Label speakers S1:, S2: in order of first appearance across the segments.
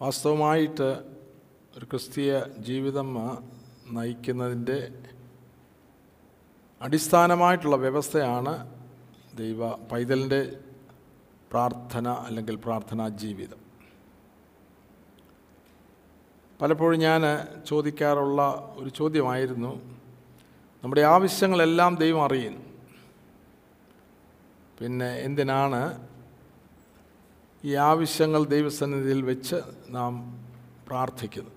S1: വാസ്തവമായിട്ട് ഒരു ക്രിസ്തീയ ജീവിതം നയിക്കുന്നതിന്റെ അടിസ്ഥാനമായിട്ടുള്ള വ്യവസ്ഥയാണ് ദൈവ പൈതലിന്റെ പ്രാർത്ഥന അല്ലെങ്കിൽ പ്രാർത്ഥനാ ജീവിതം. പലപ്പോഴും ഞാൻ ചോദിക്കാറുള്ള ഒരു ചോദ്യമായിരുന്നു നമ്മുടെ ആവശ്യങ്ങളെല്ലാം ദൈവം അറിയുന്നു. പിന്നെ എന്തിനാണ് ഈ ആവശ്യങ്ങൾ ദൈവസന്നിധിയിൽ വെച്ച് നാം പ്രാർത്ഥിക്കുന്നു.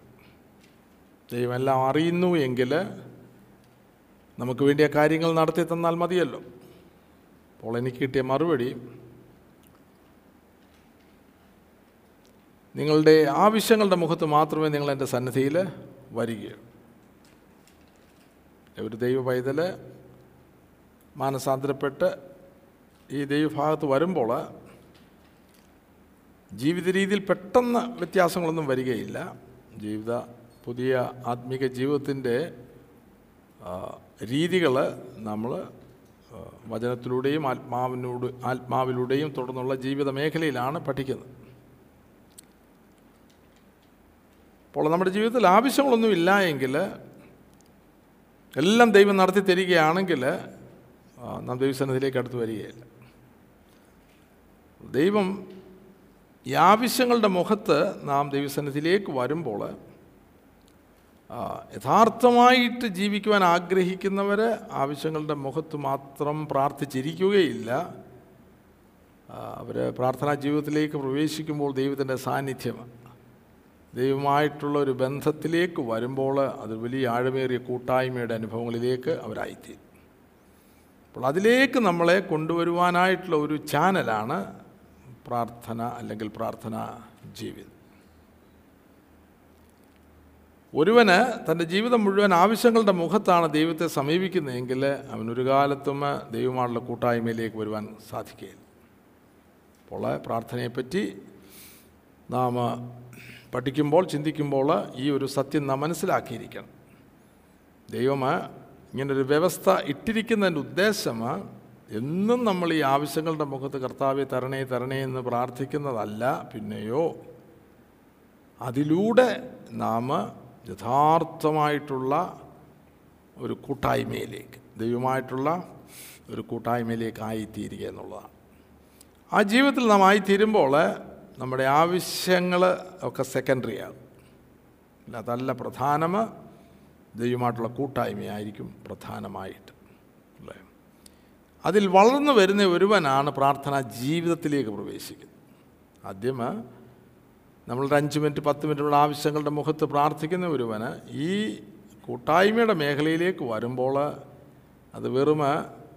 S1: ദൈവമെല്ലാം അറിയുന്നു എങ്കിൽ നമുക്ക് വേണ്ടിയ കാര്യങ്ങൾ നടത്തി തന്നാൽ മതിയല്ലോ. അപ്പോൾ എനിക്ക് കിട്ടിയ മറുപടി നിങ്ങളുടെ ആവശ്യങ്ങളുടെ മുഖത്ത് മാത്രമേ നിങ്ങൾ എന്റെ സന്നിധിയിൽ വരികയുള്ളൂ. ഒരു ദൈവ പൈതൽ മാനസാന്തരപ്പെട്ട് ഈ ദൈവഭാഗത്ത് വരുമ്പോൾ ജീവിത രീതിയിൽ പെട്ടെന്ന് വ്യത്യാസങ്ങളൊന്നും വരികയില്ല. ജീവിത പുതിയ ആത്മീക ജീവിതത്തിന്റെ രീതികൾ നമ്മൾ വചനത്തിലൂടെയും ആത്മാവിനോട് ആത്മാവിലൂടെയും തുടർന്നുള്ള ജീവിത മേഖലയിലാണ് പഠിക്കുന്നത്. അപ്പോൾ നമ്മുടെ ജീവിതത്തിൽ ആവശ്യങ്ങളൊന്നും ഇല്ല എങ്കിൽ എല്ലാം ദൈവം നടത്തി തരികയാണെങ്കിൽ നാം ദൈവസന്നിധിയിലേക്ക് അടുത്ത് വരികയില്ല. ദൈവം ഈ ആവശ്യങ്ങളുടെ മുഖത്ത് നാം ദൈവസന്നിധിയിലേക്ക് വരുമ്പോൾ യഥാർത്ഥമായിട്ട് ജീവിക്കുവാൻ ആഗ്രഹിക്കുന്നവർ ആവശ്യങ്ങളുടെ മുഖത്ത് മാത്രം പ്രാർത്ഥിച്ചിരിക്കുകയില്ല. അവർ പ്രാർത്ഥനാ ജീവിതത്തിലേക്ക് പ്രവേശിക്കുമ്പോൾ ദൈവത്തിന്റെ സാന്നിധ്യം ദൈവമായിട്ടുള്ള ഒരു ബന്ധത്തിലേക്ക് വരുമ്പോൾ അത് വലിയ ആഴമേറിയ കൂട്ടായ്മയുടെ അനുഭവങ്ങളിലേക്ക് അവരായിത്തീരും. അപ്പോൾ അതിലേക്ക് നമ്മളെ കൊണ്ടുവരുവാനായിട്ടുള്ള ഒരു ചാനലാണ് പ്രാർത്ഥന അല്ലെങ്കിൽ പ്രാർത്ഥന ജീവിതം. ഒരുവന് തന്റെ ജീവിതം മുഴുവൻ ആവശ്യങ്ങളുടെ മുഖത്താണ് ദൈവത്തെ സമീപിക്കുന്നതെങ്കിൽ അവനൊരു കാലത്തും ദൈവമായുള്ള കൂട്ടായ്മയിലേക്ക് വരുവാൻ സാധിക്കുകയില്ല. അപ്പോൾ പ്രാർത്ഥനയെപ്പറ്റി നാം പഠിക്കുമ്പോൾ ചിന്തിക്കുമ്പോൾ ഈ ഒരു സത്യം നാം മനസ്സിലാക്കിയിരിക്കണം. ദൈവം ഇങ്ങനൊരു വ്യവസ്ഥ ഇട്ടിരിക്കുന്നതിന്റെ ഉദ്ദേശം എന്നും നമ്മൾ ഈ ആവശ്യങ്ങളുടെ മുഖത്ത് കർത്താവെ തരണേ തരണേ എന്ന് പ്രാർത്ഥിക്കുന്നതല്ല പിന്നെയോ അതിലൂടെ നാം യഥാർത്ഥമായിട്ടുള്ള ഒരു കൂട്ടായ്മയിലേക്ക് ദൈവമായിട്ടുള്ള ഒരു കൂട്ടായ്മയിലേക്ക് ആയിത്തീരുക എന്നുള്ളതാണ്. ആ ജീവിതത്തിൽ നാം ആയിത്തീരുമ്പോൾ നമ്മുടെ ആവശ്യങ്ങൾ ഒക്കെ സെക്കൻഡറി ആകും അല്ല അതല്ല പ്രധാനം ദൈവമായിട്ടുള്ള കൂട്ടായ്മയായിരിക്കും പ്രധാനമായിട്ട്. അതിൽ വളർന്നു വരുന്ന ഒരുവനാണ് പ്രാർത്ഥന ജീവിതത്തിലേക്ക് പ്രവേശിക്കുന്നത്. ആദ്യം നമ്മളൊരു അഞ്ച് മിനിറ്റ് പത്ത് മിനിറ്റുള്ള ആവശ്യങ്ങളുടെ മുഖത്ത് പ്രാർത്ഥിക്കുന്ന ഒരുവന് ഈ കൂട്ടായ്മയുടെ മേഖലയിലേക്ക് വരുമ്പോൾ അത് വെറും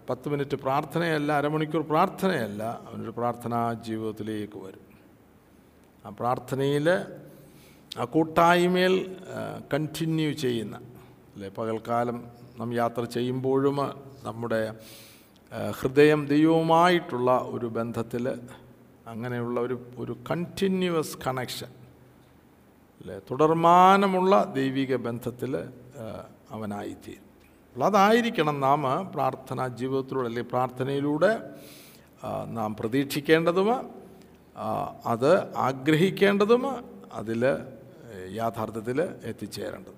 S1: പത്ത് മിനിറ്റ് പ്രാർത്ഥനയല്ല അരമണിക്കൂർ പ്രാർത്ഥനയല്ല അവനൊരു പ്രാർത്ഥനാ ജീവിതത്തിലേക്ക് വരും. ആ പ്രാർത്ഥനയിൽ ആ കൂട്ടായ്മയിൽ കണ്ടിന്യൂ ചെയ്യുന്ന അല്ലെ പകൽക്കാലം നാം യാത്ര ചെയ്യുമ്പോഴും നമ്മുടെ ഹൃദയം ദൈവവുമായിട്ടുള്ള ഒരു ബന്ധത്തിൽ അങ്ങനെയുള്ള ഒരു ഒരു കണ്ടിന്യൂവസ് കണക്ഷൻ അല്ലേ തുടർമാനമുള്ള ദൈവിക ബന്ധത്തിൽ അവനായിത്തീരും. അതായിരിക്കണം നാം പ്രാർത്ഥനാ ജീവിതത്തിലൂടെ അല്ലെങ്കിൽ പ്രാർത്ഥനയിലൂടെ നാം പ്രതീക്ഷിക്കേണ്ടതും അത് ആഗ്രഹിക്കേണ്ടതും അതിൽ യാഥാർത്ഥ്യത്തിൽ എത്തിച്ചേരേണ്ടത്.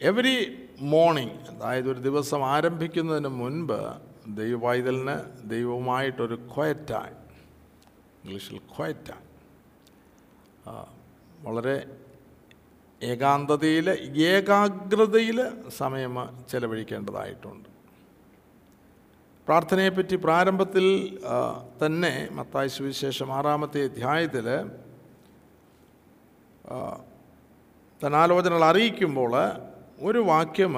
S1: എവറി മോർണിംഗ് അതായത് ഒരു ദിവസം ആരംഭിക്കുന്നതിന് മുൻപ് ദൈവവൈതലിന് ദൈവവുമായിട്ടൊരു ക്വയറ്റായി ഇംഗ്ലീഷിൽ ക്വയറ്റായി വളരെ ഏകാന്തതയിൽ ഏകാഗ്രതയിൽ സമയം ചെലവഴിക്കേണ്ടതായിട്ടുണ്ട്. പ്രാർത്ഥനയെപ്പറ്റി പ്രാരംഭത്തിൽ തന്നെ മത്തായ സുവിശേഷം ആറാമത്തെ അധ്യായത്തിൽ തന്നാലോചനകൾ അറിയിക്കുമ്പോൾ ഒരു വാക്യം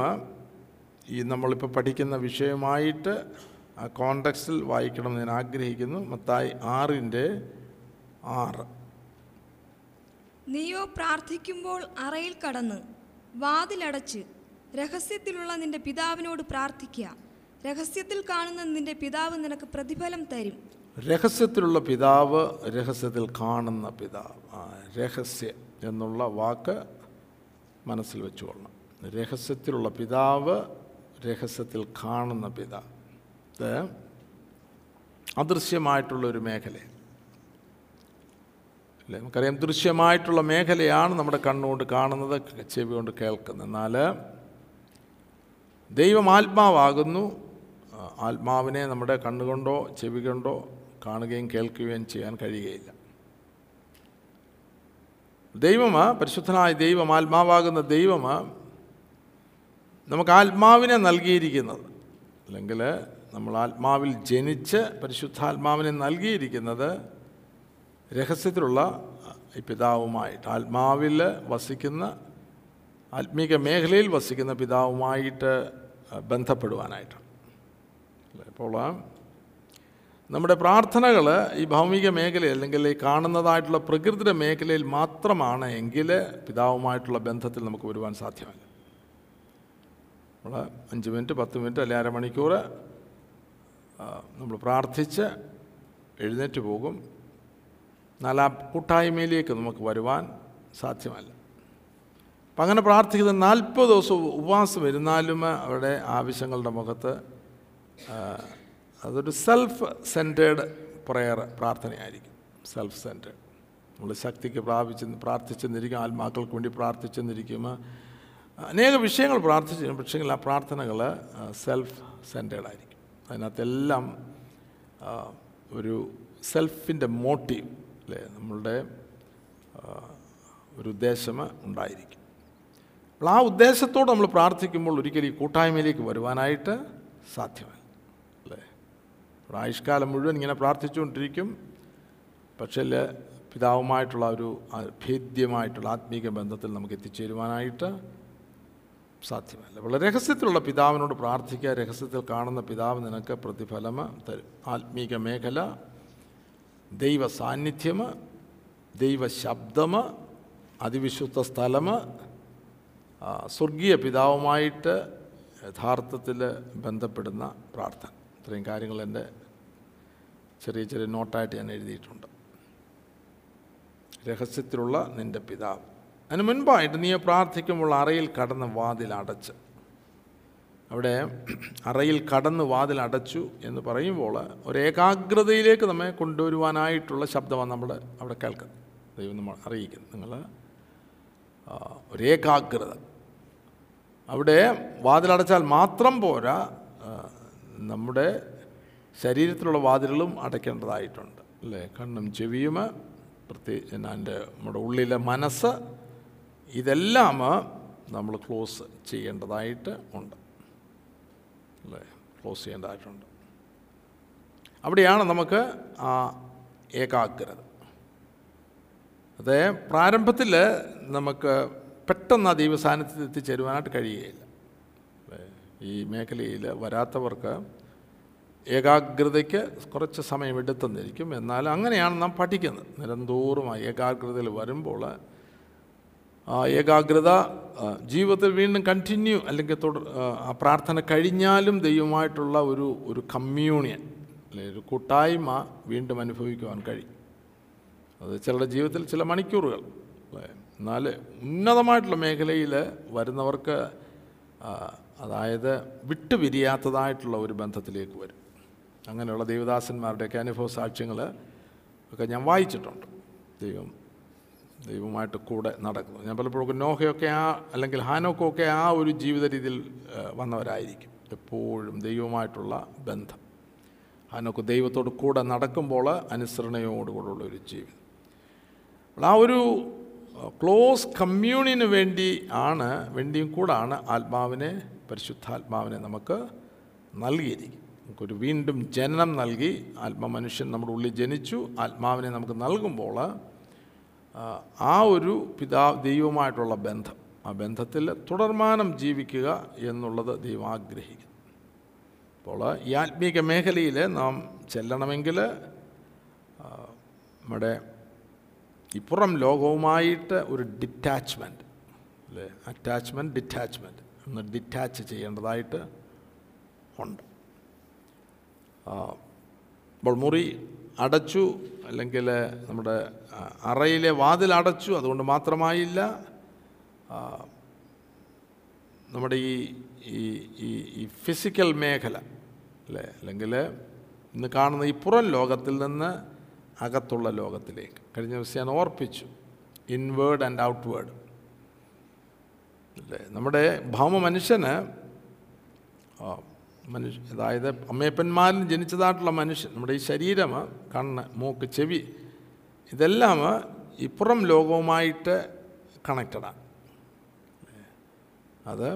S1: ഈ നമ്മളിപ്പോൾ പഠിക്കുന്ന വിഷയമായിട്ട് ആ കോണ്ടക്സ്റ്റിൽ വായിക്കണം എന്ന് ഞാൻ ആഗ്രഹിക്കുന്നു. മത്തായി ആറിന്റെ ആറ്.
S2: നീയോ പ്രാർത്ഥിക്കുമ്പോൾ അറയിൽ കടന്ന് വാതിലടച്ച് രഹസ്യത്തിലുള്ള നിന്റെ പിതാവിനോട് പ്രാർത്ഥിക്കുക രഹസ്യത്തിൽ കാണുന്ന നിന്റെ പിതാവ് നിനക്ക് പ്രതിഫലം തരും.
S1: രഹസ്യത്തിലുള്ള പിതാവ് രഹസ്യത്തിൽ കാണുന്ന പിതാവ്. രഹസ്യം എന്നുള്ള വാക്ക് മനസ്സിൽ വെച്ചുകൊള്ളണം. രഹസ്യത്തിലുള്ള പിതാവ് രഹസ്യത്തിൽ കാണുന്ന പിതാവ് ഇത് അദൃശ്യമായിട്ടുള്ളൊരു മേഖല. അല്ലേ? നമുക്കറിയാം ദൃശ്യമായിട്ടുള്ള മേഖലയാണ് നമ്മുടെ കണ്ണുകൊണ്ട് കാണുന്നത് ചെവി കൊണ്ട് കേൾക്കുന്നത്. എന്നാൽ ദൈവം ആത്മാവാകുന്നു. ആത്മാവിനെ നമ്മുടെ കണ്ണുകൊണ്ടോ ചെവി കൊണ്ടോ കാണുകയും കേൾക്കുകയും ചെയ്യാൻ കഴിയുകയില്ല. ദൈവം പരിശുദ്ധനായ ദൈവം ആത്മാവാകുന്ന ദൈവമ നമുക്ക് ആത്മാവിനെ നൽകിയിരിക്കുന്നത്. അല്ലെങ്കിൽ നമ്മൾ ആത്മാവിൽ ജനിച്ച് പരിശുദ്ധാത്മാവിനെ നൽകിയിരിക്കുന്നത് രഹസ്യത്തിലുള്ള പിതാവുമായിട്ട്. ആത്മാവിൽ വസിക്കുന്ന ആത്മീക മേഖലയിൽ വസിക്കുന്ന പിതാവുമായിട്ട് ബന്ധപ്പെടുവാനായിട്ട്. ഇപ്പോൾ നമ്മുടെ പ്രാർത്ഥനകൾ ഈ ഭൗമിക മേഖലയിൽ അല്ലെങ്കിൽ ഈ കാണുന്നതായിട്ടുള്ള പ്രകൃതിയുടെ മേഖലയിൽ മാത്രമാണ് എങ്കിൽ പിതാവുമായിട്ടുള്ള ബന്ധത്തിൽ നമുക്ക് വരുവാൻ സാധ്യമല്ല. നമ്മൾ അഞ്ച് മിനിറ്റ് പത്ത് മിനിറ്റ് അല്ലെങ്കിൽ അരമണിക്കൂർ നമ്മൾ പ്രാർത്ഥിച്ച് എഴുന്നേറ്റ് പോകും. നാലാം കൂട്ടായ്മയിലേക്ക് നമുക്ക് വരുവാൻ സാധ്യമല്ല. അപ്പം അങ്ങനെ പ്രാർത്ഥിക്കുന്ന നാൽപ്പത് ദിവസം ഉപവാസം ഇരുന്നാലും അവരുടെ ആവശ്യങ്ങളുടെ മുഖത്ത് അതൊരു സെൽഫ് സെന്റേഡ് പ്രയർ പ്രാർത്ഥനയായിരിക്കും. സെൽഫ് സെന്റേഡ് നമ്മൾ ശക്തിക്ക് പ്രാപിച്ച് പ്രാർത്ഥിച്ചെന്നിരിക്കും ആത്മാക്കൾക്ക് വേണ്ടി പ്രാർത്ഥിച്ചെന്നിരിക്കും അനേക വിഷയങ്ങൾ പ്രാർത്ഥിച്ചു പക്ഷേ ആ പ്രാർത്ഥനകൾ സെൽഫ് സെന്റേഡ് ആയിരിക്കും. അതിനകത്തെല്ലാം ഒരു സെൽഫിന്റെ മോട്ടീവ് അല്ലേ നമ്മളുടെ ഒരു ഉദ്ദേശം ഉണ്ടായിരിക്കും. അപ്പോൾ ആ ഉദ്ദേശത്തോട് നമ്മൾ പ്രാർത്ഥിക്കുമ്പോൾ ഒരിക്കലും ഈ കൂട്ടായ്മയിലേക്ക് വരുവാനായിട്ട് സാധ്യമല്ല അല്ലേ? ഒരു ആയുഷ്കാലം മുഴുവൻ ഇങ്ങനെ പ്രാർത്ഥിച്ചുകൊണ്ടിരിക്കും. പക്ഷേ പിതാവുമായിട്ടുള്ള ഒരു ഭേദ്യമായിട്ടുള്ള ആത്മീയ ബന്ധത്തിൽ നമുക്ക് എത്തിച്ചേരുവാനായിട്ട് സാധ്യമല്ല. വളരെ രഹസ്യത്തിലുള്ള പിതാവിനോട് പ്രാർത്ഥിക്കുക രഹസ്യത്തിൽ കാണുന്ന പിതാവ് നിനക്ക് പ്രതിഫലം തരും. ആത്മീക മേഖല ദൈവ സാന്നിധ്യം ദൈവശബ്ദം അതിവിശുദ്ധ സ്ഥലം സ്വർഗീയ പിതാവുമായിട്ട് യഥാർത്ഥത്തിൽ ബന്ധപ്പെടുന്ന പ്രാർത്ഥന. ഇത്രയും കാര്യങ്ങൾ എന്റെ ചെറിയ ചെറിയ നോട്ടായിട്ട് ഞാൻ എഴുതിയിട്ടുണ്ട്. രഹസ്യത്തിലുള്ള നിന്റെ പിതാവ്. അതിന് മുൻപായിട്ട് നീ പ്രാർത്ഥിക്കുമ്പോൾ അറയിൽ കടന്ന് വാതിൽ അടച്ച്. അവിടെ അറയിൽ കടന്ന് വാതിൽ അടച്ചു എന്ന് പറയുമ്പോൾ ഒരു ഏകാഗ്രതയിലേക്ക് നമ്മെ കൊണ്ടുവരുവാനായിട്ടുള്ള ശബ്ദമാണ് നമ്മൾ അവിടെ കേൾക്കുന്നത്. ദൈവം നമ്മൾ അറിയിക്കുന്നത് നിങ്ങൾ ഒരു ഏകാഗ്രത. അവിടെ വാതിലടച്ചാൽ മാത്രം പോരാ നമ്മുടെ ശരീരത്തിലുള്ള വാതിലുകളും അടയ്ക്കേണ്ടതായിട്ടുണ്ട്. അല്ലേ? കണ്ണും ചെവിയും പ്രത്യേകിച്ച് എന്റെ നമ്മുടെ ഉള്ളിലെ മനസ്സ് ഇതെല്ലാം നമ്മൾ ക്ലോസ് ചെയ്യേണ്ടതായിട്ട് ഉണ്ട്. അല്ലേ? ക്ലോസ് ചെയ്യേണ്ടതായിട്ടുണ്ട്. അവിടെയാണ് നമുക്ക് ആ ഏകാഗ്രത. അത് പ്രാരംഭത്തിൽ നമുക്ക് പെട്ടെന്ന് ആ ദൈവസാന്നിധ്യത്തിൽ എത്തിച്ചേരുവാനായിട്ട് കഴിയുകയില്ല? ഈ മേഖലയിൽ വരാത്തവർക്ക് ഏകാഗ്രതയ്ക്ക് കുറച്ച് സമയം എടുത്തെന്നിരിക്കും. എന്നാൽ അങ്ങനെയാണ് നാം പഠിക്കുന്നത്. നിരന്തോറും ആ ഏകാഗ്രതയിൽ വരുമ്പോൾ ഏകാഗ്രത ജീവിതത്തിൽ വീണ്ടും കണ്ടിന്യൂ അല്ലെങ്കിൽ തുടർ ആ, പ്രാർത്ഥന കഴിഞ്ഞാലും ദൈവമായിട്ടുള്ള ഒരു ഒരു കമ്മ്യൂണിയൻ അല്ലെങ്കിൽ ഒരു കൂട്ടായ്മ വീണ്ടും അനുഭവിക്കുവാൻ കഴിയും. അത് ചിലരുടെ ജീവിതത്തിൽ ചില മണിക്കൂറുകൾ എന്നാൽ ഉന്നതമായിട്ടുള്ള മേഖലയിൽ വരുന്നവർക്ക് അതായത് വിട്ടുപിരിയാത്തതായിട്ടുള്ള ഒരു ബന്ധത്തിലേക്ക് വരും. അങ്ങനെയുള്ള ദൈവദാസന്മാരുടെയൊക്കെ അനുഭവ സാക്ഷ്യങ്ങൾ ഒക്കെ ഞാൻ വായിച്ചിട്ടുണ്ട്. ദൈവം ദൈവമായിട്ട് കൂടെ നടക്കുന്നു. ഞാൻ പലപ്പോഴും നോഹയൊക്കെ ആ അല്ലെങ്കിൽ ഹാനോക്കൊക്കെ ആ ഒരു ജീവിത രീതിയിൽ വന്നവരായിരിക്കും എപ്പോഴും ദൈവമായിട്ടുള്ള ബന്ധം. ഹാനോക്ക് ദൈവത്തോട് കൂടെ നടക്കുമ്പോൾ അനുസരണയോടുകൂടെയുള്ള ഒരു ജീവിതം. ആ ഒരു ക്ലോസ് കമ്മ്യൂണിന് വേണ്ടി ആണ് വേണ്ടിയും കൂടാണ് ആത്മാവിനെ പരിശുദ്ധാത്മാവിനെ നമുക്ക് നൽകിയിരിക്കും നമുക്കൊരു വീണ്ടും ജനനം നൽകി ആത്മ മനുഷ്യൻ നമ്മുടെ ഉള്ളിൽ ജനിച്ചു ആത്മാവിനെ നമുക്ക് നൽകുമ്പോൾ ആ, ഒരു പിതാ ദൈവമായിട്ടുള്ള ബന്ധം ആ ബന്ധത്തിൽ തുടർമാനം ജീവിക്കുക എന്നുള്ളത് ദൈവം ആഗ്രഹിക്കുന്നു. അപ്പോൾ ഈ ആത്മീക മേഖലയിൽ നാം ചെല്ലണമെങ്കിൽ നമ്മുടെ ഇപ്പുറം ലോകവുമായിട്ട് ഒരു ഡിറ്റാച്ച്മെന്റ് അല്ലേ? അറ്റാച്ച്മെന്റ് ഡിറ്റാച്ച്മെന്റ് ഒന്ന് ഡിറ്റാച്ച് ചെയ്യേണ്ടതായിട്ട് ഉണ്ട്. അപ്പോൾ മുറി അടച്ചു അല്ലെങ്കിൽ നമ്മുടെ അറയിലെ വാതിൽ അടച്ചു അതുകൊണ്ട് മാത്രമായില്ല നമ്മുടെ ഈ ഈ ഈ ഫിസിക്കൽ മേഖല അല്ലേ? അല്ലെങ്കിൽ ഇന്ന് കാണുന്ന ഈ പുറം ലോകത്തിൽ നിന്ന് അകത്തുള്ള ലോകത്തിലേക്ക്. കഴിഞ്ഞ ദിവസം ഞാൻ ഓർപ്പിച്ചു ഇൻവേർഡ് ആൻഡ് ഔട്ട്വേർഡ് അല്ലേ? നമ്മുടെ ഭൗമ മനുഷ്യന് മനുഷ്യ അതായത് അമ്മയപ്പന്മാരിൽ ജനിച്ചതായിട്ടുള്ള മനുഷ്യൻ നമ്മുടെ ഈ ശരീരം കണ്ണ് മൂക്ക് ചെവി ഇതെല്ലാം ഇപ്പുറം പുറം ലോകവുമായിട്ട് കണക്റ്റഡാണ് അത്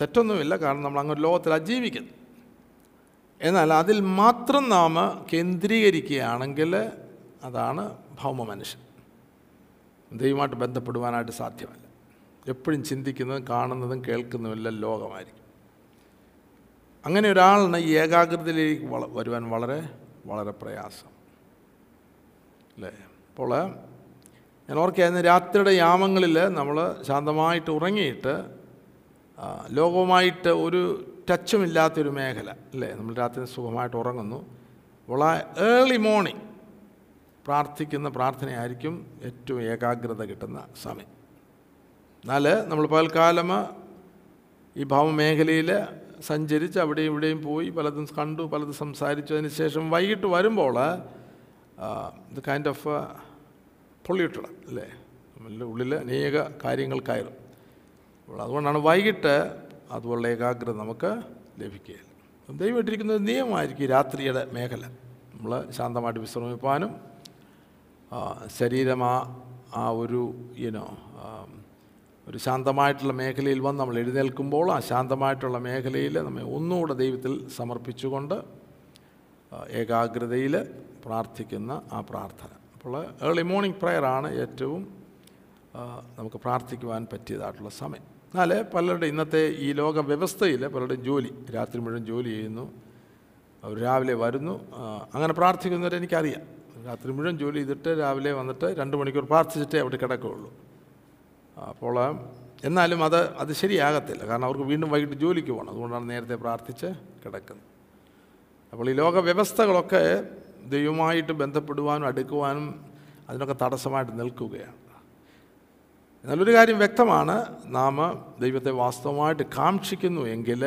S1: തെറ്റൊന്നുമില്ല കാരണം നമ്മൾ അങ്ങനെ ലോകത്തിൽ ജീവിക്കുന്നത് എന്നാൽ അതിൽ മാത്രം നാം കേന്ദ്രീകരിക്കുകയാണെങ്കിൽ അതാണ് ഭൗമ മനുഷ്യൻ. ദൈവമായിട്ട് ബന്ധപ്പെടുവാനായിട്ട് സാധ്യമല്ല. എപ്പോഴും ചിന്തിക്കുന്നതും കാണുന്നതും കേൾക്കുന്നതുമെല്ലാം ലോകമായിരിക്കും. അങ്ങനെ ഒരാളിന് ഈ ഏകാഗ്രതയിലേക്ക് വള വരുവാൻ വളരെ വളരെ പ്രയാസം. അല്ലേ? അപ്പോൾ ഞാൻ ഓർക്കുകയായിരുന്നു രാത്രിയുടെ യാമങ്ങളിൽ നമ്മൾ ശാന്തമായിട്ട് ഉറങ്ങിയിട്ട് ലോകവുമായിട്ട് ഒരു ടച്ചുമില്ലാത്തൊരു മേഖല അല്ലേ? നമ്മൾ രാത്രി സുഖമായിട്ട് ഉറങ്ങുന്നു. ആ ഏർലി മോർണിംഗ് പ്രാർത്ഥിക്കുന്ന പ്രാർത്ഥനയായിരിക്കും ഏറ്റവും ഏകാഗ്രത കിട്ടുന്ന സമയം. എന്നാൽ നമ്മൾ പകൽക്കാലം ഈ ഭാവമേഖലയിൽ സഞ്ചരിച്ച് അവിടെയും ഇവിടെയും പോയി പലതും കണ്ടു പലതും സംസാരിച്ചു അതിന് ശേഷം വൈകിട്ട് വരുമ്പോൾ ഇത് കൈൻഡ് ഓഫ് പൊള്യൂട്ടഡ് അല്ലേ? നമ്മളുടെ ഉള്ളിൽ അനേക കാര്യങ്ങൾ കയറും. അതുകൊണ്ടാണ് വൈകിട്ട് അതുപോലുള്ള ഏകാഗ്രത നമുക്ക് ലഭിക്കുകയില്ല. ദൈവം ഇട്ടിരിക്കുന്ന ഒരു നിയമമായിരിക്കും രാത്രിയുടെ മേഖല. നമ്മൾ ശാന്തമായിട്ട് വിശ്രമിപ്പാനും ശരീരമാ ശരീരം ആ ആ ഒരു യുനോ ഒരു ശാന്തമായിട്ടുള്ള മേഖലയിൽ വന്ന് നമ്മൾ എഴുന്നേൽക്കുമ്പോൾ ആ ശാന്തമായിട്ടുള്ള മേഖലയിൽ നമ്മെ ഒന്നുകൂടെ ദൈവത്തിൽ സമർപ്പിച്ചുകൊണ്ട് ഏകാഗ്രതയിൽ പ്രാർത്ഥിക്കുന്ന ആ പ്രാർത്ഥന. അപ്പോൾ ഏർലി മോർണിംഗ് പ്രയറാണ് ഏറ്റവും നമുക്ക് പ്രാർത്ഥിക്കുവാൻ പറ്റിയതായിട്ടുള്ള സമയം. എന്നാൽ പലരുടെ ഇന്നത്തെ ഈ ലോക വ്യവസ്ഥയിൽ പലരുടെ ജോലി രാത്രി മുഴുവൻ ജോലി ചെയ്യുന്നു അവർ രാവിലെ വരുന്നു അങ്ങനെ പ്രാർത്ഥിക്കുന്നവരെ എനിക്കറിയാം. രാത്രി മുഴുവൻ ജോലി ചെയ്തിട്ട് രാവിലെ വന്നിട്ട് രണ്ട് മണിക്കൂർ പ്രാർത്ഥിച്ചിട്ടേ അവിടെ കിടക്കുകയുള്ളൂ. അപ്പോൾ എന്നാലും അത് അത് ശരിയാകത്തില്ല. കാരണം അവർക്ക് വീണ്ടും വൈകിട്ട് ജോലിക്ക് പോകണം. അതുകൊണ്ടാണ് നേരത്തെ പ്രാർത്ഥിച്ച് കിടക്കുന്നത്. അപ്പോൾ ഈ ലോക വ്യവസ്ഥകളൊക്കെ ദൈവമായിട്ട് ബന്ധപ്പെടുവാനും അടുക്കുവാനും അതിനൊക്കെ തടസ്സമായിട്ട് നിൽക്കുകയാണ്. എന്നാലൊരു കാര്യം വ്യക്തമാണ്. നാം ദൈവത്തെ വാസ്തവമായിട്ട് കാക്ഷിക്കുന്നു എങ്കിൽ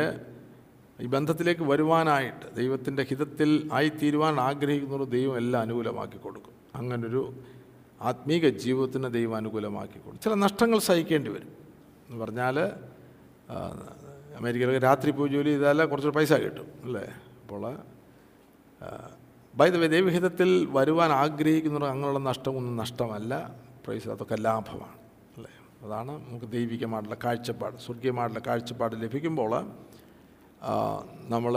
S1: ഈ ബന്ധത്തിലേക്ക് വരുവാനായിട്ട് ദൈവത്തിന്റെ ഹിതത്തിൽ ആയിത്തീരുവാൻ ആഗ്രഹിക്കുന്നൊരു ദൈവം എല്ലാം അനുകൂലമാക്കി കൊടുക്കും. അങ്ങനൊരു ആത്മീക ജീവിതത്തിന് ദൈവം അനുകൂലമാക്കി കൊടുക്കും. ചില നഷ്ടങ്ങൾ സഹിക്കേണ്ടി വരും. എന്ന് പറഞ്ഞാൽ അമേരിക്കയിലൊക്കെ രാത്രി പോയി ജോലി ചെയ്താൽ കുറച്ച് പൈസ കിട്ടും അല്ലേ? അപ്പോൾ ബൈ ദ വേ ദൈവഹിതത്തിൽ വരുവാൻ ആഗ്രഹിക്കുന്നവർ അങ്ങനെയുള്ള നഷ്ടമൊന്നും നഷ്ടമല്ല. പ്രൈസ് അതൊക്കെ ലാഭമാണ് അല്ലേ? അതാണ് നമുക്ക് ദൈവികമായിട്ടുള്ള കാഴ്ചപ്പാട്. സ്വർഗീയമായിട്ടുള്ള കാഴ്ചപ്പാട് ലഭിക്കുമ്പോൾ നമ്മൾ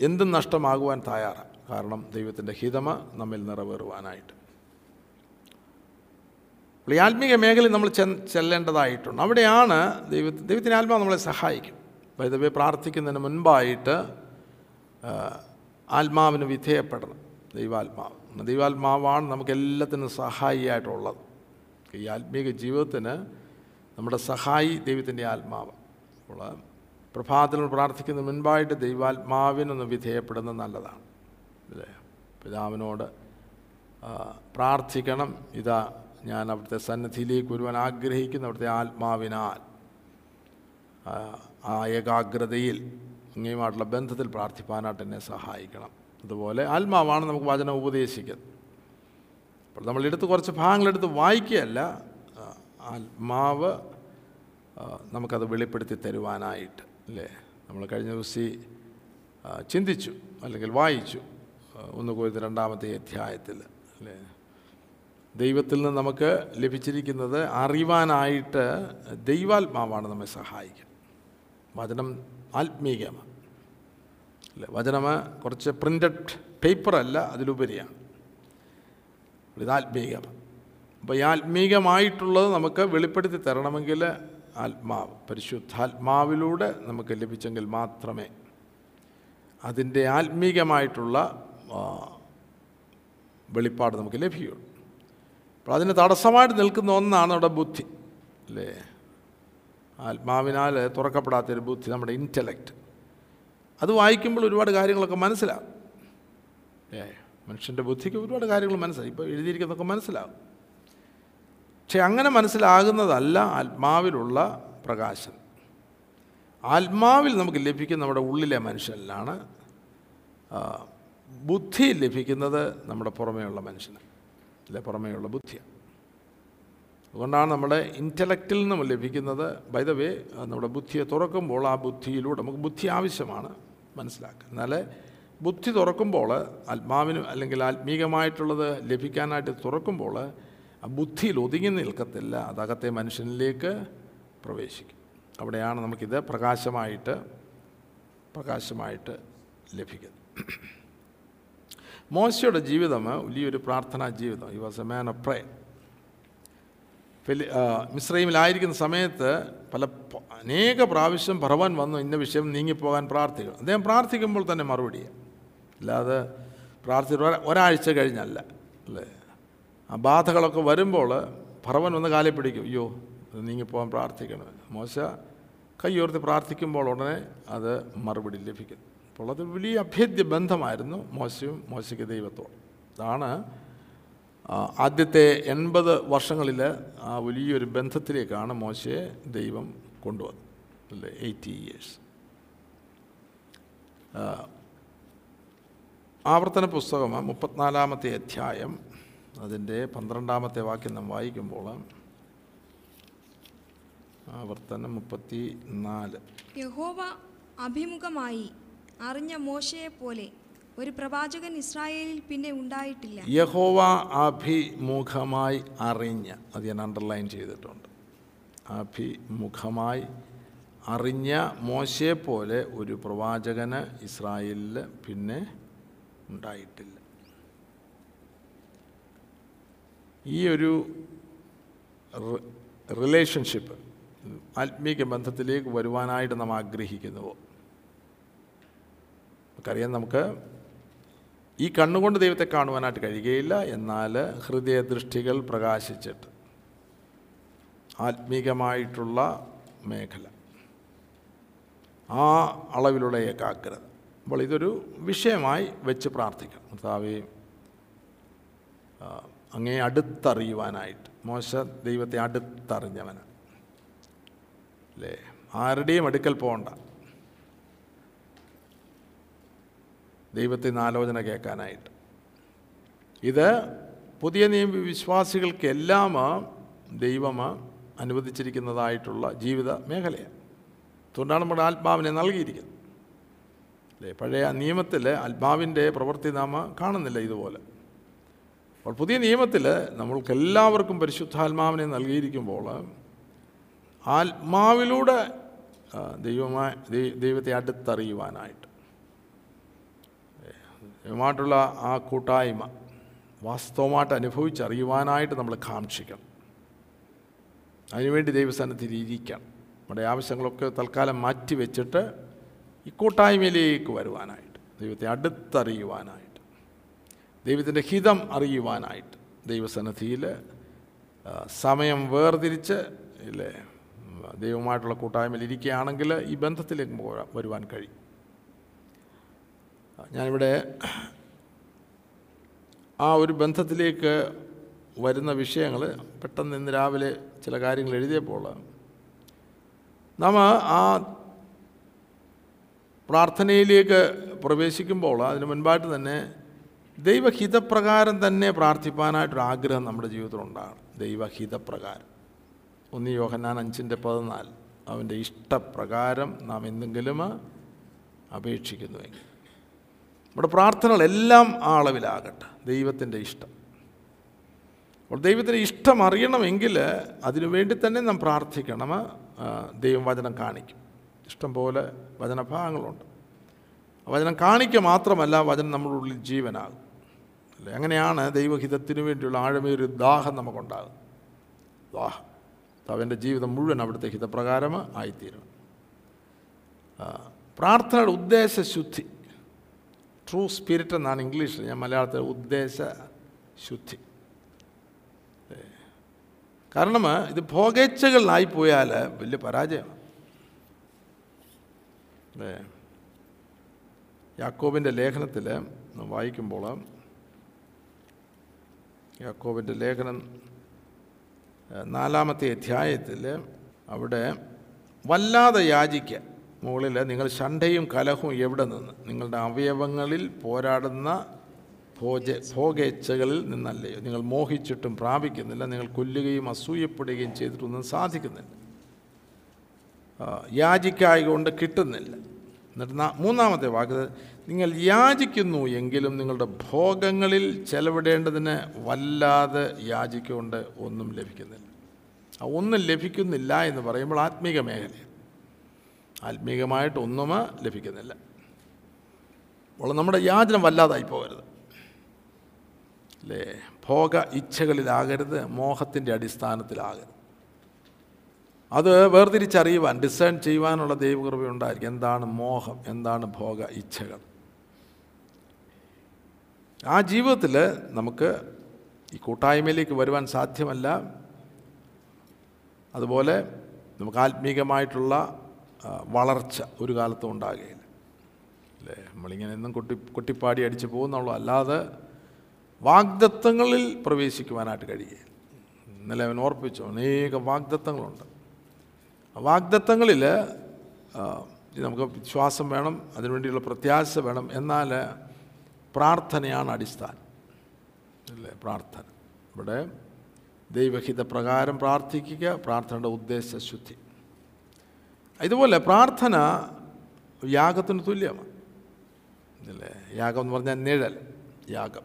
S1: എന്തും നഷ്ടമാകുവാൻ തയ്യാറാണ് കാരണം ദൈവത്തിന്റെ ഹിതമ നമ്മിൽ നിറവേറുവാനായിട്ട്. അപ്പോൾ ഈ ആത്മീയ മേഖലയിൽ നമ്മൾ ചെ ചെല്ലേണ്ടതായിട്ടുണ്ട്. അവിടെയാണ് ദൈവ ദൈവത്തിന്റെ ആത്മാവ് നമ്മളെ സഹായിക്കും. വൈദവ്യ പ്രാർത്ഥിക്കുന്നതിന് മുൻപായിട്ട് ആത്മാവിന് വിധേയപ്പെടണം. ദൈവാത്മാവ്. ദൈവാത്മാവാണ് നമുക്ക് എല്ലാത്തിനും സഹായിയായിട്ടുള്ളത്. ഈ ആത്മീക ജീവിതത്തിന് നമ്മുടെ സഹായി ദൈവത്തിന്റെ ആത്മാവ്. അപ്പോൾ പ്രഭാതത്തിൽ പ്രാർത്ഥിക്കുന്ന മുൻപായിട്ട് ദൈവാത്മാവിനൊന്ന് വിധേയപ്പെടുന്നത് നല്ലതാണ്. അല്ലേ? പിതാവിനോട് പ്രാർത്ഥിക്കണം. ഇതാ ഞാൻ അവിടുത്തെ സന്നദ്ധിയിലേക്ക് വരുവാൻ ആഗ്രഹിക്കുന്ന അവിടുത്തെ ആത്മാവിനാൽ. ആ, ഏകാഗ്രതയിൽ അങ്ങയുമായിട്ടുള്ള ബന്ധത്തിൽ പ്രാർത്ഥിപ്പാനായിട്ട് എന്നെ സഹായിക്കണം. അതുപോലെ ആത്മാവാണ് നമുക്ക് വചനം ഉപദേശിക്കുന്നത്. അപ്പോൾ നമ്മൾ എടുത്ത് കുറച്ച് ഭാഗങ്ങളെടുത്ത് വായിക്കുകയല്ല ആത്മാവ് നമുക്കത് വെളിപ്പെടുത്തി തരുവാനായിട്ട് അല്ലേ? നമ്മൾ കഴിഞ്ഞ ദിവസം ചിന്തിച്ചു അല്ലെങ്കിൽ വായിച്ചു ഒന്ന് കോരുന്ന രണ്ടാമത്തെ അധ്യായത്തിൽ അല്ലേ? ദൈവത്തിൽ നിന്ന് നമുക്ക് ലഭിച്ചിരിക്കുന്നത് അറിവാനായിട്ട് ദൈവാത്മാവാണ് നമ്മെ സഹായിക്കുക വചനം ആത്മീകമാണ്. അല്ലേ? വചനം കുറച്ച് പ്രിന്റഡ് പേപ്പറല്ല അതിലുപരിയാണ്. ഇത് ആത്മീകമാണ്. അപ്പോൾ ഈ ആത്മീകമായിട്ടുള്ളത് നമുക്ക് വെളിപ്പെടുത്തി തരണമെങ്കിൽ ആത്മാവ് പരിശുദ്ധാത്മാവിലൂടെ നമുക്ക് ലഭിച്ചെങ്കിൽ മാത്രമേ അതിന്റെ ആത്മീകമായിട്ടുള്ള വെളിപ്പാട് നമുക്ക് ലഭിക്കുകയുള്ളൂ അപ്പോൾ അതിന് തടസ്സമായിട്ട് നിൽക്കുന്ന ഒന്നാണ് നമ്മുടെ ബുദ്ധി അല്ലേ? ആത്മാവിനാൽ തുറക്കപ്പെടാത്തൊരു ബുദ്ധി നമ്മുടെ ഇന്റലക്റ്റ് അത് വായിക്കുമ്പോൾ ഒരുപാട് കാര്യങ്ങളൊക്കെ മനസ്സിലാവും. ഏ മനുഷ്യന്റെ ബുദ്ധിക്ക് ഒരുപാട് കാര്യങ്ങൾ മനസ്സിലായി ഇപ്പോൾ എഴുതിയിരിക്കുന്നതൊക്കെ മനസ്സിലാവും. പക്ഷെ അങ്ങനെ മനസ്സിലാകുന്നതല്ല ആത്മാവിലുള്ള പ്രകാശം. ആത്മാവിൽ നമുക്ക് ലഭിക്കുന്ന നമ്മുടെ ഉള്ളിലെ മനുഷ്യനിലാണ് ബുദ്ധി ലഭിക്കുന്നത് നമ്മുടെ പുറമേയുള്ള മനുഷ്യന് അല്ലെ പുറമേയുള്ള ബുദ്ധിയാണ്. അതുകൊണ്ടാണ് നമ്മുടെ ഇന്റലക്റ്റിൽ നിന്നും ലഭിക്കുന്നത്. ബൈ ദ വേ നമ്മുടെ ബുദ്ധിയെ തുറക്കുമ്പോൾ ആ ബുദ്ധിയിലൂടെ നമുക്ക് ബുദ്ധി ആവശ്യമാണ് മനസ്സിലാക്കുക എന്നാൽ ബുദ്ധി തുറക്കുമ്പോൾ ആത്മാവിന് അല്ലെങ്കിൽ ആത്മീകമായിട്ടുള്ളത് ലഭിക്കാനായിട്ട് തുറക്കുമ്പോൾ ആ ബുദ്ധിയിൽ ഒതുങ്ങി നിൽക്കത്തില്ല. അതകത്തെ മനുഷ്യനിലേക്ക് പ്രവേശിക്കും. അവിടെയാണ് നമുക്കിത് പ്രകാശമായിട്ട് പ്രകാശമായിട്ട് ലഭിക്കുന്നത്. മോശയുടെ ജീവിതം വലിയൊരു പ്രാർത്ഥനാ ജീവിതം. ഈ was a man of pray ഫിലി മിശ്രൈമിലായിരിക്കുന്ന സമയത്ത് പല അനേക പ്രാവശ്യം പറവാൻ വന്നു ഇന്ന വിഷയം നീങ്ങിപ്പോകാൻ പ്രാർത്ഥിക്കും അദ്ദേഹം പ്രാർത്ഥിക്കുമ്പോൾ തന്നെ മറുപടി അല്ലാതെ പ്രാർത്ഥിച്ച ഒരാഴ്ച കഴിഞ്ഞല്ല അല്ലേ? ആ ബാധകളൊക്കെ വരുമ്പോൾ പറവൻ വന്ന് കാലിൽ പിടിക്കും. അയ്യോ നീങ്ങിപ്പോകാൻ പ്രാർത്ഥിക്കണം മോശ കൈയോർത്ത് പ്രാർത്ഥിക്കുമ്പോൾ ഉടനെ അത് മറുപടി ലഭിക്കും അപ്പോൾ അത് വലിയ അഭേദ്യ ബന്ധമായിരുന്നു മോശയും മോശയ്ക്ക് ദൈവത്തോ അതാണ് ആദ്യത്തെ എൺപത് വർഷങ്ങളിൽ ആ വലിയൊരു ബന്ധത്തിലേക്കാണ് മോശയെ ദൈവം കൊണ്ടുവന്നത്. അല്ലേ? Eighty years. ആവർത്തന പുസ്തകം മുപ്പത്തിനാലാമത്തെ അധ്യായം അതിന്റെ പന്ത്രണ്ടാമത്തെ വാക്യം നാം വായിക്കുമ്പോൾ ആവർത്തനം മുപ്പത്തി നാല്
S2: യഹോവ അഭിമുഖമായി അറിഞ്ഞ മോശയെ പോലെ ഒരു പ്രവാചകൻ ഇസ്രായേലിൽ പിന്നെ ഉണ്ടായിട്ടില്ല.
S1: യഹോവ അഭിമുഖമായി അറിഞ്ഞ അത് ഞാൻ അണ്ടർലൈൻ ചെയ്തിട്ടുണ്ട്. അഭിമുഖമായി അറിഞ്ഞ മോശയെ പോലെ ഒരു പ്രവാചകന് ഇസ്രായേലിൽ പിന്നെ ഉണ്ടായിട്ടില്ല. ഈ ഒരു റിലേഷൻഷിപ്പ് ആത്മീക ബന്ധത്തിലേക്ക് വരുവാനായിട്ട് നാം ആഗ്രഹിക്കുന്നുവോ നമുക്കറിയാം നമുക്ക് ഈ കണ്ണുകൊണ്ട് ദൈവത്തെ കാണുവാനായിട്ട് കഴിയുകയില്ല. എന്നാൽ ഹൃദയദൃഷ്ടികൾ പ്രകാശിച്ചിട്ട് ആത്മീകമായിട്ടുള്ള മേഖല ആ അളവിലുള്ള ഏകാഗ്രത. അപ്പോൾ ഇതൊരു വിഷയമായി വെച്ച് പ്രാർത്ഥിക്കണം കർത്താവെ അങ്ങേ അടുത്തറിയുവാനായിട്ട് മോശ ദൈവത്തെ അടുത്തറിഞ്ഞവനാണ് അല്ലേ? ആരുടെയും അടുക്കൽ പോകണ്ട. ദൈവത്തിൽ നിന്ന് ആലോചന കേൾക്കാനായിട്ട്. ഇത് പുതിയ നിയമ വിശ്വാസികൾക്കെല്ലാം ദൈവം അനുവദിച്ചിരിക്കുന്നതായിട്ടുള്ള ജീവിത മേഖലയാണ്. അതുകൊണ്ടാണ് നമ്മുടെ ആത്മാവിനെ നൽകിയിരിക്കുന്നത്. അല്ലേ? പഴയ നിയമത്തിൽ ആത്മാവിന്റെ പ്രവൃത്തി നാം കാണുന്നില്ല ഇതുപോലെ. അപ്പോൾ പുതിയ നിയമത്തിൽ നമ്മൾക്കെല്ലാവർക്കും പരിശുദ്ധാത്മാവിനെ നൽകിയിരിക്കുമ്പോൾ ആത്മാവിലൂടെ ദൈവമായി ദൈവത്തെ അടുത്തറിയുവാനായിട്ട് ദൈവമായിട്ടുള്ള ആ കൂട്ടായ്മ വാസ്തവമായിട്ട് അനുഭവിച്ചറിയുവാനായിട്ട് നമ്മൾ കാക്ഷിക്കണം. അതിനുവേണ്ടി ദൈവസ്ഥാനത്തിൽ ഇരിക്കണം. നമ്മുടെ ആവശ്യങ്ങളൊക്കെ തൽക്കാലം മാറ്റി വെച്ചിട്ട് ഈ കൂട്ടായ്മയിലേക്ക് വരുവാനായിട്ട് ദൈവത്തെ അടുത്തറിയുവാനായിട്ട് ദൈവത്തിന്റെ ഹിതം അറിയുവാനായിട്ട് ദൈവസന്നിധിയിൽ സമയം വേർതിരിച്ച് ഇല്ലേ ദൈവമായിട്ടുള്ള കൂട്ടായ്മയിൽ ഇരിക്കുകയാണെങ്കിൽ ഈ ബന്ധത്തിലേക്ക് വരുവാൻ കഴിയും. ഞാനിവിടെ ആ ഒരു ബന്ധത്തിലേക്ക് വരുന്ന വിഷയങ്ങൾ പെട്ടെന്ന് ഇന്ന് രാവിലെ ചില കാര്യങ്ങൾ എഴുതിയപ്പോൾ നാം ആ പ്രാർത്ഥനയിലേക്ക് പ്രവേശിക്കുമ്പോൾ അതിന് മുൻപായിട്ട് തന്നെ ദൈവഹിതപ്രകാരം തന്നെ പ്രാർത്ഥിപ്പാനായിട്ടൊരു ആഗ്രഹം നമ്മുടെ ജീവിതത്തിലുണ്ടാണ് ദൈവഹിതപ്രകാരം. ഒന്ന് യോഹന്നാൻ അഞ്ചിന്റെ പതിനാല്. അവന്റെ ഇഷ്ടപ്രകാരം നാം എന്തെങ്കിലും അപേക്ഷിക്കുന്നുവെങ്കിൽ. നമ്മുടെ പ്രാർത്ഥനകളെല്ലാം ആ അളവിലാകട്ടെ. ദൈവത്തിന്റെ ഇഷ്ടം. അപ്പോൾ ദൈവത്തിന്റെ ഇഷ്ടം അറിയണമെങ്കിൽ അതിനുവേണ്ടി തന്നെ നാം പ്രാർത്ഥിക്കണം. ദൈവം വചനം കാണിക്കും. ഇഷ്ടം പോലെ വചനഭാഗങ്ങളുണ്ട്. വചനം കാണിക്കുക മാത്രമല്ല വചനം നമ്മുടെ ഉള്ളിൽ ജീവനാകും. അല്ലേ? അങ്ങനെയാണ് ദൈവഹിതത്തിനു വേണ്ടിയുള്ള ആഴമേറിയ ദാഹം നമുക്കുണ്ടാകും ദാഹം. അവന്റെ ജീവിതം മുഴുവൻ അവിടുത്തെ ഹിതപ്രകാരം ആയിത്തീരും പ്രാർത്ഥനയുടെ ഉദ്ദേശശുദ്ധി. ട്രൂ സ്പിരിറ്റ് എന്നാണ് ഇംഗ്ലീഷിൽ ഞാൻ മലയാളത്തിൽ ഉദ്ദേശ ശുദ്ധി. കാരണം ഇത് ഭോഗേച്ഛകളിലായി പോയാൽ വലിയ പരാജയമാണ്. അല്ലേ യാക്കോബിന്റെ ലേഖനത്തിൽ വായിക്കുമ്പോൾ യാക്കോബിന്റെ ലേഖനം നാലാമത്തെ അധ്യായത്തിൽ അവിടെ വല്ലാതെ യാചിക്കുക മുകളിൽ നിങ്ങൾ ശണ്ഠയും കലഹവും എവിടെ നിന്ന്? നിങ്ങളുടെ അവയവങ്ങളിൽ പോരാടുന്ന ഭോജ ഭോഗേച്ഛകളിൽ നിന്നല്ലയോ? നിങ്ങൾ മോഹിച്ചിട്ടും പ്രാപിക്കുന്നില്ല നിങ്ങൾ കൊല്ലുകയും അസൂയപ്പെടുകയും ചെയ്തിട്ടൊന്നും സാധിക്കുന്നില്ല. യാചിക്കായകൊണ്ട് കിട്ടുന്നില്ല. എന്നിട്ട് മൂന്നാമത്തെ വാക്ക് നിങ്ങൾ യാചിക്കുന്നു എങ്കിലും നിങ്ങളുടെ ഭോഗങ്ങളിൽ ചെലവിടേണ്ടതിന് വല്ലാതെ യാചിക്കൊണ്ട് ഒന്നും ലഭിക്കുന്നില്ല. ഒന്നും ലഭിക്കുന്നില്ല എന്ന് പറയുമ്പോൾ ആത്മീക മേഖലയാണ്. ആത്മീകമായിട്ട് ഒന്നും ലഭിക്കുന്നില്ല. അപ്പോൾ നമ്മുടെ യാചന വല്ലാതായി പോകരുത്. അല്ലേ? ഭോഗ ഇച്ഛകളിലാകരുത് മോഹത്തിന്റെ അടിസ്ഥാനത്തിലാകരുത്. അത് വേർതിരിച്ചറിയുവാൻ ഡിസൈൻ ചെയ്യുവാനുള്ള ദൈവകൃപ ഉണ്ടായിരിക്കും. എന്താണ് മോഹം? എന്താണ് ഭോഗ ഇച്ഛകൾ? ആ ജീവിതത്തിൽ നമുക്ക് ഈ കൂട്ടായ്മയിലേക്ക് വരുവാൻ സാധ്യമല്ല. അതുപോലെ നമുക്ക് ആത്മീകമായിട്ടുള്ള വളർച്ച ഒരു കാലത്തും ഉണ്ടാകുകയില്ല അല്ലേ? നമ്മളിങ്ങനെ എന്നും കൊട്ടി കൊട്ടിപ്പാടി അടിച്ച് പോകുന്നുള്ളൂ. അല്ലാതെ വാഗ്ദത്തങ്ങളിൽ പ്രവേശിക്കുവാനായിട്ട് കഴിയുകയില്ല. ഇന്നലെ അവൻ ഓർപ്പിച്ചു അനേക വാഗ്ദത്തങ്ങളുണ്ട്. വാഗ്ദത്തങ്ങളിൽ നമുക്ക് വിശ്വാസം വേണം അതിനുവേണ്ടിയുള്ള പ്രത്യാശ വേണം എന്നാൽ പ്രാർത്ഥനയാണ് അടിസ്ഥാനം. അല്ലേ? പ്രാർത്ഥന. ഇവിടെ ദൈവഹിത പ്രകാരം പ്രാർത്ഥിക്കുക പ്രാർത്ഥനയുടെ ഉദ്ദേശശുദ്ധി. ഇതുപോലെ പ്രാർത്ഥന യാഗത്തിന് തുല്യമാണ്. അല്ലേ യാഗം എന്ന് പറഞ്ഞാൽ നിഴൽ യാഗം.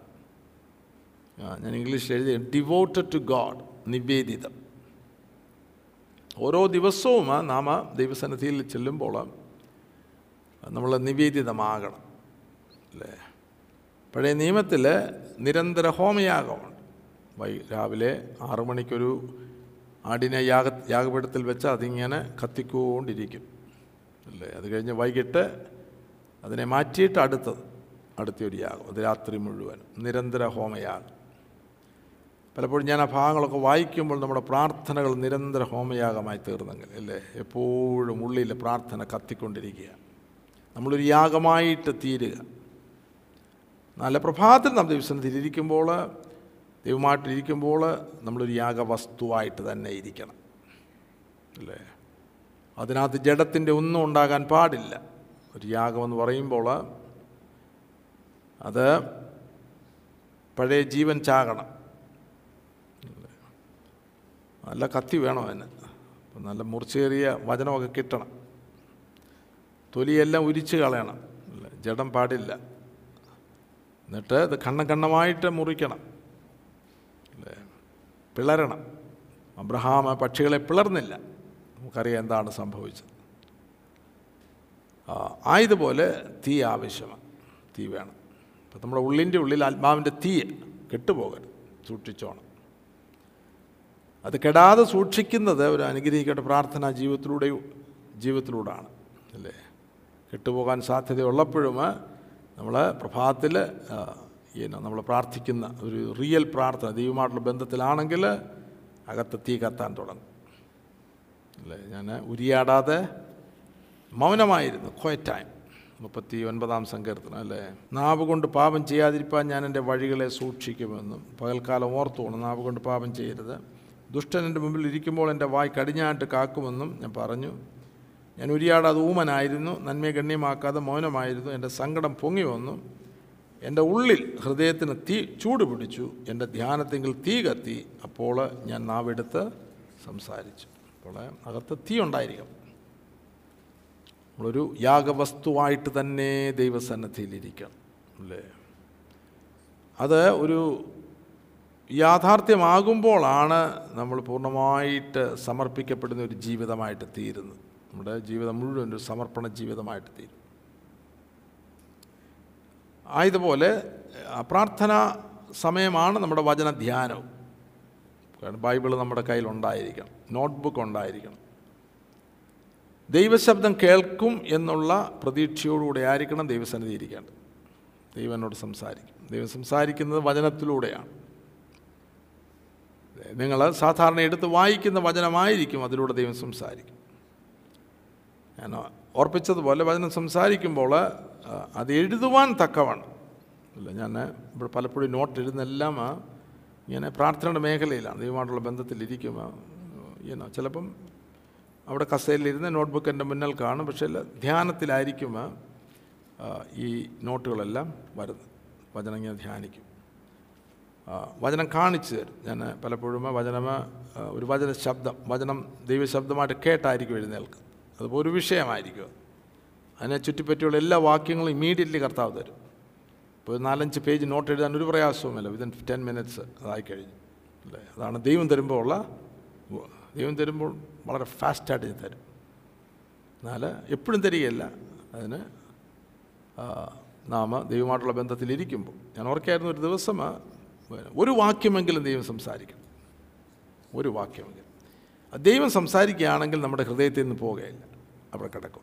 S1: ഞാൻ ഇംഗ്ലീഷിൽ എഴുതി ഡിവോട്ടഡ് ടു ഗോഡ് നിവേദിതം. ഓരോ ദിവസവും നാം ദൈവസന്നിധിയിൽ ചെല്ലുമ്പോൾ നമ്മൾ നിവേദിതമാകണം. അല്ലേ? പഴയ നിയമത്തിൽ നിരന്തര ഹോമയാഗമുണ്ട്. വൈ രാവിലെ ആറു മണിക്കൊരു ആടിനെ യാഗ യാഗപീഠത്തിൽ വെച്ച് അതിങ്ങനെ കത്തിക്കൊണ്ടിരിക്കും. അല്ലേ? അത് കഴിഞ്ഞ് വൈകിട്ട് അതിനെ മാറ്റിയിട്ട് അടുത്തത് അടുത്തൊരു യാഗം. അത് രാത്രി മുഴുവൻ നിരന്തര ഹോമയാഗം. പലപ്പോഴും ഞാൻ ആ ഭാഗങ്ങളൊക്കെ വായിക്കുമ്പോൾ നമ്മുടെ പ്രാർത്ഥനകൾ നിരന്തര ഹോമയാഗമായി തീർന്നെങ്കിൽ അല്ലേ? എപ്പോഴും ഉള്ളിൽ പ്രാർത്ഥന കത്തിക്കൊണ്ടിരിക്കുക. നമ്മളൊരു യാഗമായിട്ട് തീരുക. നല്ല പ്രഭാതത്തിൽ നാം ദിവസം ഇരിക്കുമ്പോൾ ദൈവമായിട്ടിരിക്കുമ്പോൾ നമ്മളൊരു യാഗവസ്തുവായിട്ട് തന്നെ ഇരിക്കണം. അല്ലേ? അതിനകത്ത് ജഡത്തിന്റെ ഒന്നും ഉണ്ടാകാൻ പാടില്ല. ഒരു യാഗമെന്ന് പറയുമ്പോൾ അത് പഴയ ജീവൻ ചാകണം. നല്ല കത്തി വേണം അതിന്. നല്ല മുറിച്ചേറിയ വചനമൊക്കെ കിട്ടണം. തൊലിയെല്ലാം ഉരിച്ച് കളയണം. ജഡം പാടില്ല. എന്നിട്ട് ഇത് കണ്ണം കണ്ണമായിട്ട് മുറിക്കണം. പിളരണം. അബ്രഹാം ആ പക്ഷികളെ പിളർന്നില്ല. നമുക്കറിയാം എന്താണ് സംഭവിച്ചത്. ആയതുപോലെ തീ ആവശ്യമാണ്. തീ വേണം. അപ്പം നമ്മുടെ ഉള്ളിന്റെ ഉള്ളിൽ ആത്മാവിന്റെ തീ കെട്ടുപോകരുത്. സൂക്ഷിച്ചോണം. അത് കെടാതെ സൂക്ഷിക്കുന്നത് ഒരു അനുഗ്രഹിക്കേണ്ട പ്രാർത്ഥന ജീവിതത്തിലൂടെ ജീവിതത്തിലൂടെയാണ് അല്ലേ? കെട്ടുപോകാൻ സാധ്യതയുള്ളപ്പോഴും നമ്മൾ പ്രഭാതത്തിൽ നമ്മൾ പ്രാർത്ഥിക്കുന്ന ഒരു റിയൽ പ്രാർത്ഥന ദൈവമായിട്ടുള്ള ബന്ധത്തിലാണെങ്കിൽ അകത്ത് തീ കത്താൻ തുടങ്ങും. അല്ലേ? ഞാൻ ഉരിയാടാതെ മൗനമായിരുന്നു ക്വയറ്റൈം മുപ്പത്തി ഒൻപതാം സങ്കീർത്തനം അല്ലേ? നാവ് കൊണ്ട് പാപം ചെയ്യാതിരിപ്പാൻ ഞാൻ എന്റെ വഴികളെ സൂക്ഷിക്കുമെന്നും പകൽക്കാലം ഓർത്തുകൊണ്ട് നാവ് കൊണ്ട് പാപം ചെയ്യരുത്. ദുഷ്ടൻ എന്റെ മുമ്പിൽ ഇരിക്കുമ്പോൾ എന്റെ വായ് കടിഞ്ഞാട്ട് കാക്കുമെന്നും ഞാൻ പറഞ്ഞു. ഞാൻ ഉരിയാടാതെ ഊമനായിരുന്നു നന്മയെ ഗണ്യമാക്കാതെ മൗനമായിരുന്നു എന്റെ സങ്കടം പൊങ്ങി വന്നു. എന്റെ ഉള്ളിൽ ഹൃദയത്തിന് തീ ചൂട് പിടിച്ചു എന്റെ ധ്യാനത്തെങ്കിൽ തീ കത്തി. അപ്പോൾ ഞാൻ നാവെടുത്ത് സംസാരിച്ചു. അപ്പോൾ അകത്ത് തീ ഉണ്ടായിരിക്കും. നമ്മളൊരു യാഗവസ്തുവായിട്ട് തന്നെ ദൈവസന്നദ്ധിയിലിരിക്കണം അല്ലേ? അത് ഒരു യാഥാർത്ഥ്യമാകുമ്പോഴാണ് നമ്മൾ പൂർണമായിട്ട് സമർപ്പിക്കപ്പെടുന്ന ഒരു ജീവിതമായിട്ട് തീരുന്നത്. നമ്മുടെ ജീവിതം മുഴുവൻ ഒരു സമർപ്പണ ജീവിതമായിട്ട് തീരും. ആയതുപോലെ പ്രാർത്ഥന സമയമാണ് നമ്മുടെ വചന ധ്യാനവും കാരണം ബൈബിൾ നമ്മുടെ കയ്യിൽ ഉണ്ടായിരിക്കണം നോട്ട്ബുക്ക് ഉണ്ടായിരിക്കണം. ദൈവശബ്ദം കേൾക്കും എന്നുള്ള പ്രതീക്ഷയോടുകൂടെ ആയിരിക്കണം ദൈവസന്നിധി ഇരിക്കേണ്ടത്. ദൈവനോട് സംസാരിക്കും. ദൈവം സംസാരിക്കുന്നത് വചനത്തിലൂടെയാണ്. നിങ്ങൾ സാധാരണ എടുത്ത് വായിക്കുന്ന വചനമായിരിക്കും അതിലൂടെ ദൈവം സംസാരിക്കും. ഞാൻ ഓർപ്പിച്ചതുപോലെ വചനം സംസാരിക്കുമ്പോൾ അത് എഴുതുവാൻ തക്കവണ്ണം. അല്ല ഞാൻ ഇവിടെ പലപ്പോഴും നോട്ട് എഴുതുന്നെല്ലാം ഇങ്ങനെ പ്രാർത്ഥനയുടെ മേഖലയിലാണ് ദൈവമായിട്ടുള്ള ബന്ധത്തിലിരിക്കും ഇങ്ങനെ. ചിലപ്പം അവിടെ കസേലിരുന്ന് നോട്ട്ബുക്ക് എന്റെ മുന്നിൽ കാണും പക്ഷേ ധ്യാനത്തിലായിരിക്കും ഈ നോട്ടുകളെല്ലാം വരുന്നത്. വചനം ഇങ്ങനെ ധ്യാനിക്കും. വചനം കാണിച്ചു തരും. ഞാൻ പലപ്പോഴും വചനം ഒരു വചന ശബ്ദം വചനം ദൈവശബ്ദമായിട്ട് കേട്ടായിരിക്കും എഴുന്നേൽക്കുന്നത് അതിപ്പോൾ ഒരു വിഷയമായിരിക്കും. അതിനെ ചുറ്റിപ്പറ്റിയുള്ള എല്ലാ വാക്യങ്ങളും ഇമീഡിയറ്റ്ലി കർത്താവ് തരും. ഇപ്പോൾ നാലഞ്ച് പേജ് നോട്ട് എഴുതാൻ ഒരു പ്രയാസവുമില്ല. വിതിൻ ടെൻ മിനിറ്റ്സ് അതായി കഴിഞ്ഞു. അല്ലേ? അതാണ് ദൈവം തരുമ്പോൾ ഉള്ള ദൈവം തരുമ്പോൾ വളരെ ഫാസ്റ്റായിട്ട് തരും. എന്നാൽ എപ്പോഴും തരികയല്ല. അതിന് നാം ദൈവമായിട്ടുള്ള ബന്ധത്തിലിരിക്കുമ്പോൾ ഞാൻ ഓർക്കായിരുന്നു ഒരു ദിവസം ഒരു വാക്യമെങ്കിലും ദൈവം സംസാരിക്കണം ഒരു വാക്യമെങ്കിലും. ദൈവം സംസാരിക്കുകയാണെങ്കിൽ നമ്മുടെ ഹൃദയത്തിൽ നിന്ന് പോവുകയില്ല. അവിടെ കിടക്കും.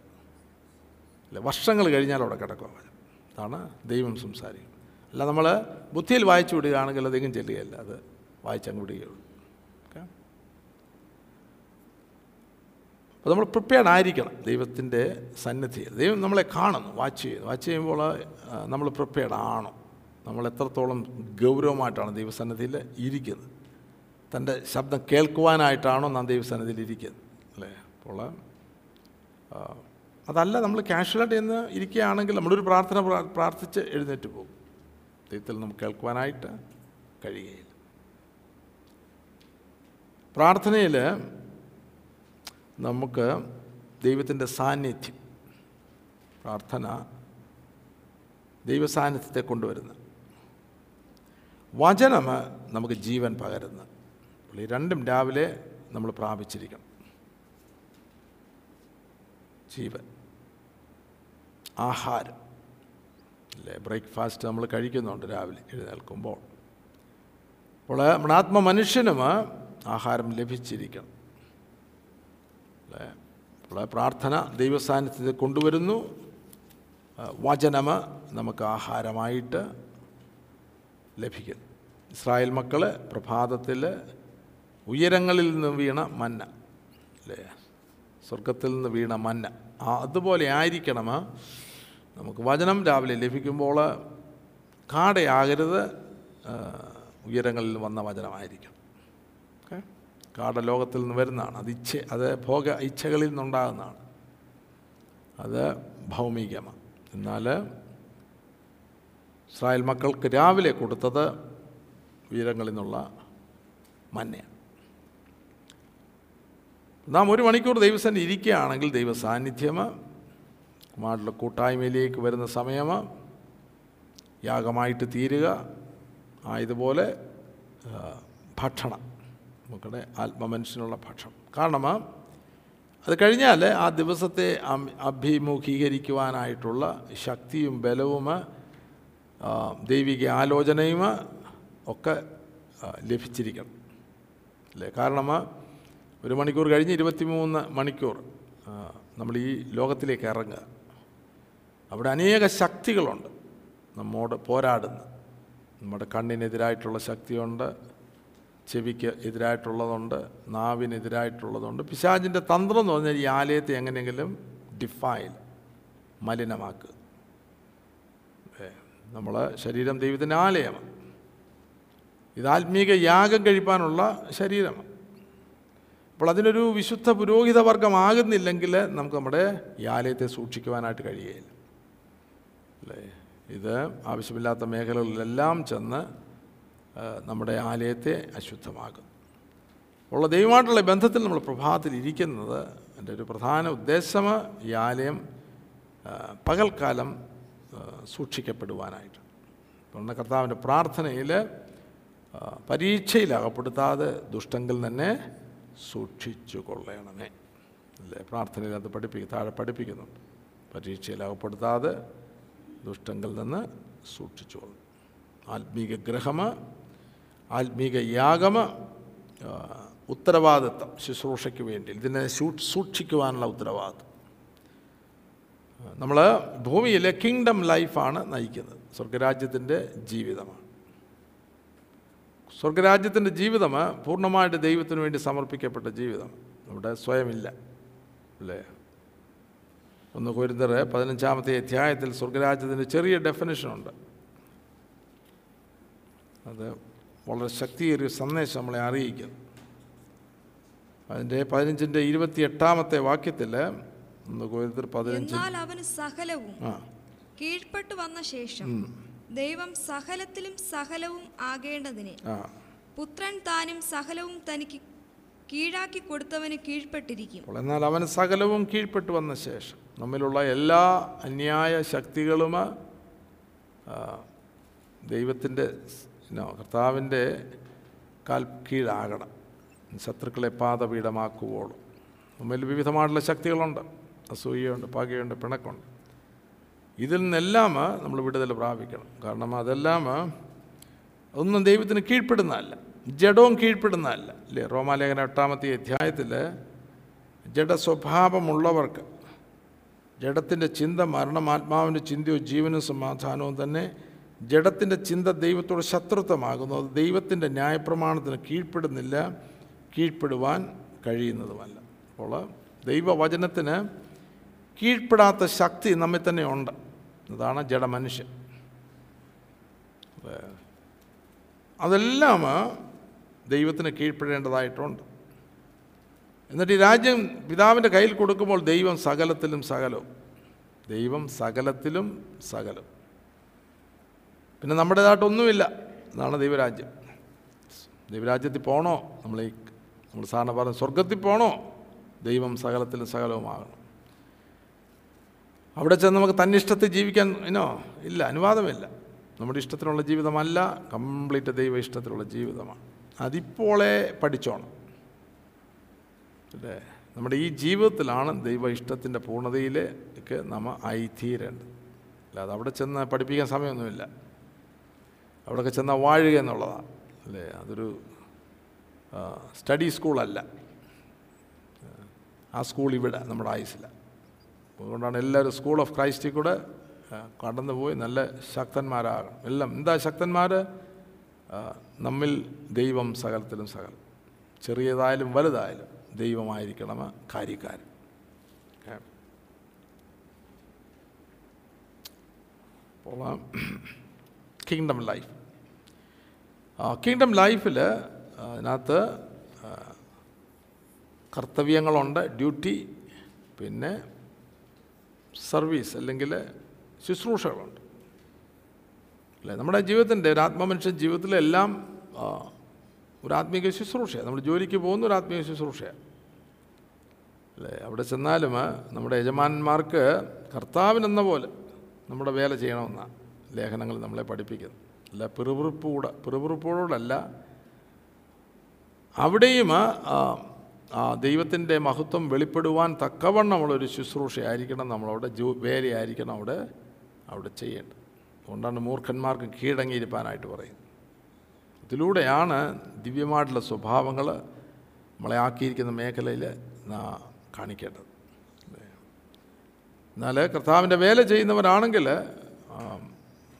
S1: അല്ല? വർഷങ്ങൾ കഴിഞ്ഞാൽ അവിടെ കിടക്കും അതാണ് ദൈവം സംസാരിക്കും. അല്ല നമ്മൾ ബുദ്ധിയിൽ വായിച്ചു വിടുകയാണെങ്കിൽ അധികം ചെല്ലുകയല്ല. അത് വായിച്ചങ്ങ് വിടുകയുള്ളൂ ഓക്കെ? അപ്പോൾ നമ്മൾ പ്രിപ്പയർഡ് ആയിരിക്കണം ദൈവത്തിന്റെ സന്നിധിയിൽ. ദൈവം നമ്മളെ കാണുന്നു വാച്ച് ചെയ്യുന്നു. വാച്ച് ചെയ്യുമ്പോൾ നമ്മൾ പ്രിപ്പയർഡ് ആണോ? നമ്മൾ എത്രത്തോളം ഗൗരവമായിട്ടാണ് ദൈവസന്നിധിയിൽ ഇരിക്കുന്നത്? തന്റെ ശബ്ദം കേൾക്കുവാനായിട്ടാണോ നാം ദൈവസന്നിധിയിൽ ഇരിക്കുന്നത്? അല്ലേ? അപ്പോൾ അതല്ല നമ്മൾ കാഷ്വലായിട്ട് എന്ന് ഇരിക്കുകയാണെങ്കിൽ നമ്മളൊരു പ്രാർത്ഥന പ്രാർത്ഥിച്ച് എഴുന്നേറ്റ് പോകും. ദൈവത്തിൽ നമുക്ക് കേൾക്കുവാനായിട്ട് കഴിയുകയില്ല. പ്രാർത്ഥനയിൽ നമുക്ക് ദൈവത്തിന്റെ സാന്നിധ്യം പ്രാർത്ഥന ദൈവസാന്നിധ്യത്തെ കൊണ്ടുവരുന്ന. വചനം നമുക്ക് ജീവൻ പകരുന്ന. ഈ രണ്ടും രാവിലെ നമ്മൾ പ്രാപിച്ചിരിക്കണം. ജീവൻ. ആഹാരം. അല്ലേ? ബ്രേക്ക്ഫാസ്റ്റ് നമ്മൾ കഴിക്കുന്നുണ്ട് രാവിലെ എഴുന്നേൽക്കുമ്പോൾ. അപ്പോൾ നമ്മുടെ ആത്മമനുഷ്യനും ആഹാരം ലഭിച്ചിരിക്കണം. അല്ലേ? അപ്പോൾ പ്രാർത്ഥന ദൈവസാന്നിധ്യത്തെ കൊണ്ടുവരുന്നു. വചനം നമുക്ക് ആഹാരമായിട്ട് ലഭിക്കുന്നു. ഇസ്രായേൽ മക്കൾ പ്രഭാതത്തിൽ ഉയരങ്ങളിൽ നിന്ന് വീണ മന്ന. അല്ലേ? സ്വർഗത്തിൽ നിന്ന് വീണ മന്ന. അതുപോലെ ആയിരിക്കണം നമുക്ക് വചനം രാവിലെ ലഭിക്കുമ്പോൾ കാടയാകരുത് ഉയരങ്ങളിൽ വന്ന വചനമായിരിക്കും. ഓക്കെ? കാട ലോകത്തിൽ നിന്ന് വരുന്നതാണ്. അത് ഇച്ഛ അത് ഭോഗ ഇച്ഛകളിൽ നിന്നുണ്ടാകുന്നതാണ്. അത് ഭൗമികമാണ്. എന്നാൽ ഇസ്രായേൽ മക്കൾക്ക് രാവിലെ കൊടുത്തത് ഉയരങ്ങളിൽ നിന്നുള്ള മഞ്ഞയാണ്. നാം ഒരു മണിക്കൂർ ദൈവസന്നിധി ഇരിക്കുകയാണെങ്കിൽ ദൈവ സാന്നിധ്യം കുമാരുടെ കൂട്ടായ്മയിലേക്ക് വരുന്ന സമയം യാഗമായിട്ട് തീരുക. ആയതുപോലെ ഭക്ഷണം. നമുക്കിടെ ആത്മമനുഷ്യനുള്ള ഭക്ഷണം. കാരണം അത് കഴിഞ്ഞാൽ ആ ദിവസത്തെ അഭിമുഖീകരിക്കുവാനായിട്ടുള്ള ശക്തിയും ബലവും ദൈവിക ആലോചനയും ഒക്കെ ലഭിച്ചിരിക്കണം. അല്ലേ? കാരണം ഒരു മണിക്കൂർ കഴിഞ്ഞ് ഇരുപത്തിമൂന്ന് മണിക്കൂർ നമ്മൾ ഈ ലോകത്തിലേക്ക് ഇറങ്ങുക. അവിടെ അനേക ശക്തികളുണ്ട്. നമ്മോട് പോരാടുന്ന. നമ്മുടെ കണ്ണിനെതിരായിട്ടുള്ള ശക്തിയുണ്ട്. ചെവിക്ക് എതിരായിട്ടുള്ളതുണ്ട്. നാവിനെതിരായിട്ടുള്ളതുണ്ട്. പിശാചിന്റെ തന്ത്രം എന്ന് പറഞ്ഞാൽ ഈ ആലയത്തെ എങ്ങനെയെങ്കിലും ഡിഫൈൽ മലിനമാക്കുക. നമ്മൾ ശരീരം ദൈവത്തിന്റെ ആലയമാണ്. ഇത് ആത്മീക യാഗം കഴിപ്പാനുള്ള ശരീരമാണ്. അപ്പോൾ അതിനൊരു വിശുദ്ധ പുരോഹിത വർഗമാകുന്നില്ലെങ്കിൽ നമുക്ക് നമ്മുടെ ഈ ആലയത്തെ സൂക്ഷിക്കുവാനായിട്ട് കഴിയുകയില്ല അല്ലേ? ഇത് ആവശ്യമില്ലാത്ത മേഖലകളിലെല്ലാം ചെന്ന് നമ്മുടെ ആലയത്തെ അശുദ്ധമാക്കും. ഉള്ള ദൈവമായിട്ടുള്ള ബന്ധത്തിൽ നമ്മൾ പ്രഭാതത്തിൽ ഇരിക്കുന്നത് എന്റെ ഒരു പ്രധാന ഉദ്ദേശം ഈ ആലയം പകൽക്കാലം സൂക്ഷിക്കപ്പെടുവാനായിട്ട്. അതുകൊണ്ട് കർത്താവിന്റെ പ്രാർത്ഥനയിൽ പരീക്ഷയിൽ അകപ്പെടുത്താതെ ദുഷ്ടങ്കിൽ തന്നെ സൂക്ഷിച്ചു കൊള്ളണമേ. അല്ലേ? പ്രാർത്ഥനയിൽ അത് പഠിപ്പിക്കും താഴെ പഠിപ്പിക്കുന്നുണ്ട്. പരീക്ഷയിൽ അകപ്പെടുത്താതെ ദുഷ്ടങ്കിൽ നിന്ന് സൂക്ഷിച്ചോളും. ആത്മീക ഗ്രഹമ ആത്മീക യാഗമ ഉത്തരവാദിത്വം ശുശ്രൂഷയ്ക്ക് വേണ്ടി ഇതിനെ സൂക്ഷിക്കുവാനുള്ള ഉത്തരവാദിത്വം. നമ്മൾ ഭൂമിയിലെ കിങ്ഡം ലൈഫാണ് നയിക്കുന്നത്. സ്വർഗരാജ്യത്തിന്റെ ജീവിതമാണ്. സ്വർഗരാജ്യത്തിന്റെ ജീവിതം പൂർണമായിട്ട് ദൈവത്തിന് വേണ്ടി സമർപ്പിക്കപ്പെട്ട ജീവിതം. അവിടെ സ്വയമില്ല. അല്ലേ? ഒന്ന് കുരുതർ പതിനഞ്ചാമത്തെ അധ്യായത്തിൽ സ്വർഗരാജ്യത്തിന്റെ ചെറിയ ഡെഫിനേഷനുണ്ട് അത് വളരെ ശക്തിയേറിയ സന്ദേശം നമ്മളെ അറിയിക്കുന്നു. അതിന്റെ പതിനഞ്ചിന്റെ ഇരുപത്തി എട്ടാമത്തെ വാക്യത്തിൽ ഒന്ന് കുരുതർ പതിനഞ്ച്
S2: അവന് സകലവും കീഴ്പ്പെട്ടു വന്ന ശേഷം ദൈവം സകലത്തിലും സകലവും ആകേണ്ടതിന് പുത്രൻ താനും സകലവും തനിക്ക് കീഴാക്കി കൊടുത്തവന് കീഴ്പ്പെട്ടിരിക്കും.
S1: എന്നാൽ അവന് സകലവും കീഴ്പ്പെട്ടു വന്ന ശേഷം നമ്മിലുള്ള എല്ലാ അന്യായ ശക്തികളും ദൈവത്തിന്റെ കർത്താവിന്റെ കാൽ കീഴാകണം. ശത്രുക്കളെ പാതപീഠമാക്കുവോളും. നമ്മിൽ വിവിധമായിട്ടുള്ള ശക്തികളുണ്ട്. അസൂയയുണ്ട് പകയുണ്ട് പിണക്കുണ്ട് ഇതിൽ നിന്നെല്ലാം നമ്മൾ വിടുതൽ പ്രാപിക്കണം. കാരണം അതെല്ലാം ഒന്നും ദൈവത്തിന് കീഴ്പ്പെടുന്നതല്ല. ജഡവും കീഴ്പ്പെടുന്നതല്ല. അല്ലേ റോമാലേഖന എട്ടാമത്തെ അധ്യായത്തിൽ ജഡസ്വഭാവമുള്ളവർക്ക് ജഡത്തിന്റെ ചിന്ത മരണം ആത്മാവിന്റെ ചിന്തയോ ജീവനും സമാധാനവും തന്നെ ജഡത്തിന്റെ ചിന്ത ദൈവത്തോട് ശത്രുത്വമാകുന്നു. അത് ദൈവത്തിന്റെ ന്യായപ്രമാണത്തിന് കീഴ്പ്പെടുന്നില്ല കീഴ്പ്പെടുവാൻ കഴിയുന്നതുമല്ല. അപ്പോൾ ദൈവവചനത്തിന് കീഴ്പ്പെടാത്ത ശക്തി നമ്മിൽ തന്നെ ഉണ്ട്. അതാണ് ജഡമനുഷ്യൻ. അതെ. അതെല്ലാം ദൈവത്തിന് കീഴ്പ്പെടേണ്ടതായിട്ടുണ്ട്. എന്നിട്ട് ഈ രാജ്യം പിതാവിന്റെ കയ്യിൽ കൊടുക്കുമ്പോൾ ദൈവം സകലത്തിലും സകലവും. ദൈവം സകലത്തിലും സകലം പിന്നെ നമ്മുടേതായിട്ടൊന്നുമില്ല എന്നാണ് ദൈവരാജ്യം. ദൈവരാജ്യത്തിൽ പോകണോ നമ്മൾ ഈ നമ്മൾ സാറിന് പറഞ്ഞ സ്വർഗത്തിൽ പോകണോ ദൈവം സകലത്തിലും സകലവുമാകണം. അവിടെ ചെന്ന് നമുക്ക് തന്നിഷ്ടത്തിൽ ജീവിക്കാൻ ഇനോ ഇല്ല അനുവാദമില്ല. നമ്മുടെ ഇഷ്ടത്തിനുള്ള ജീവിതമല്ല. കംപ്ലീറ്റ് ദൈവ ഇഷ്ടത്തിലുള്ള ജീവിതമാണ്. അതിപ്പോളെ പഠിച്ചോണം. അല്ലേ നമ്മുടെ ഈ ജീവിതത്തിലാണ് ദൈവ ഇഷ്ടത്തിന്റെ പൂർണതയിലേക്ക് നമ്മൾ ആയിത്തീരേണ്ടത്. അല്ലാതെ അവിടെ ചെന്ന് പഠിപ്പിക്കാൻ സമയമൊന്നുമില്ല. അവിടെയൊക്കെ ചെന്നാൽ വാഴുക എന്നുള്ളതാണ്. അല്ലേ? അതൊരു സ്റ്റഡി സ്കൂളല്ല. ആ സ്കൂൾ ഇവിടെ നമ്മുടെ ആയുസില്ല അതുകൊണ്ടാണ് എല്ലാവരും സ്കൂൾ ഓഫ് ക്രൈസ്റ്റിൽ കൂടെ കടന്നു കടന്നുപോയി നല്ല ശക്തന്മാരാകണം. എല്ലാം എന്താ ശക്തന്മാർ നമ്മിൽ ദൈവം സകലത്തിലും സകലം. ചെറിയതായാലും വലുതായാലും. ദൈവമായിരിക്കണം കാര്യക്കാരൻ. അപ്പോൾ കിങ്ഡം ലൈഫ് കിങ്ഡം ലൈഫിൽ അതിനകത്ത് കർത്തവ്യങ്ങളുണ്ട് ഡ്യൂട്ടി പിന്നെ സർവീസ് അല്ലെങ്കിൽ ശുശ്രൂഷകളുണ്ട്. അല്ലേ? നമ്മുടെ ജീവിതത്തിന്റെ ഒരു ആത്മമനുഷ്യ ജീവിതത്തിലെല്ലാം ഒരു ആത്മീക ശുശ്രൂഷയാണ്. നമ്മൾ ജോലിക്ക് പോകുന്ന ഒരു ആത്മീയ ശുശ്രൂഷയാണ്. അല്ലേ? അവിടെ ചെന്നാലും നമ്മുടെ യജമാനന്മാർക്ക് കർത്താവിനെന്ന പോലെ നമ്മുടെ വേല ചെയ്യണമെന്നാണ് ലേഖനങ്ങൾ നമ്മളെ പഠിപ്പിക്കുന്നത്. അല്ല പിറുപിറുപ്പൂടെ പിറുപിറുപ്പോടല്ല അവിടെയും ദൈവത്തിന്റെ മഹത്വം വെളിപ്പെടുവാൻ തക്കവണ്ണമുള്ളൊരു ശുശ്രൂഷയായിരിക്കണം നമ്മളവിടെ ജോ വേലയായിരിക്കണം അവിടെ അവിടെ ചെയ്യേണ്ടത്. അതുകൊണ്ടാണ് മൂർഖന്മാർക്ക് കീഴടങ്ങിയിരിക്കാനായിട്ട് പറയുന്നത്. ഇതിലൂടെയാണ് ദിവ്യമായിട്ടുള്ള സ്വഭാവങ്ങൾ നമ്മളെ ആക്കിയിരിക്കുന്ന മേഖലയിൽ കാണിക്കേണ്ടത്. എന്നാൽ കർത്താവിന്റെ വേല ചെയ്യുന്നവരാണെങ്കിൽ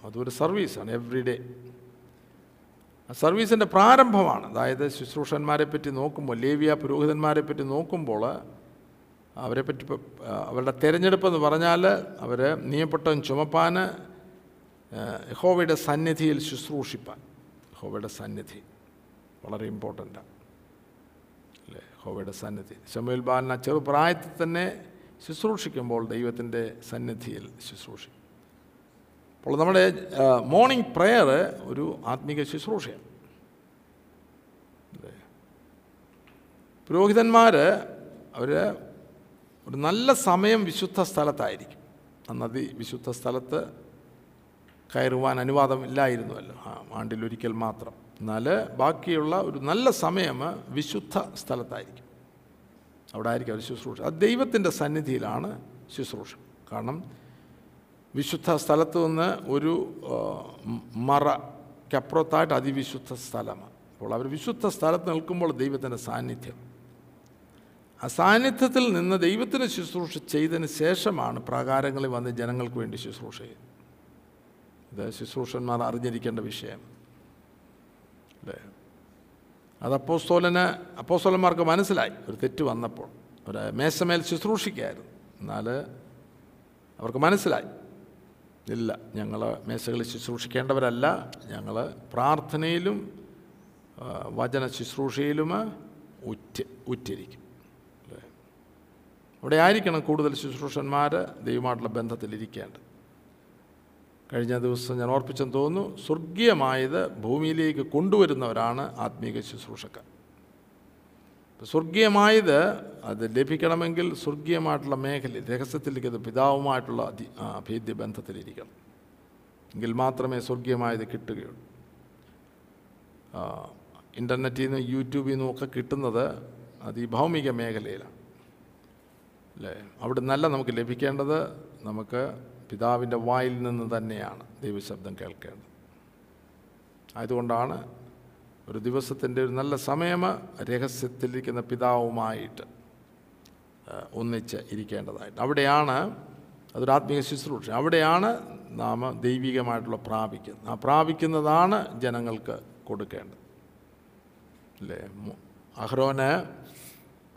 S1: അതൊരു സർവീസാണ് എവ്രി ഡേ സർവീസിന്റെ പ്രാരംഭമാണ്. അതായത് ശുശ്രൂഷന്മാരെ പറ്റി നോക്കുമ്പോൾ ലേവിയ പുരോഹിതന്മാരെ പറ്റി നോക്കുമ്പോൾ അവരെ പറ്റി അവരുടെ തിരഞ്ഞെടുപ്പ് എന്ന് പറഞ്ഞാൽ അവർ നിയപ്പെട്ടവൻ ചുമപ്പാൻ യഹോവയുടെ സന്നിധിയിൽ ശുശ്രൂഷിപ്പാൻ. യഹോവയുടെ സന്നിധി. വളരെ ഇമ്പോർട്ടന്റാണ് അല്ലേ? ഹോവയുടെ സന്നിധി. ശമുൽ ബാലന ചെറുപ്രായത്തിൽ തന്നെ ശുശ്രൂഷിക്കുമ്പോൾ ദൈവത്തിന്റെ സന്നിധിയിൽ ശുശ്രൂഷിക്കും. അപ്പോൾ നമ്മുടെ മോർണിംഗ് പ്രെയർ ഒരു ആത്മീക ശുശ്രൂഷയാണ്. അല്ലേ? പുരോഹിതന്മാർ അവർ ഒരു നല്ല സമയം വിശുദ്ധ സ്ഥലത്തായിരിക്കും. നദി വിശുദ്ധ സ്ഥലത്ത് കയറുവാൻ അനുവാദമില്ലായിരുന്നുവല്ലോ ആ ആണ്ടിലൊരിക്കൽ മാത്രം. എന്നാൽ ബാക്കിയുള്ള ഒരു നല്ല സമയം വിശുദ്ധ സ്ഥലത്തായിരിക്കും. അവിടെ ആയിരിക്കും അവർ ശുശ്രൂഷ. അത് ദൈവത്തിന്റെ സന്നിധിയിലാണ് ശുശ്രൂഷ. കാരണം വിശുദ്ധ സ്ഥലത്ത് നിന്ന് ഒരു മറയ്ക്കപ്പുറത്തായിട്ട് അതിവിശുദ്ധ സ്ഥലമാണ്. അപ്പോൾ അവർ വിശുദ്ധ സ്ഥലത്ത് നിൽക്കുമ്പോൾ ദൈവത്തിന്റെ സാന്നിധ്യം. ആ സാന്നിധ്യത്തിൽ നിന്ന് ദൈവത്തിന് ശുശ്രൂഷ ചെയ്തതിന് ശേഷമാണ് പ്രാകാരങ്ങളിൽ വന്ന് ജനങ്ങൾക്ക് വേണ്ടി ശുശ്രൂഷ ചെയ്യുന്നത്. ഇത് ശുശ്രൂഷന്മാർ അറിഞ്ഞിരിക്കേണ്ട വിഷയം. അല്ലേ? അത് അപ്പോസ്തോലന് അപ്പോസ്തോലന്മാർക്ക് മനസ്സിലായി. ഒരു തെറ്റ് വന്നപ്പോൾ. ഒരു മേശമേൽ ശുശ്രൂഷിക്കായിരുന്നു എന്നാൽ അവർക്ക് മനസ്സിലായി. ഇല്ല ഞങ്ങൾ മേശകളിൽ ശുശ്രൂഷിക്കേണ്ടവരല്ല. ഞങ്ങൾ പ്രാർത്ഥനയിലും വചന ശുശ്രൂഷയിലും ഉറ്റ് ഉറ്റിരിക്കും. അല്ലേ? അവിടെ ആയിരിക്കണം കൂടുതൽ ശുശ്രൂഷന്മാർ ദൈവമായിട്ടുള്ള ബന്ധത്തിലിരിക്കേണ്ടത്. കഴിഞ്ഞ ദിവസം ഞാൻ ഓർപ്പിച്ചെന്ന് തോന്നുന്നു സ്വർഗീയമായത് ഭൂമിയിലേക്ക് കൊണ്ടുവരുന്നവരാണ് ആത്മീക ശുശ്രൂഷക്കാർ. സ്വർഗീയമായത് അത് ലഭിക്കണമെങ്കിൽ സ്വർഗീയമായിട്ടുള്ള മേഖല രഹസ്യത്തിലേക്ക് അത് പിതാവുമായിട്ടുള്ള അതി അഭേദ്യ ബന്ധത്തിലിരിക്കണം. എങ്കിൽ മാത്രമേ സ്വർഗീയമായത് കിട്ടുകയുള്ളൂ. ഇന്റർനെറ്റിൽ നിന്നും യൂട്യൂബിൽ നിന്നും ഒക്കെ കിട്ടുന്നത് അത് ഈ ഭൗമിക മേഖലയിലാണ്. അല്ലേ? അവിടെ നല്ല നമുക്ക് ലഭിക്കേണ്ടത് നമുക്ക് പിതാവിന്റെ വായിൽ നിന്ന് തന്നെയാണ് ദൈവശബ്ദം കേൾക്കേണ്ടത്. ആയതുകൊണ്ടാണ് ഒരു ദിവസത്തിന്റെ ഒരു നല്ല സമയം രഹസ്യത്തിലിരിക്കുന്ന പിതാവുമായിട്ട് ഒന്നിച്ച് ഇരിക്കേണ്ടതായിട്ട്. അവിടെയാണ് അതൊരു ആത്മീയ ശുശ്രൂഷ. അവിടെയാണ് നാം ദൈവികമായിട്ടുള്ള പ്രാപിക്കുന്നത്. ആ പ്രാപിക്കുന്നതാണ് ജനങ്ങൾക്ക് കൊടുക്കേണ്ടത്. അല്ലേ? അഹ്റോന്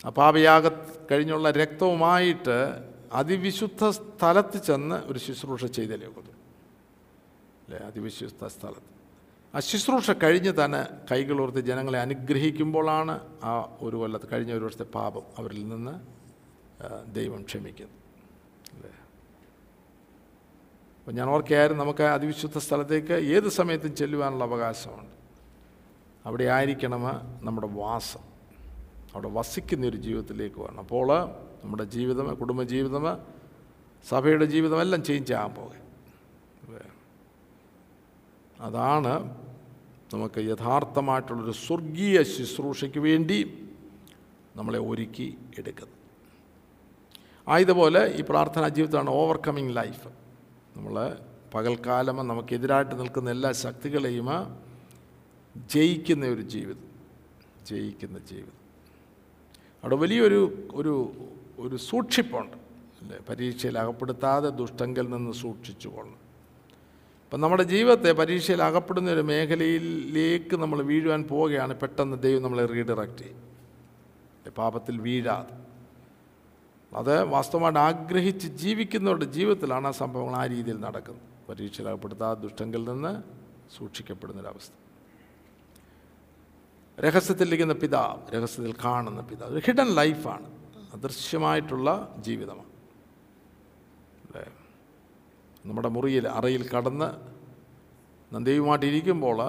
S1: ആ പാപയാഗ കഴിഞ്ഞുള്ള രക്തവുമായിട്ട് അതിവിശുദ്ധ സ്ഥലത്ത് ചെന്ന് ഒരു ശുശ്രൂഷ ചെയ്തല്ലേ ഒക്കത്തു അല്ലേ? അതിവിശുദ്ധ സ്ഥലത്ത്. ആ ശുശ്രൂഷ കഴിഞ്ഞ് തന്നെ കൈകളോർത്ത് ജനങ്ങളെ അനുഗ്രഹിക്കുമ്പോഴാണ് ആ ഒരു കൊല്ലത്ത് കഴിഞ്ഞ ഒരു വർഷത്തെ പാപം അവരിൽ നിന്ന് ദൈവം ക്ഷമിക്കുന്നു അല്ലേ? അപ്പം ഞാൻ ഓർക്കായാലും നമുക്ക് അതിവിശുദ്ധ സ്ഥലത്തേക്ക് ഏത് സമയത്തും ചെല്ലുവാനുള്ള അവകാശമുണ്ട്. അവിടെ ആയിരിക്കണം നമ്മുടെ വാസം. അവിടെ വസിക്കുന്ന ഒരു ജീവിതത്തിലേക്ക് വേണം അപ്പോൾ നമ്മുടെ ജീവിതം കുടുംബജീവിതം സഭയുടെ ജീവിതം എല്ലാം ചേഞ്ച് ആകാൻ പോകും അതാണ് നമുക്ക് യഥാർത്ഥമായിട്ടുള്ളൊരു സ്വർഗീയ ശുശ്രൂഷയ്ക്ക് വേണ്ടി നമ്മളെ ഒരുക്കി എടുക്കുന്നത്. ആയതുപോലെ ഈ പ്രാർത്ഥനാ ജീവിതമാണ് ഓവർകമ്മിങ് ലൈഫ് നമ്മൾ പകൽക്കാലം നമുക്കെതിരായിട്ട് നിൽക്കുന്ന എല്ലാ ശക്തികളെയും ജയിക്കുന്ന ഒരു ജീവിതം. ജയിക്കുന്ന ജീവിതം. അവിടെ വലിയൊരു ഒരു ഒരു സൂക്ഷിപ്പുണ്ട്. അല്ലേ? പരീക്ഷയിൽ അകപ്പെടുത്താതെ ദുഷ്ടങ്കിൽ നിന്ന് സൂക്ഷിച്ചു കൊള്ളണം അപ്പം നമ്മുടെ ജീവിതത്തെ പരീക്ഷയിൽ അകപ്പെടുന്ന ഒരു മേഖലയിലേക്ക് നമ്മൾ വീഴുവാൻ പോവുകയാണ് പെട്ടെന്ന് ദൈവം നമ്മളെ റീഡയറക്റ്റ് ചെയ്യും. പാപത്തിൽ വീഴാതെ. അത് വാസ്തവമായിട്ട് ആഗ്രഹിച്ച് ജീവിക്കുന്നവരുടെ ജീവിതത്തിലാണ് ആ സംഭവങ്ങൾ ആ രീതിയിൽ നടക്കുന്നത്. പരീക്ഷയിൽ അകപ്പെടുത്താതെ ദുഷ്ടങ്കിൽ നിന്ന് സൂക്ഷിക്കപ്പെടുന്നൊരവസ്ഥ. രഹസ്യത്തിലിരിക്കുന്ന പിതാവ് രഹസ്യത്തിൽ കാണുന്ന പിതാവ് ഒരു ഹിഡൻ ലൈഫാണ് അദൃശ്യമായിട്ടുള്ള ജീവിതമാണ്. അല്ലേ? നമ്മുടെ മുറിയിൽ അറയിൽ കടന്ന് നന്ദിയുമായിട്ടിരിക്കുമ്പോൾ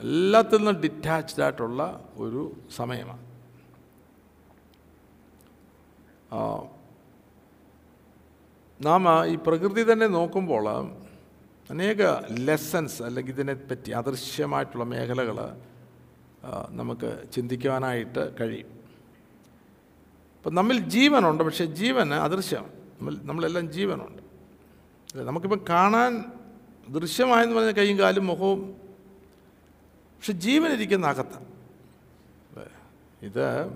S1: എല്ലാത്തിൽ നിന്നും ഡിറ്റാച്ച്ഡ് ആയിട്ടുള്ള ഒരു സമയമാണ്. നാം ഈ പ്രകൃതി തന്നെ നോക്കുമ്പോൾ അനേക ലെസൺസ് അല്ലെങ്കിൽ ഇതിനെപ്പറ്റി അദൃശ്യമായിട്ടുള്ള മേഖലകൾ നമുക്ക് ചിന്തിക്കുവാനായിട്ട് കഴിയും. അപ്പം നമ്മിൽ ജീവനുണ്ട് പക്ഷേ ജീവന് അദൃശ്യമാണ്. നമ്മൾ നമ്മളെല്ലാം ജീവനുണ്ട്. അല്ലേ? നമുക്കിപ്പം കാണാൻ ദൃശ്യമായെന്ന് പറഞ്ഞ കൈയും കാലും മുഖവും പക്ഷെ ജീവനിരിക്കുന്ന അകത്താണ്? ഇത്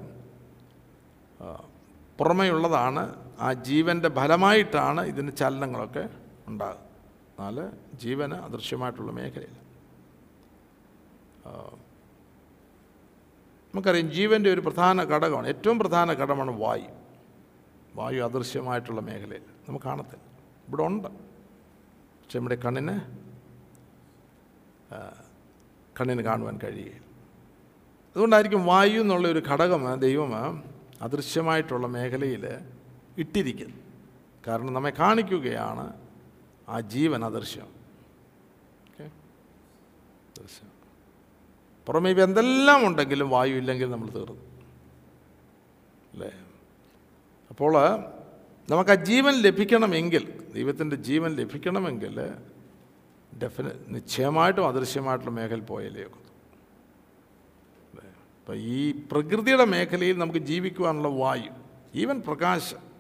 S1: പുറമെയുള്ളതാണ് ആ ജീവന്റെ ഫലമായിട്ടാണ് ഇതിന് ചലനങ്ങളൊക്കെ ഉണ്ടാകുന്നത്. എന്നാൽ ജീവന് അദൃശ്യമായിട്ടുള്ള മേഖലയില്ല. ആ, നമുക്കറിയാം ജീവന്റെ ഒരു പ്രധാന ഘടകമാണ് ഏറ്റവും പ്രധാന ഘടകമാണ് വായു. വായു അദൃശ്യമായിട്ടുള്ള മേഖലയിൽ നമുക്ക് കാണത്തില്ല. ഇവിടെ ഉണ്ട്. പക്ഷെ നമ്മുടെ കണ്ണിന് കണ്ണിന് കാണുവാൻ കഴിയുകയില്ല. അതുകൊണ്ടായിരിക്കും വായു എന്നുള്ള ഒരു ഘടകം ദൈവം അദൃശ്യമായിട്ടുള്ള മേഖലയിൽ ഇട്ടിരിക്കുന്നു കാരണം നമ്മെ കാണിക്കുകയാണ് ആ ജീവൻ അദൃശ്യം ഓക്കെ ദൃശ്യം പുറമേ ഇപ്പം എന്തെല്ലാം ഉണ്ടെങ്കിലും വായു ഇല്ലെങ്കിൽ നമ്മൾ തീർന്നു. അല്ലേ? അപ്പോൾ നമുക്ക് ആ ജീവൻ ലഭിക്കണമെങ്കിൽ ദൈവത്തിന്റെ ജീവൻ ലഭിക്കണമെങ്കിൽ ഡെഫിന നിശ്ചയമായിട്ടും അദൃശ്യമായിട്ടുള്ള മേഖല പോയാലേ അപ്പം ഈ പ്രകൃതിയുടെ മേഖലയിൽ നമുക്ക് ജീവിക്കുവാനുള്ള വായു ഈവൻ പ്രകാശം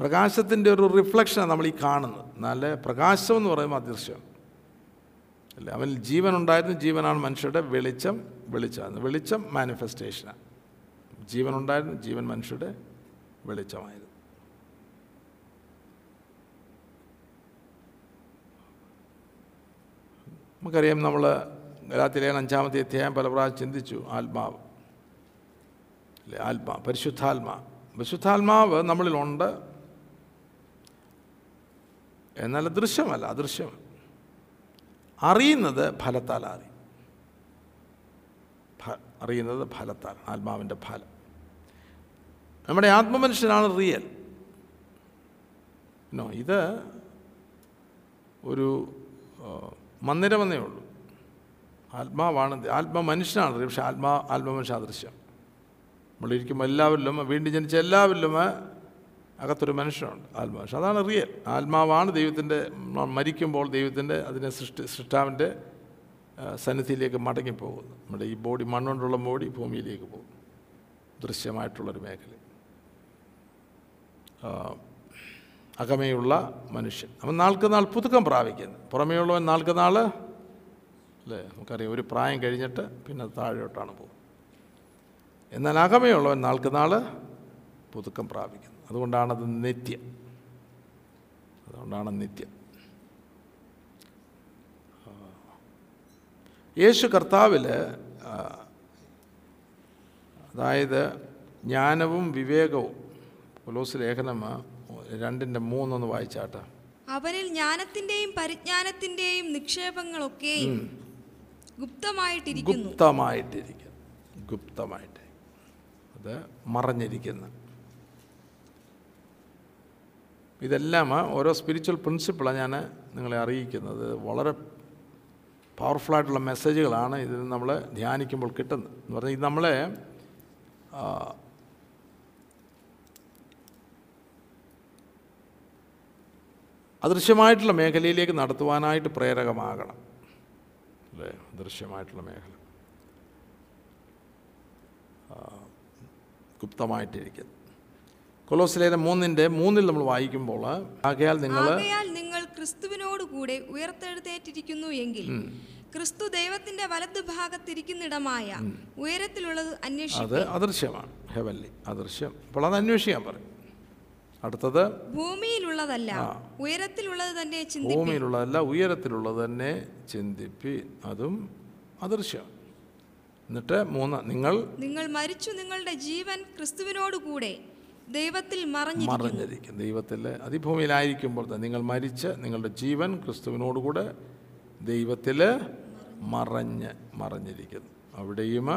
S1: പ്രകാശത്തിന്റെ ഒരു റിഫ്ലക്ഷനാണ് നമ്മൾ ഈ കാണുന്നത്. എന്നാൽ പ്രകാശം എന്ന് പറയുമ്പോൾ അദൃശ്യം. അല്ലേ? അവൻ ജീവൻ ഉണ്ടായിരുന്നു ജീവനാണ് മനുഷ്യരുടെ വെളിച്ചം വെളിച്ചമാണ്. വെളിച്ചം മാനിഫെസ്റ്റേഷനാണ് ജീവൻ ഉണ്ടായിരുന്നു ജീവൻ മനുഷ്യരുടെ വെളിച്ചമായിരുന്നു. നമുക്കറിയാം നമ്മൾ ഗലാത്തിലേഖന അഞ്ചാമത്തെ അധ്യായം പല പ്രാവശ്യം ചിന്തിച്ചു ആത്മാവ്. അല്ലേ? ആത്മാ പരിശുദ്ധാത്മാ. പരിശുദ്ധാത്മാവ് നമ്മളിലുണ്ട്. എന്നാൽ ദൃശ്യമല്ല അദൃശ്യം. അറിയുന്നത് ഫലത്താൽ അറിയും. അറിയുന്നത് ഫലത്താൽ ആത്മാവിന്റെ ഫലം. നമ്മുടെ ആത്മമനുഷ്യനാണ് റിയൽ. നോ ഇത് ഒരു മന്ദിരമെന്നേ ഉള്ളൂ. ആത്മാവാണ് ആത്മമനുഷ്യനാണ് പക്ഷേ ആത്മാ ആത്മമനുഷ്യ അദൃശ്യം നമ്മളിരിക്കുമ്പോൾ എല്ലാവരിലും വീണ്ടും ജനിച്ച എല്ലാവരിലും അകത്തൊരു മനുഷ്യനുണ്ട് ആത്മാവ്. അതാണ് റിയൽ. ആത്മാവാണ് ദൈവത്തിന്റെ മരിക്കുമ്പോൾ ദൈവത്തിന്റെ അതിനെ സൃഷ്ടി സൃഷ്ടാവിന്റെ സന്നിധിയിലേക്ക് മടങ്ങിപ്പോകുന്നു നമ്മുടെ ഈ ബോഡി മണ്ണുകൊണ്ടുള്ള ബോഡി ഭൂമിയിലേക്ക് പോകും. ദൃശ്യമായിട്ടുള്ളൊരു മേഖല. അകമേയുള്ള മനുഷ്യൻ. അവൻ നാൾക്ക് നാൾ പുതുക്കം പ്രാപിക്കുന്നു. പുറമേയുള്ളവൻ നാൾക്ക് നാൾ അല്ലേ നമുക്കറിയാം ഒരു പ്രായം കഴിഞ്ഞിട്ട് പിന്നെ താഴോട്ടാണ് പോകും എന്നാൽ അകമേയുള്ളവൻ നാൾക്ക് നാൾ പുതുക്കം പ്രാപിക്കുന്നത് അതുകൊണ്ടാണത് നിത്യം. അതുകൊണ്ടാണ് നിത്യം. യേശു കർത്താവിൽ അതായത് ജ്ഞാനവും വിവേകവും കൊലോസ് ലേഖനം രണ്ടിന്റെ മൂന്നൊന്ന് വായിച്ചാട്ടെ.
S2: അവരിൽ ജ്ഞാനത്തിന്റെയും പരിജ്ഞാനത്തിന്റെയും നിക്ഷേപങ്ങളൊക്കെയും ഗുപ്തമായിട്ടിരിക്കുന്നു.
S1: ഗുപ്തമായിട്ടിരിക്കുന്നു. ഗുപ്തമായിട്ട്. അത് മറഞ്ഞിരിക്കുന്ന. ഇതെല്ലാം ഓരോ സ്പിരിച്വൽ പ്രിൻസിപ്പിളാണ് ഞാൻ നിങ്ങളെ അറിയിക്കുന്നത്. വളരെ പവർഫുള്ളായിട്ടുള്ള മെസ്സേജുകളാണ് ഇതിൽ നമ്മൾ ധ്യാനിക്കുമ്പോൾ കിട്ടുന്നത്. എന്ന് പറഞ്ഞാൽ ഇത് നമ്മളെ അദൃശ്യമായിട്ടുള്ള മേഖലയിലേക്ക് നടത്തുവാനായിട്ട് പ്രേരകമാകണം. അല്ലേ? അദൃശ്യമായിട്ടുള്ള മേഖല. ആ, ഗുപ്തമായിട്ടിരിക്കുന്നു മൂന്നിന്റെ മൂന്നിന്റെ മൂന്നിൽ നമ്മൾ വായിക്കുമ്പോൾ ആകയാൽ നിങ്ങൾ
S2: നിങ്ങൾ ക്രിസ്തുവിനോട് കൂടെ ഉയർത്തെഴുന്നേറ്റിരിക്കുന്നു എങ്കിൽ ക്രിസ്തു ദൈവത്തിന്റെ വലത് ഭാഗത്തിരിക്കുന്നിടമായ ഉയരത്തിലുള്ളത്
S1: അത്
S2: അന്വേഷിക്കും.
S1: അദൃശ്യമാണ്. ഹെവൻലി അദൃശ്യം. അപ്പോൾ അത് അന്വേഷിക്കാൻ പറയും. അടുത്തത്
S2: ഭൂമിയിലുള്ളതല്ല ഉയരത്തിലുള്ളത് തന്നെ
S1: ഭൂമിയിലുള്ളതല്ല ഉയരത്തിലുള്ളത് തന്നെ ചിന്തിപ്പി അതും അദൃശ്യം. എന്നിട്ട് മൂന്ന് നിങ്ങൾ
S2: നിങ്ങൾ മരിച്ചു നിങ്ങളുടെ ജീവൻ ക്രിസ്തുവിനോട് കൂടെ ദൈവത്തിൽ
S1: മറഞ്ഞിരിക്കും. ദൈവത്തിൽ അതിഭൂമിയിലായിരിക്കുമ്പോൾ തന്നെ നിങ്ങൾ മരിച്ച് നിങ്ങളുടെ ജീവൻ ക്രിസ്തുവിനോടുകൂടെ ദൈവത്തിൽ മറഞ്ഞ് മറഞ്ഞിരിക്കുന്നു. അവിടെയും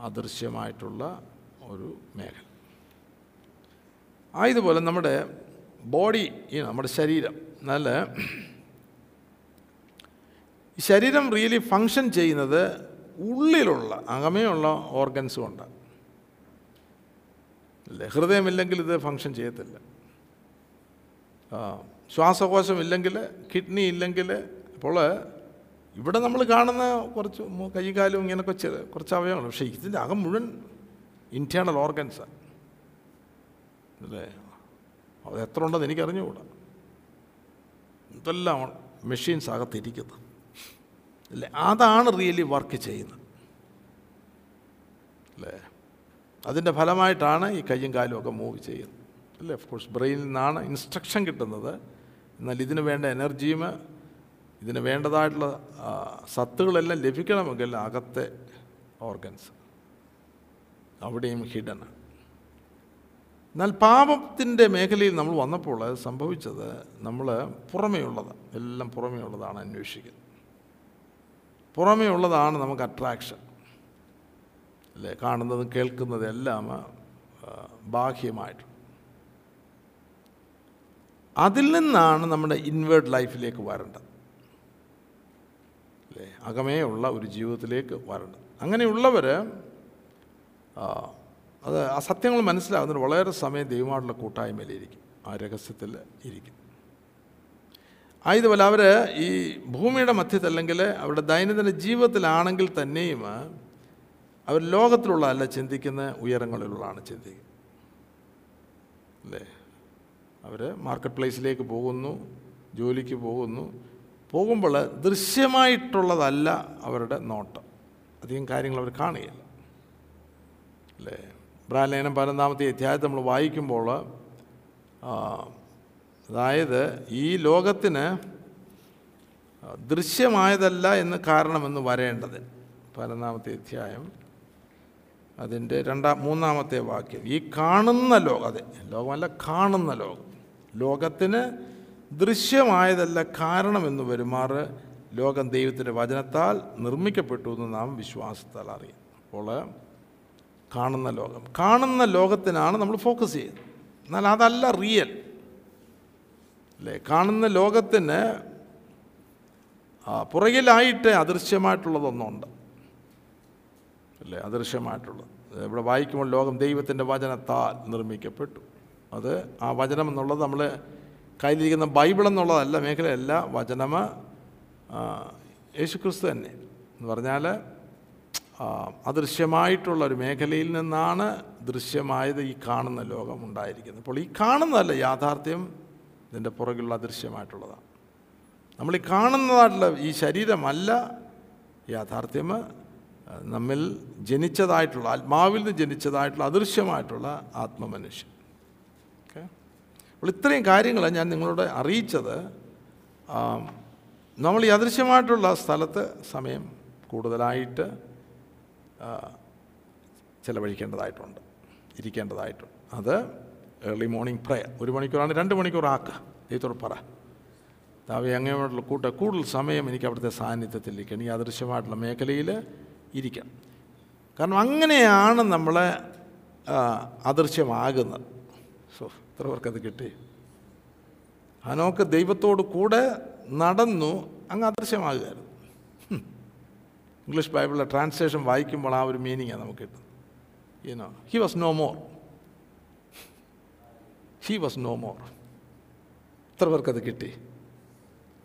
S1: അദൃശ്യമായിട്ടുള്ള ഒരു മേഖല. ആയതുപോലെ നമ്മുടെ ബോഡി നമ്മുടെ ശരീരം നല്ല ശരീരം റിയലി ഫങ്ഷൻ ചെയ്യുന്നത് ഉള്ളിലുള്ള അകമയുള്ള ഓർഗൻസ് കൊണ്ടാണ്. അല്ലേ ഹൃദയമില്ലെങ്കിൽ ഇത് ഫങ്ഷൻ ചെയ്യത്തില്ല. ശ്വാസകോശം ഇല്ലെങ്കിൽ കിഡ്നി ഇല്ലെങ്കിൽ അപ്പോൾ ഇവിടെ നമ്മൾ കാണുന്ന കുറച്ച് കൈകാലും കാലും ഇങ്ങനെ കുറച്ച് കുറച്ച് അവയവങ്ങൾ. പക്ഷേ ഇതിന്റെ അകം മുഴുവൻ ഇന്റേണൽ ഓർഗൻസാണ് അല്ലേ? അത് എത്ര ഉണ്ടെന്ന് എനിക്കറിഞ്ഞുകൂടാ. ഇതെല്ലാം മെഷീൻസ് അകത്തിരിക്കുന്നത്. അല്ലേ? അതാണ് റിയലി വർക്ക് ചെയ്യുന്നത്. അല്ലേ? അതിന്റെ ഫലമായിട്ടാണ് ഈ കയ്യും കാലും ഒക്കെ മൂവ് ചെയ്യുന്നത്. അല്ലേ? ഓഫ് കോഴ്സ് ബ്രെയിനിൽ നിന്നാണ് ഇൻസ്ട്രക്ഷൻ കിട്ടുന്നത്. എന്നാൽ ഇതിന് വേണ്ട എനർജിയും ഇതിന് വേണ്ടതായിട്ടുള്ള സത്തുകളെല്ലാം ലഭിക്കണമെങ്കിൽ അകത്തെ ഓർഗൻസ് അവിടെയും ഹിഡനാണ് എന്നാൽ പാപത്തിന്റെ മേഖലയിൽ നമ്മൾ വന്നപ്പോൾ സംഭവിച്ചത് നമ്മൾ പുറമേ ഉള്ളത് എല്ലാം പുറമേ ഉള്ളതാണ് അന്വേഷിക്കുന്നത്. പുറമേ ഉള്ളതാണ് നമുക്ക് അട്രാക്ഷൻ അല്ലേ? കാണുന്നതും കേൾക്കുന്നതും എല്ലാം ബാഹ്യമായിട്ട്. അതിൽ നിന്നാണ് നമ്മുടെ ഇൻവേർഡ് ലൈഫിലേക്ക് വരേണ്ടത്. അല്ലേ? അകമേ ഉള്ള ഒരു ജീവിതത്തിലേക്ക് വരേണ്ടത്. അങ്ങനെയുള്ളവർ അത് ആ സത്യങ്ങൾ മനസ്സിലാകുന്നതിന് വളരെ സമയം ദൈവമായിട്ടുള്ള കൂട്ടായ്മയിലിരിക്കും ആ രഹസ്യത്തിൽ ഇരിക്കും. ആയതുപോലെ അവർ ഈ ഭൂമിയുടെ മധ്യത്തല്ലെങ്കിൽ അവരുടെ ദൈനംദിന ജീവിതത്തിലാണെങ്കിൽ തന്നെയും അവർ ലോകത്തിലുള്ളതല്ല ചിന്തിക്കുന്ന ഉയരങ്ങളിലുള്ളതാണ് ചിന്തിക്കുന്നത്. അല്ലേ? അവർ മാർക്കറ്റ് പ്ലേസിലേക്ക് പോകുന്നു ജോലിക്ക് പോകുന്നു. പോകുമ്പോൾ ദൃശ്യമായിട്ടുള്ളതല്ല അവരുടെ നോട്ടം. അധികം കാര്യങ്ങൾ അവർ കാണുകയില്ല. അല്ലേ? ബ്രാലേനം പതിനൊന്നാമത്തെ അധ്യായത്തിൽ നമ്മൾ വായിക്കുമ്പോൾ അതായത് ഈ ലോകത്തിന് ദൃശ്യമായതല്ല എന്ന് കാരണമെന്ന് വരേണ്ടത്. പതിനൊന്നാമത്തെ അധ്യായം അതിന്റെ രണ്ടാം മൂന്നാമത്തെ വാക്യം ഈ കാണുന്ന ലോകം അതെ ലോകമല്ല കാണുന്ന ലോകം. ലോകത്തിന് ദൃശ്യമായതല്ല കാരണമെന്ന് വരുമാർ ലോകം ദൈവത്തിന്റെ വചനത്താൽ നിർമ്മിക്കപ്പെട്ടു എന്ന് നാം വിശ്വാസത്താൽ അറിയാം. അപ്പോൾ കാണുന്ന ലോകം. കാണുന്ന ലോകത്തിനാണ് നമ്മൾ ഫോക്കസ് ചെയ്യുന്നത്. എന്നാൽ അതല്ല റിയൽ. അല്ലേ? കാണുന്ന ലോകത്തിന് പുറകിലായിട്ട് അദൃശ്യമായിട്ടുള്ളതൊന്നുണ്ട്. അല്ലേ? അദൃശ്യമായിട്ടുള്ളത്. ഇവിടെ വായിക്കുമ്പോൾ ലോകം ദൈവത്തിന്റെ വചനത്താൽ നിർമ്മിക്കപ്പെട്ടു. അത് ആ വചനം എന്നുള്ളത് നമ്മൾ കയ്യിലിരിക്കുന്ന ബൈബിൾ എന്നുള്ളതല്ല മേഖലയല്ല വചനം യേശുക്രിസ്തു തന്നെ. എന്ന് പറഞ്ഞാൽ അദൃശ്യമായിട്ടുള്ള ഒരു മേഖലയിൽ നിന്നാണ് ദൃശ്യമായത് ഈ കാണുന്ന ലോകം ഉണ്ടായിരിക്കുന്നത്. അപ്പോൾ ഈ കാണുന്നതല്ല യാഥാർത്ഥ്യം ഇതിന്റെ പുറകിലുള്ള അദൃശ്യമായിട്ടുള്ളതാണ്. നമ്മൾ ഈ കാണുന്നതായിട്ടുള്ള ഈ ശരീരമല്ല യാഥാർത്ഥ്യം നമ്മിൽ ജനിച്ചതായിട്ടുള്ള ആത്മാവിൽ നിന്ന് ജനിച്ചതായിട്ടുള്ള അദൃശ്യമായിട്ടുള്ള ആത്മമനുഷ്യൻ. ഓക്കെ അപ്പോൾ ഇത്രയും കാര്യങ്ങൾ ഞാൻ നിങ്ങളോട് അറിയിച്ചത്. നമ്മൾ ഈ അദൃശ്യമായിട്ടുള്ള സ്ഥലത്ത് സമയം കൂടുതലായിട്ട് ചിലവഴിക്കേണ്ടതായിട്ടുണ്ട് ഇരിക്കേണ്ടതായിട്ടുണ്ട്. അത് ഏർലി മോർണിംഗ് പ്രയർ ഒരു മണിക്കൂറാണ് രണ്ട് മണിക്കൂർ ആക്കുക. ദൈവത്തോട് പറ. താവെ അങ്ങനെയുള്ള കൂട്ട കൂടുതൽ സമയം എനിക്ക് അവിടുത്തെ സാന്നിധ്യത്തിൽ ഈ അദൃശ്യമായിട്ടുള്ള മേഖലയിൽ ഇരിക്കണം കാരണം അങ്ങനെയാണ് നമ്മളെ ആ, അദൃശ്യമാകുന്നത്. സോ എത്ര പേർക്കത് കിട്ടി? ഹനോക്ക് ദൈവത്തോട് കൂടെ നടന്നു അങ്ങ് അദൃശ്യമാകുമായിരുന്നു. ഇംഗ്ലീഷ് ബൈബിളിലെ ട്രാൻസ്ലേഷൻ വായിക്കുമ്പോൾ ആ ഒരു മീനിങ്ങാണ് നമുക്ക് കിട്ടുന്നത്. You know he was no more he was no more എത്ര പേർക്കത് കിട്ടി?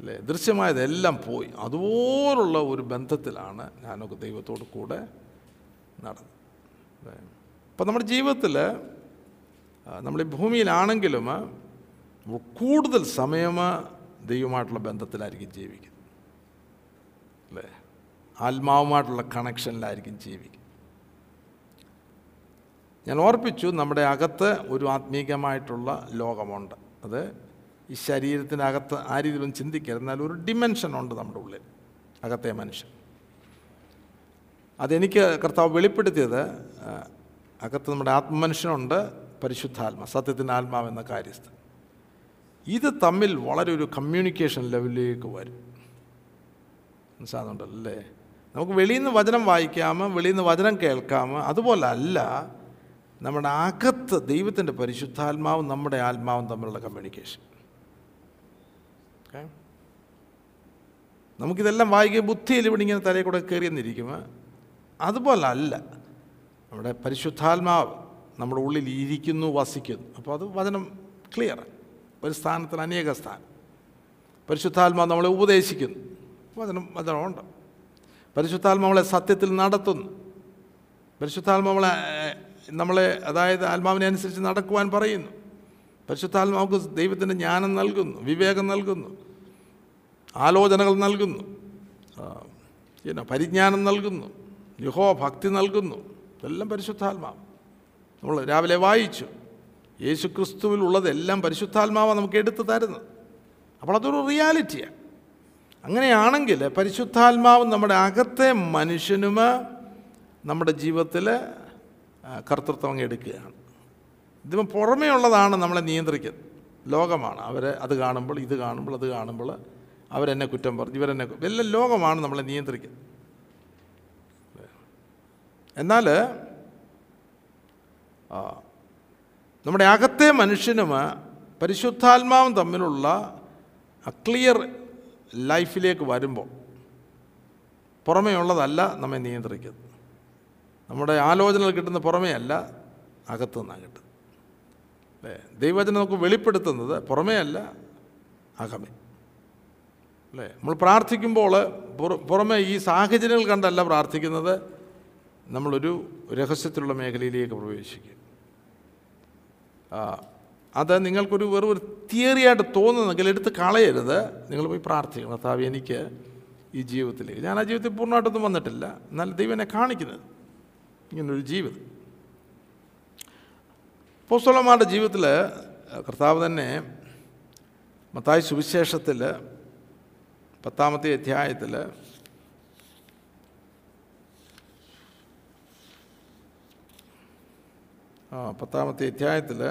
S1: അല്ലേ? ദൃശ്യമായതെല്ലാം പോയി. അതുപോലുള്ള ഒരു ബന്ധത്തിലാണ് ഞാനൊക്കെ ദൈവത്തോട് കൂടെ നടന്നത്. അപ്പം നമ്മുടെ ജീവിതത്തിൽ നമ്മൾ ഈ ഭൂമിയിലാണെങ്കിലും കൂടുതൽ സമയം ദൈവമായിട്ടുള്ള ബന്ധത്തിലായിരിക്കും ജീവിക്കുന്നത്. അല്ലേ? ആത്മാവുമായിട്ടുള്ള കണക്ഷനിലായിരിക്കും ജീവിക്കുന്നത്. ഞാൻ ഓർപ്പിച്ചു നമ്മുടെ അകത്ത് ഒരു ആത്മീകമായിട്ടുള്ള ലോകമുണ്ട്. അത് ഈ ശരീരത്തിനകത്ത് ആ രീതിയിലൊന്നും ചിന്തിക്കരുത്. എന്നാൽ ഒരു ഡിമെൻഷൻ ഉണ്ട് നമ്മുടെ ഉള്ളിൽ. അകത്തെ മനുഷ്യൻ. അതെനിക്ക് കർത്താവ് വെളിപ്പെടുത്തിയത് അകത്ത് നമ്മുടെ ആത്മമനുഷ്യനുണ്ട് പരിശുദ്ധാത്മ സത്യത്തിന്റെ ആത്മാവ് എന്ന കാര്യസ്ഥ ഇത് തമ്മിൽ വളരെ ഒരു കമ്മ്യൂണിക്കേഷൻ ലെവലിലേക്ക് വരും. മനസ്സിലാകുന്നുണ്ടല്ലേ നമുക്ക് വെളിയിൽ നിന്ന് വചനം വായിക്കാം വെളിയിൽ നിന്ന് വചനം കേൾക്കാം. അതുപോലെ അല്ല നമ്മുടെ അകത്ത് ദൈവത്തിന്റെ പരിശുദ്ധാത്മാവും നമ്മുടെ ആത്മാവും തമ്മിലുള്ള കമ്മ്യൂണിക്കേഷൻ ഓക്കെ. നമുക്കിതെല്ലാം വായിക്കുക ബുദ്ധിയിൽ ഇവിടെ ഇങ്ങനെ തലയിൽ കൂടെ കയറിയെന്നിരിക്കും അതുപോലെ അല്ല. നമ്മുടെ പരിശുദ്ധാത്മാവ് നമ്മുടെ ഉള്ളിൽ ഇരിക്കുന്നു വസിക്കുന്നു. അപ്പോൾ അത് വചനം ക്ലിയർ ഒരു സ്ഥാനത്തിൽ അനേക സ്ഥാനം. പരിശുദ്ധാത്മാവ് നമ്മളെ ഉപദേശിക്കുന്നു. വചനം വചനമുണ്ട്. പരിശുദ്ധാത്മാവ് നമ്മളെ സത്യത്തിൽ നടത്തുന്നു. പരിശുദ്ധാത്മാവ് നമ്മളെ നമ്മളെ അതായത് ആത്മാവിനെ അനുസരിച്ച് നടക്കുവാൻ പറയുന്നു. പരിശുദ്ധാത്മാവുക്ക് ദൈവത്തിന്റെ ജ്ഞാനം നൽകുന്നു വിവേകം നൽകുന്നു ആലോചനകൾ നൽകുന്നു പിന്നെ പരിജ്ഞാനം നൽകുന്നു യുഹോ ഭക്തി നൽകുന്നു ഇതെല്ലാം പരിശുദ്ധാത്മാവ്. നമ്മൾ രാവിലെ വായിച്ചു യേശു ക്രിസ്തുവിൽ ഉള്ളതെല്ലാം പരിശുദ്ധാത്മാവാണ് നമുക്ക് എടുത്തു തരുന്നത്. അപ്പോൾ അതൊരു റിയാലിറ്റിയാണ് അങ്ങനെയാണെങ്കിൽ പരിശുദ്ധാത്മാവ് നമ്മുടെ അകത്തെ മനുഷ്യനുമ നമ്മുടെ ജീവിതത്തിൽ കർത്തൃത്വം എടുക്കുകയാണ്. ഇതിപ്പം പുറമേ ഉള്ളതാണ് നമ്മളെ നിയന്ത്രിക്കുന്നത് ലോകമാണ്. അവർ അത് കാണുമ്പോൾ ഇത് കാണുമ്പോൾ അത് കാണുമ്പോൾ അവരെന്നെ കുറ്റം പറഞ്ഞു ഇവരെന്നെ എല്ലാം ലോകമാണ് നമ്മളെ നിയന്ത്രിക്കുന്നത് എന്നാൽ നമ്മുടെ അകത്തെ മനുഷ്യനും പരിശുദ്ധാത്മാവും തമ്മിലുള്ള ക്ലിയർ ലൈഫിലേക്ക് വരുമ്പോൾ പുറമേ ഉള്ളതല്ല നമ്മെ നിയന്ത്രിക്കുന്നത് നമ്മുടെ ആലോചനകൾ കിട്ടുന്ന പുറമേ അല്ല അകത്തു നിന്നാണ് കിട്ടുന്നത്. അല്ലേ ദൈവവചനം നമുക്ക് വെളിപ്പെടുത്തുന്നത് പുറമേ അല്ല അകമേ. അല്ലേ? നമ്മൾ പ്രാർത്ഥിക്കുമ്പോൾ പുറ- പുറമേ ഈ സാഹചര്യങ്ങൾ കണ്ടല്ല പ്രാർത്ഥിക്കുന്നത് നമ്മളൊരു രഹസ്യത്തിലുള്ള മേഖലയിലേക്ക് പ്രവേശിക്കും. അത് നിങ്ങൾക്കൊരു വെറും ഒരു തിയറിയായിട്ട് തോന്നുന്നെങ്കിൽ എടുത്ത് കളയരുത്. നിങ്ങൾ പോയി പ്രാർത്ഥിക്കണം. കർത്താവ് എനിക്ക് ഈ ജീവിതത്തിലേക്ക് ഞാൻ ആ ജീവിതത്തിൽ പൂർണമായിട്ടൊന്നും വന്നിട്ടില്ല. എന്നാൽ ദൈവം എന്നെ കാണിക്കുന്നത്. ഇങ്ങനൊരു ജീവിതം. പോസ്തോലന്മാരുടെ ജീവിതത്തിൽ കർത്താവ് തന്നെ മത്തായി സുവിശേഷത്തിൽ പത്താമത്തെ അധ്യായത്തിൽ ആ പത്താമത്തെ അധ്യായത്തിൽ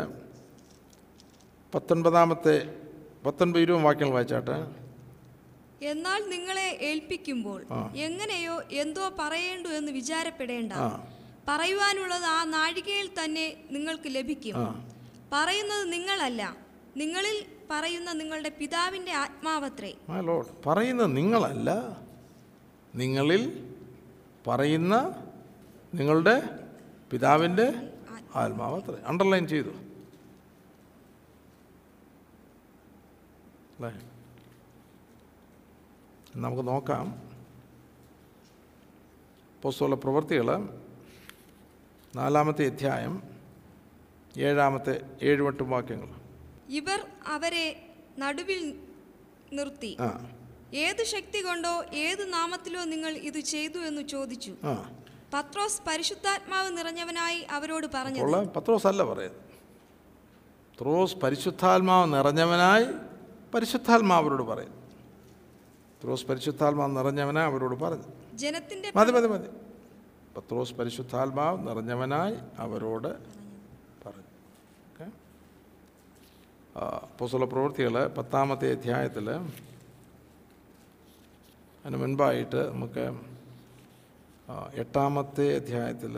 S1: പത്തൊൻപതാമത്തെ പത്തൊൻപത് ഇരുപത് വാക്യങ്ങൾ വായിച്ചാട്ടെ?
S2: എന്നാൽ നിങ്ങളെ ഏൽപ്പിക്കുമ്പോൾ എങ്ങനെയോ എന്തോ പറയേണ്ടു എന്ന് വിചാരപ്പെടേണ്ട. പറയുവാനുള്ളത് ആ നാഴികയിൽ തന്നെ നിങ്ങൾക്ക് ലഭിക്കും. പറയുന്നത് നിങ്ങളല്ല. നിങ്ങളിൽ പറയുന്ന നിങ്ങളുടെ പിതാവിന്റെ ആത്മാവത്രേ.
S1: പറയുന്ന നിങ്ങളല്ല. നിങ്ങളിൽ പറയുന്ന നിങ്ങളുടെ പിതാവിന്റെ ആത്മാവത്രേ. അണ്ടർലൈൻ ചെയ്തു. നമുക്ക് നോക്കാം. പുസ്തക പ്രവൃത്തികൾ നാലാമത്തെ അധ്യായം ഏഴാമത്തെ ഏഴുവട്ടും വാക്യങ്ങൾ.
S2: ഇവർ അവരെ നടുവിൽ നിർത്തി. ഏത് ശക്തി കൊണ്ടോ ഏത് നാമത്തിലോ നിങ്ങൾ ഇത് ചെയ്തു എന്ന് ചോദിച്ചു. പത്രോസ് പരിശുദ്ധാത്മാവ് നിറഞ്ഞവനായി അവരോട്
S1: പറഞ്ഞു പത്രോസ് അല്ല പറയുന്നത്. ത്രോസ് പരിശുദ്ധാത്മാവ് നിറഞ്ഞവനായി പരിശുദ്ധാത്മാവരോട് പറയുന്നു. ത്രോസ് പരിശുദ്ധാത്മാവ് നിറഞ്ഞവനായി അവരോട് പറഞ്ഞു
S2: ജനത്തിന്റെ
S1: മതി മതി മതി. പത്രോസ് പരിശുദ്ധാത്മാവ് നിറഞ്ഞവനായി അവരോട് പറഞ്ഞു. പുസ്തക പ്രവൃത്തികൾ പത്താമത്തെ അധ്യായത്തിൽ അതിന് മുൻപായിട്ട് നമുക്ക് എട്ടാമത്തെ അധ്യായത്തിൽ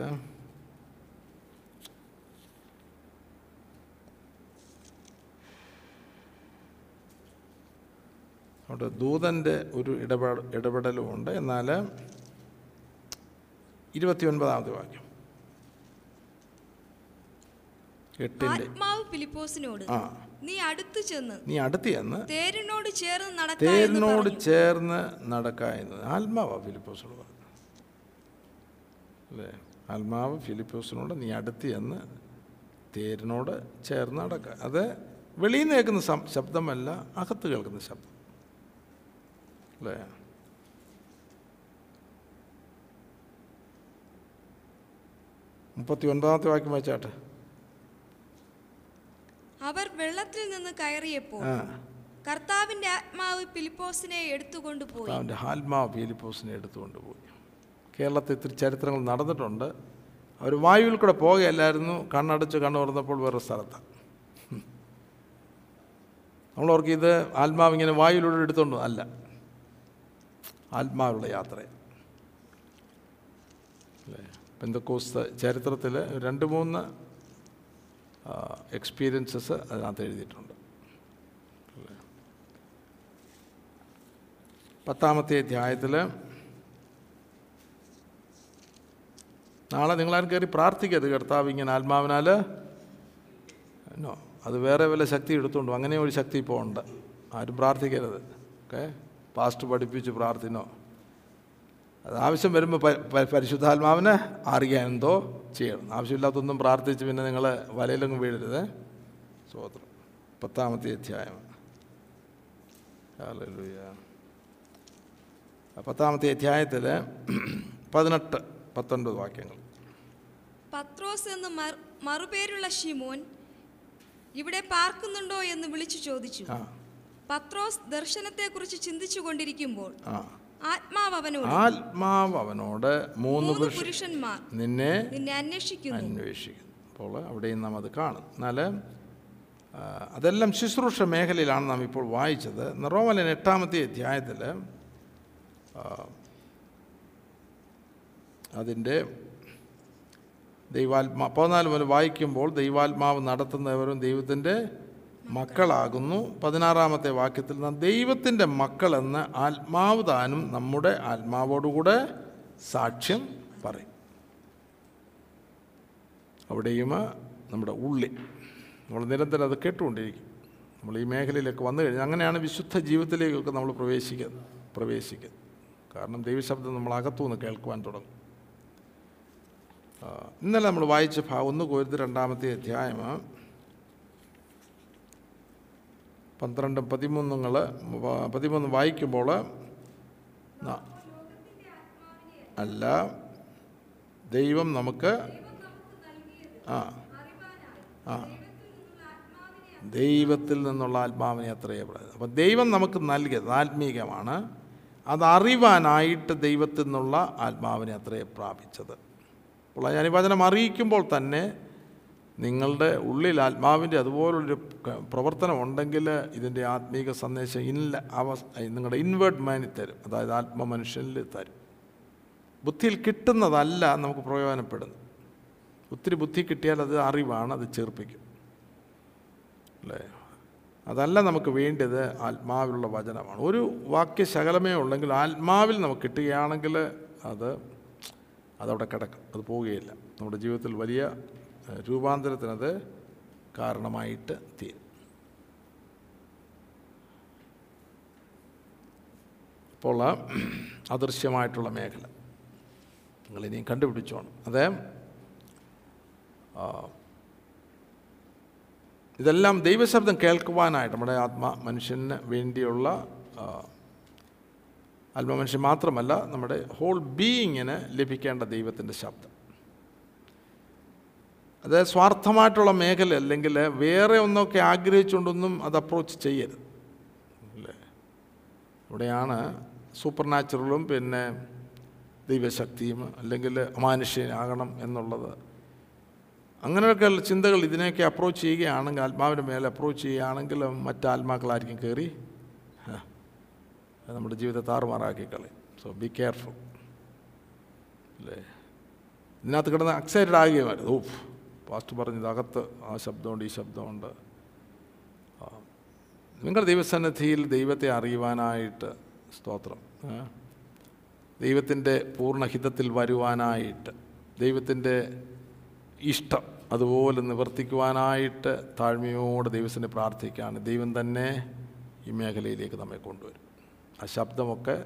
S1: അവിടെ ദൂതന്റെ ഒരു ഇടപെട ഇടപെടലുമുണ്ട്. എന്നാൽ ഇരുപത്തിയൊൻപതാമത്തെ വാക്യം.
S2: ആത്മാവ് ഫിലിപ്പോസിനോട് നീ അടുത്ത് ചെന്ന്
S1: നീ അടുത്ത് ചെന്ന്
S2: തേരിനോട് ചേർന്ന്
S1: തേരിനോട്. ചേർന്ന് നടക്കുക എന്നത് ആത്മാവാ ഫിലിപ്പോസിനോട് പറഞ്ഞു അല്ലേ? ആത്മാവ് ഫിലിപ്പോസിനോട് നീ അടുത്ത് ചെന്ന് തേരിനോട് ചേർന്ന് നടക്കുക അത് വെളിയിൽ നിന്ന് കേൾക്കുന്ന ശബ്ദമല്ല അകത്ത് കേൾക്കുന്ന ശബ്ദം. അല്ലേ? മുപ്പത്തി ഒൻപതാമത്തെ വാക്യം വായിച്ചാട്ടെ.
S2: അവർ വെള്ളത്തിൽ നിന്ന് കയറിയപ്പോൾ കർത്താവിന്റെ ആത്മാവ് ഫിലിപ്പോസിനെ എടുത്തുകൊണ്ടുപോയി.
S1: അവന്റെ ആത്മാവ് ഫിലിപ്പോസിനെ എടുത്തുകൊണ്ട് പോയി കേരളത്തിൽ ഇത്തിരി ചരിത്രങ്ങൾ നടന്നിട്ടുണ്ട്. അവർ വായുവിൽ കൂടെ പോകുകയല്ലായിരുന്നു കണ്ണടച്ച് കണ്ണു തുറന്നപ്പോൾ വേറെ സ്ഥലത്താണ് നമ്മളോർക്ക് ഇത് ആത്മാവ് ഇങ്ങനെ വായുവിലൂടെ എടുത്തുകൊണ്ട് അല്ല ആത്മാവുള്ള യാത്ര അല്ലേ? പെന്തക്കോസ്ത ചരിത്രത്തിൽ രണ്ട് മൂന്ന് എക്സ്പീരിയൻസസ് അതിനകത്ത് എഴുതിയിട്ടുണ്ട്. പത്താമത്തെ അധ്യായത്തിൽ നാളെ നിങ്ങളാരും കയറി പ്രാർത്ഥിക്കരുത് കർത്താവ് ഇങ്ങനെ ആത്മാവിനാൽ. നോ അത് വേറെ വല്ല ശക്തി എടുത്തുകൊണ്ട് അങ്ങനെ ഒരു ശക്തി ഇപ്പോൾ ഉണ്ട്. ആരും പ്രാർത്ഥിക്കരുത്. ഓക്കെ പാസ്റ്റ് പഠിപ്പിച്ച് പ്രാർത്ഥിനോ അത് ആവശ്യം വരുമ്പോൾ പരിശുദ്ധാത്മാവിനെ അറിയാൻ എന്തോ ചെയ്യണം. ആവശ്യമില്ലാത്തൊന്നും പ്രാർത്ഥിച്ച് പിന്നെ നിങ്ങൾ വലയിലൊന്നും വീഴരുത്. സ്വോത്രം പത്താമത്തെ അധ്യായം. പത്താമത്തെ അധ്യായത്തിൽ പതിനെട്ട് പത്തൊൻപത് വാക്യങ്ങൾ.
S2: പത്രോസ് എന്ന് മറുപേരുള്ള ഷിമോൻ ഇവിടെ പാർക്കുന്നുണ്ടോ എന്ന് വിളിച്ചു ചോദിച്ചു. പത്രോസ് ദർശനത്തെക്കുറിച്ച് ചിന്തിച്ചു കൊണ്ടിരിക്കുമ്പോൾ ആത്മാവ് അവനോട്
S1: മൂന്ന്
S2: പുരുഷന്മാർ
S1: നിന്നെ
S2: അന്വേഷിക്കുന്നു.
S1: അന്വേഷിക്കും അപ്പോൾ അവിടെയും നാം അത് കാണും. എന്നാൽ അതെല്ലാം ശുശ്രൂഷ മേഖലയിലാണ് നാം ഇപ്പോൾ വായിച്ചത്. നിറോമലൻ എട്ടാമത്തെ അധ്യായത്തിൽ അതിന്റെ ദൈവാത്മാ പതിനാല് മുതൽ വായിക്കുമ്പോൾ ദൈവാത്മാവ് നടത്തുന്നവരും ദൈവത്തിന്റെ മക്കളാകുന്നു. പതിനാറാമത്തെ വാക്യത്തിൽ നാം ദൈവത്തിന്റെ മക്കളെന്ന് ആത്മാവ് താനും നമ്മുടെ ആത്മാവോടുകൂടെ സാക്ഷ്യം പറയും. അവിടെയും നമ്മുടെ ഉള്ളി നമ്മൾ നിരന്തരം അത് കേട്ടുകൊണ്ടിരിക്കും. നമ്മൾ ഈ മേഖലയിലേക്ക് വന്നു കഴിഞ്ഞാൽ അങ്ങനെയാണ് വിശുദ്ധ ജീവിതത്തിലേക്കൊക്കെ നമ്മൾ പ്രവേശിക്കുന്നത് പ്രവേശിക്കുന്നത് കാരണം ദൈവശബ്ദം നമ്മൾ അകത്തുനിന്ന് കേൾക്കുവാൻ തുടങ്ങും. ഇന്നലെ നമ്മൾ വായിച്ച ഭാഗം ഒന്ന് കോരുത് രണ്ടാമത്തെ അധ്യായം പന്ത്രണ്ടും പതിമൂന്നുങ്ങൾ പതിമൂന്ന് വായിക്കുമ്പോൾ അല്ല ദൈവം നമുക്ക് ആ ആ ദൈവത്തിൽ നിന്നുള്ള ആത്മാവിനെ അത്രയേ പറയുന്നത്. അപ്പം ദൈവം നമുക്ക് നൽകിയത് ആത്മീകമാണ്. അത് അറിവാനായിട്ട് ദൈവത്തിൽ നിന്നുള്ള ആത്മാവിനെ അത്രയേ പ്രാപിച്ചത്. അപ്പോൾ ഞാൻ വചനം അറിയിക്കുമ്പോൾ തന്നെ നിങ്ങളുടെ ഉള്ളിൽ ആത്മാവിന്റെ അതുപോലൊരു പ്രവർത്തനം ഉണ്ടെങ്കിൽ ഇതിന്റെ ആത്മീക സന്ദേശം ഇല്ല അവ നിങ്ങളുടെ ഇൻവേർട്ട് മാനിൽ തരും. അതായത് ആത്മ മനുഷ്യനിൽ തരും. ബുദ്ധിയിൽ കിട്ടുന്നതല്ല നമുക്ക് പ്രയോജനപ്പെടുന്നത് ഒത്തിരി ബുദ്ധി കിട്ടിയാൽ അത് അറിവാണ് അത് ചേർപ്പിക്കും അല്ലേ? അതല്ല നമുക്ക് വേണ്ടത് ആത്മാവിലുള്ള വചനമാണ്. ഒരു വാക്യ ശകലമേ ഉള്ളെങ്കിൽ ആത്മാവിൽ നമുക്ക് കിട്ടുകയാണെങ്കിൽ അത് അതവിടെ കിടക്കും. അത് പോവുകയില്ല. നമ്മുടെ ജീവിതത്തിൽ വലിയ രൂപാന്തരത്തിനത് കാരണമായിട്ട് തീരും. അപ്പോൾ അദൃശ്യമായിട്ടുള്ള മേഖല നിങ്ങൾ ഇനിയും കണ്ടുപിടിച്ചോണം. അത്? ഇതെല്ലാം ദൈവശബ്ദം കേൾക്കുവാനായിട്ട് നമ്മുടെ ആത്മ മനുഷ്യന് വേണ്ടിയുള്ള ആത്മ ആത്മമനുഷ്യൻ മാത്രമല്ല നമ്മുടെ ഹോൾ ബീയിങ്ങിന് ലഭിക്കേണ്ട ദൈവത്തിന്റെ ശബ്ദം. അത് സ്വാർത്ഥമായിട്ടുള്ള മേഖല അല്ലെങ്കിൽ വേറെ ഒന്നൊക്കെ ആഗ്രഹിച്ചുകൊണ്ടൊന്നും അത് അപ്രോച്ച് ചെയ്യരുത്. അല്ലേ? ഇവിടെയാണ് സൂപ്പർ നാച്ചുറലും പിന്നെ ദൈവശക്തിയും അല്ലെങ്കിൽ അമാനുഷ്യനാകണം എന്നുള്ളത്. അങ്ങനെയൊക്കെ ചിന്തകൾ ഇതിനെയൊക്കെ അപ്രോച്ച് ചെയ്യുകയാണെങ്കിൽ ആത്മാവിന്റെ മേലെ അപ്രോച്ച് ചെയ്യുകയാണെങ്കിൽ മറ്റ് ആത്മാക്കളായിരിക്കും കയറി നമ്മുടെ ജീവിതത്തെ താറുമാറാക്കി കളയും. സോ ബി കെയർഫുൾ അല്ലേ? ഇതിനകത്ത് കിടന്ന് എക്സൈറ്റഡ് ആകുകയുമായിരുന്നു ഓഫ് പാസ്റ്റ് പറഞ്ഞത് അകത്ത് ആ ശബ്ദമുണ്ട് ഈ ശബ്ദമുണ്ട്. നിങ്ങളുടെ ദൈവസന്നിധിയിൽ ദൈവത്തെ അറിയുവാനായിട്ട് സ്തോത്രം? ദൈവത്തിന്റെ പൂർണഹിതത്തിൽ വരുവാനായിട്ട് ദൈവത്തിന്റെ ഇഷ്ടം അതുപോലെ നിവർത്തിക്കുവാനായിട്ട് താഴ്മയോടെ ദൈവത്തിനെ പ്രാർത്ഥിക്കുകയാണ് ദൈവം തന്നെ ഈ മേഖലയിലേക്ക് നമ്മെ കൊണ്ടുവരും ആ ശബ്ദമൊക്കെ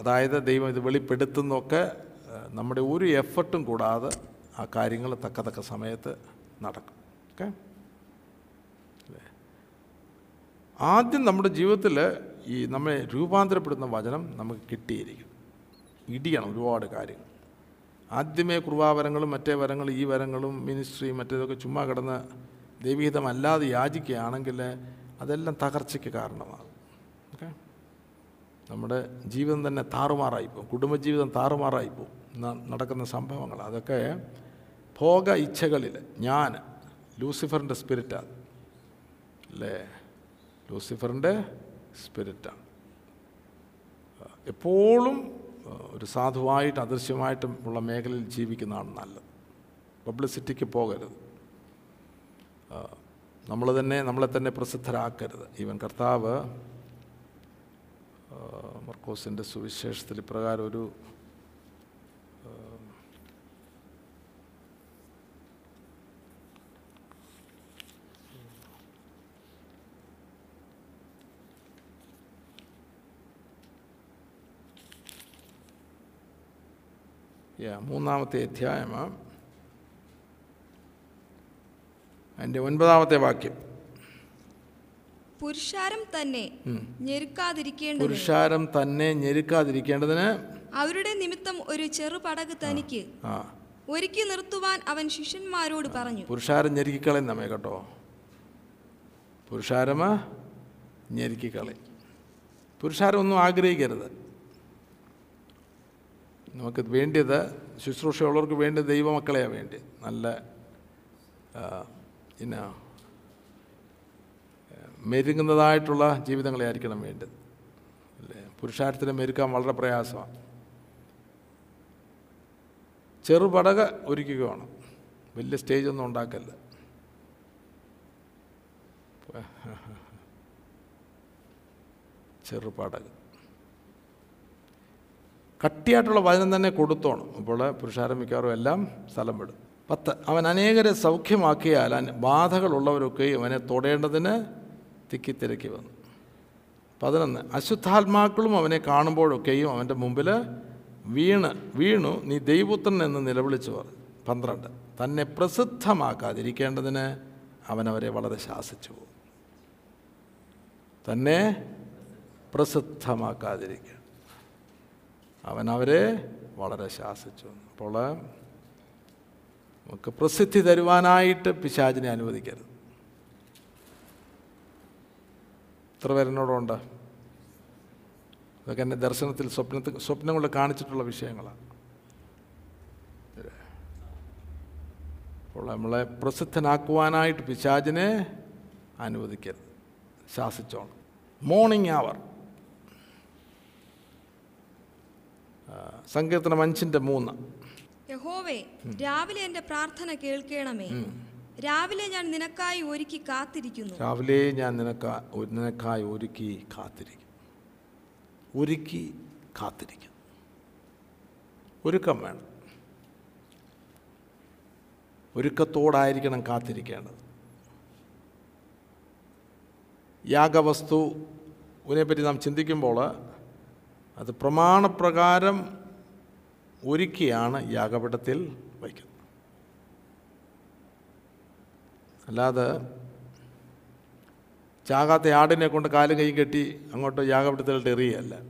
S1: അതായത് ദൈവം ഇത് വെളിപ്പെടുത്തുന്നൊക്കെ നമ്മുടെ ഒരു എഫർട്ടും കൂടാതെ ആ കാര്യങ്ങൾ തക്ക തക്ക സമയത്ത് നടക്കും. ഓക്കെ അല്ലേ? ആദ്യം നമ്മുടെ ജീവിതത്തിൽ ഈ നമ്മെ രൂപാന്തരപ്പെടുന്ന വചനം നമുക്ക് കിട്ടിയിരിക്കും. ഇടിയണം ഒരുപാട് കാര്യങ്ങൾ. ആദ്യമേ കുർവാവരങ്ങളും മറ്റേ വരങ്ങളും ഈ വരങ്ങളും മിനിസ്ട്രി മറ്റേതൊക്കെ ചുമ്മാ കിടന്ന് ദൈവീഹിതമല്ലാതെ യാചിക്കുകയാണെങ്കിൽ അതെല്ലാം തകർച്ചയ്ക്ക് കാരണമാകും. ഓക്കെ നമ്മുടെ ജീവിതം തന്നെ താറുമാറായിപ്പോകും. കുടുംബജീവിതം താറുമാറായിപ്പോകും. നടക്കുന്ന സംഭവങ്ങൾ. അതൊക്കെ ഭോഗ ഇച്ഛകളിൽ ഞാൻ ലൂസിഫറിന്റെ സ്പിരിറ്റാണ് അല്ലേ ലൂസിഫറിന്റെ സ്പിരിറ്റാണ് എപ്പോഴും ഒരു സാധുവായിട്ട് അദൃശ്യമായിട്ടും ഉള്ള മേഖലയിൽ ജീവിക്കുന്നതാണ് നല്ലത്. പബ്ലിസിറ്റിക്ക് പോകരുത്. നമ്മൾ തന്നെ നമ്മളെ തന്നെ പ്രസിദ്ധരാക്കരുത്. ഈവൻ കർത്താവ് മർക്കോസിന്റെ സുവിശേഷത്തിൽ ഇപ്രകാരം ഒരു മൂന്നാമത്തെ അധ്യായമാണ് അതിന്റെ ഒൻപതാമത്തെ വാക്യം.
S2: പുരുഷാരം തന്നെ ഞെരുക്കാതിരിക്കേണ്ടത്
S1: പുരുഷാരം തന്നെ ഞെരുക്കാതിരിക്കേണ്ടതിന്
S2: അവരുടെ നിമിത്തം ഒരു ചെറുപടക് തനിക്ക്. ഒരുക്കി നിർത്തുവാൻ അവൻ ശിഷ്യന്മാരോട് പറഞ്ഞു.
S1: പുരുഷാരം ഞെരുക്കിക്കളയും നമ്മെ കേട്ടോ. പുരുഷാരമ ഞെരുക്കിക്കളയും. പുരുഷാരം ഒന്നും ആഗ്രഹിക്കരുത്. നമുക്ക് വേണ്ടിയത് ശുശ്രൂഷയുള്ളവർക്ക് വേണ്ടി ദൈവമക്കളെയാണ് വേണ്ടി. നല്ല പിന്നെ മെരുങ്ങുന്നതായിട്ടുള്ള ജീവിതങ്ങളെ ആയിരിക്കണം വേണ്ടത്. അല്ലേ? പുരുഷാരത്തിനെ മെരുക്കാൻ വളരെ പ്രയാസമാണ്. ചെറുപടക ഒരുക്കുകയാണ് വലിയ സ്റ്റേജൊന്നും ഉണ്ടാക്കല്ല. ചെറുപടക. കട്ടിയായിട്ടുള്ള വചനം തന്നെ കൊടുത്തോണം. അപ്പോൾ പുരുഷാരം മിക്കവാറും എല്ലാം സ്ഥലം വിടും. പത്ത്. അവൻ അനേകരെ സൗഖ്യമാക്കിയാൽ ബാധകളുള്ളവരൊക്കെ അവനെ തൊടേണ്ടതിന് തിക്കിത്തിരക്കി വന്നു. പതിനൊന്ന്. അശുദ്ധാത്മാക്കളും അവനെ കാണുമ്പോഴൊക്കെയും അവന്റെ മുമ്പിൽ വീണ് വീണു നീ ദൈവപുത്രൻ എന്ന് നിലവിളിച്ചു പറഞ്ഞു. പന്ത്രണ്ട്. തന്നെ പ്രസിദ്ധമാക്കാതിരിക്കേണ്ടതിന് അവനവരെ വളരെ ശാസിച്ചു. തന്നെ പ്രസിദ്ധമാക്കാതിരിക്കുക അവൻ അവരെ വളരെ ശാസിച്ചു. അപ്പോൾ നമുക്ക് പ്രസിദ്ധി തരുവാനായിട്ട് പിശാചിനെ അനുവദിക്കരുത്. എത്ര പേരെന്നോടുണ്ട്. ഇതൊക്കെ എന്റെ ദർശനത്തിൽ സ്വപ്നത്തിൽ സ്വപ്നം കൊണ്ട് കാണിച്ചിട്ടുള്ള വിഷയങ്ങളാണ്. അപ്പോൾ നമ്മളെ പ്രസിദ്ധനാക്കുവാനായിട്ട് പിശാചിനെ അനുവദിക്കരുത്. ശാസിച്ചോണം. മോർണിംഗ് അവർ സങ്കീർത്തനം അഞ്ചിന്റെ മൂന്ന്.
S2: യഹോവേ രാവിലെ എന്റെ പ്രാർത്ഥന കേൾക്കണമേ. രാവിലെ ഞാൻ നിനക്കായി ഒരുക്കി കാത്തിരിക്കുന്നു.
S1: രാവിലെ ഞാൻ നിനക്കാ നിനക്കായി ഒരുക്കി കാത്തിരിക്കും. ഒരുക്കി കാത്തിരിക്കും. ഒരുക്കം വേണം. ഒരുക്കത്തോടായിരിക്കണം കാത്തിരിക്കേണ്ടത്. യാഗവസ്തുവിനെപ്പറ്റി നാം ചിന്തിക്കുമ്പോൾ അത് പ്രമാണപ്രകാരം ഒരുക്കിയാണ് യാഗപീഠത്തിൽ വയ്ക്കുന്നത്. അല്ലാതെ ചാകാത്ത ആടിനെ കൊണ്ട് കാലും കൈ കെട്ടി അങ്ങോട്ട് യാഗപീഠത്തിലോട്ട് എറിയല്ല.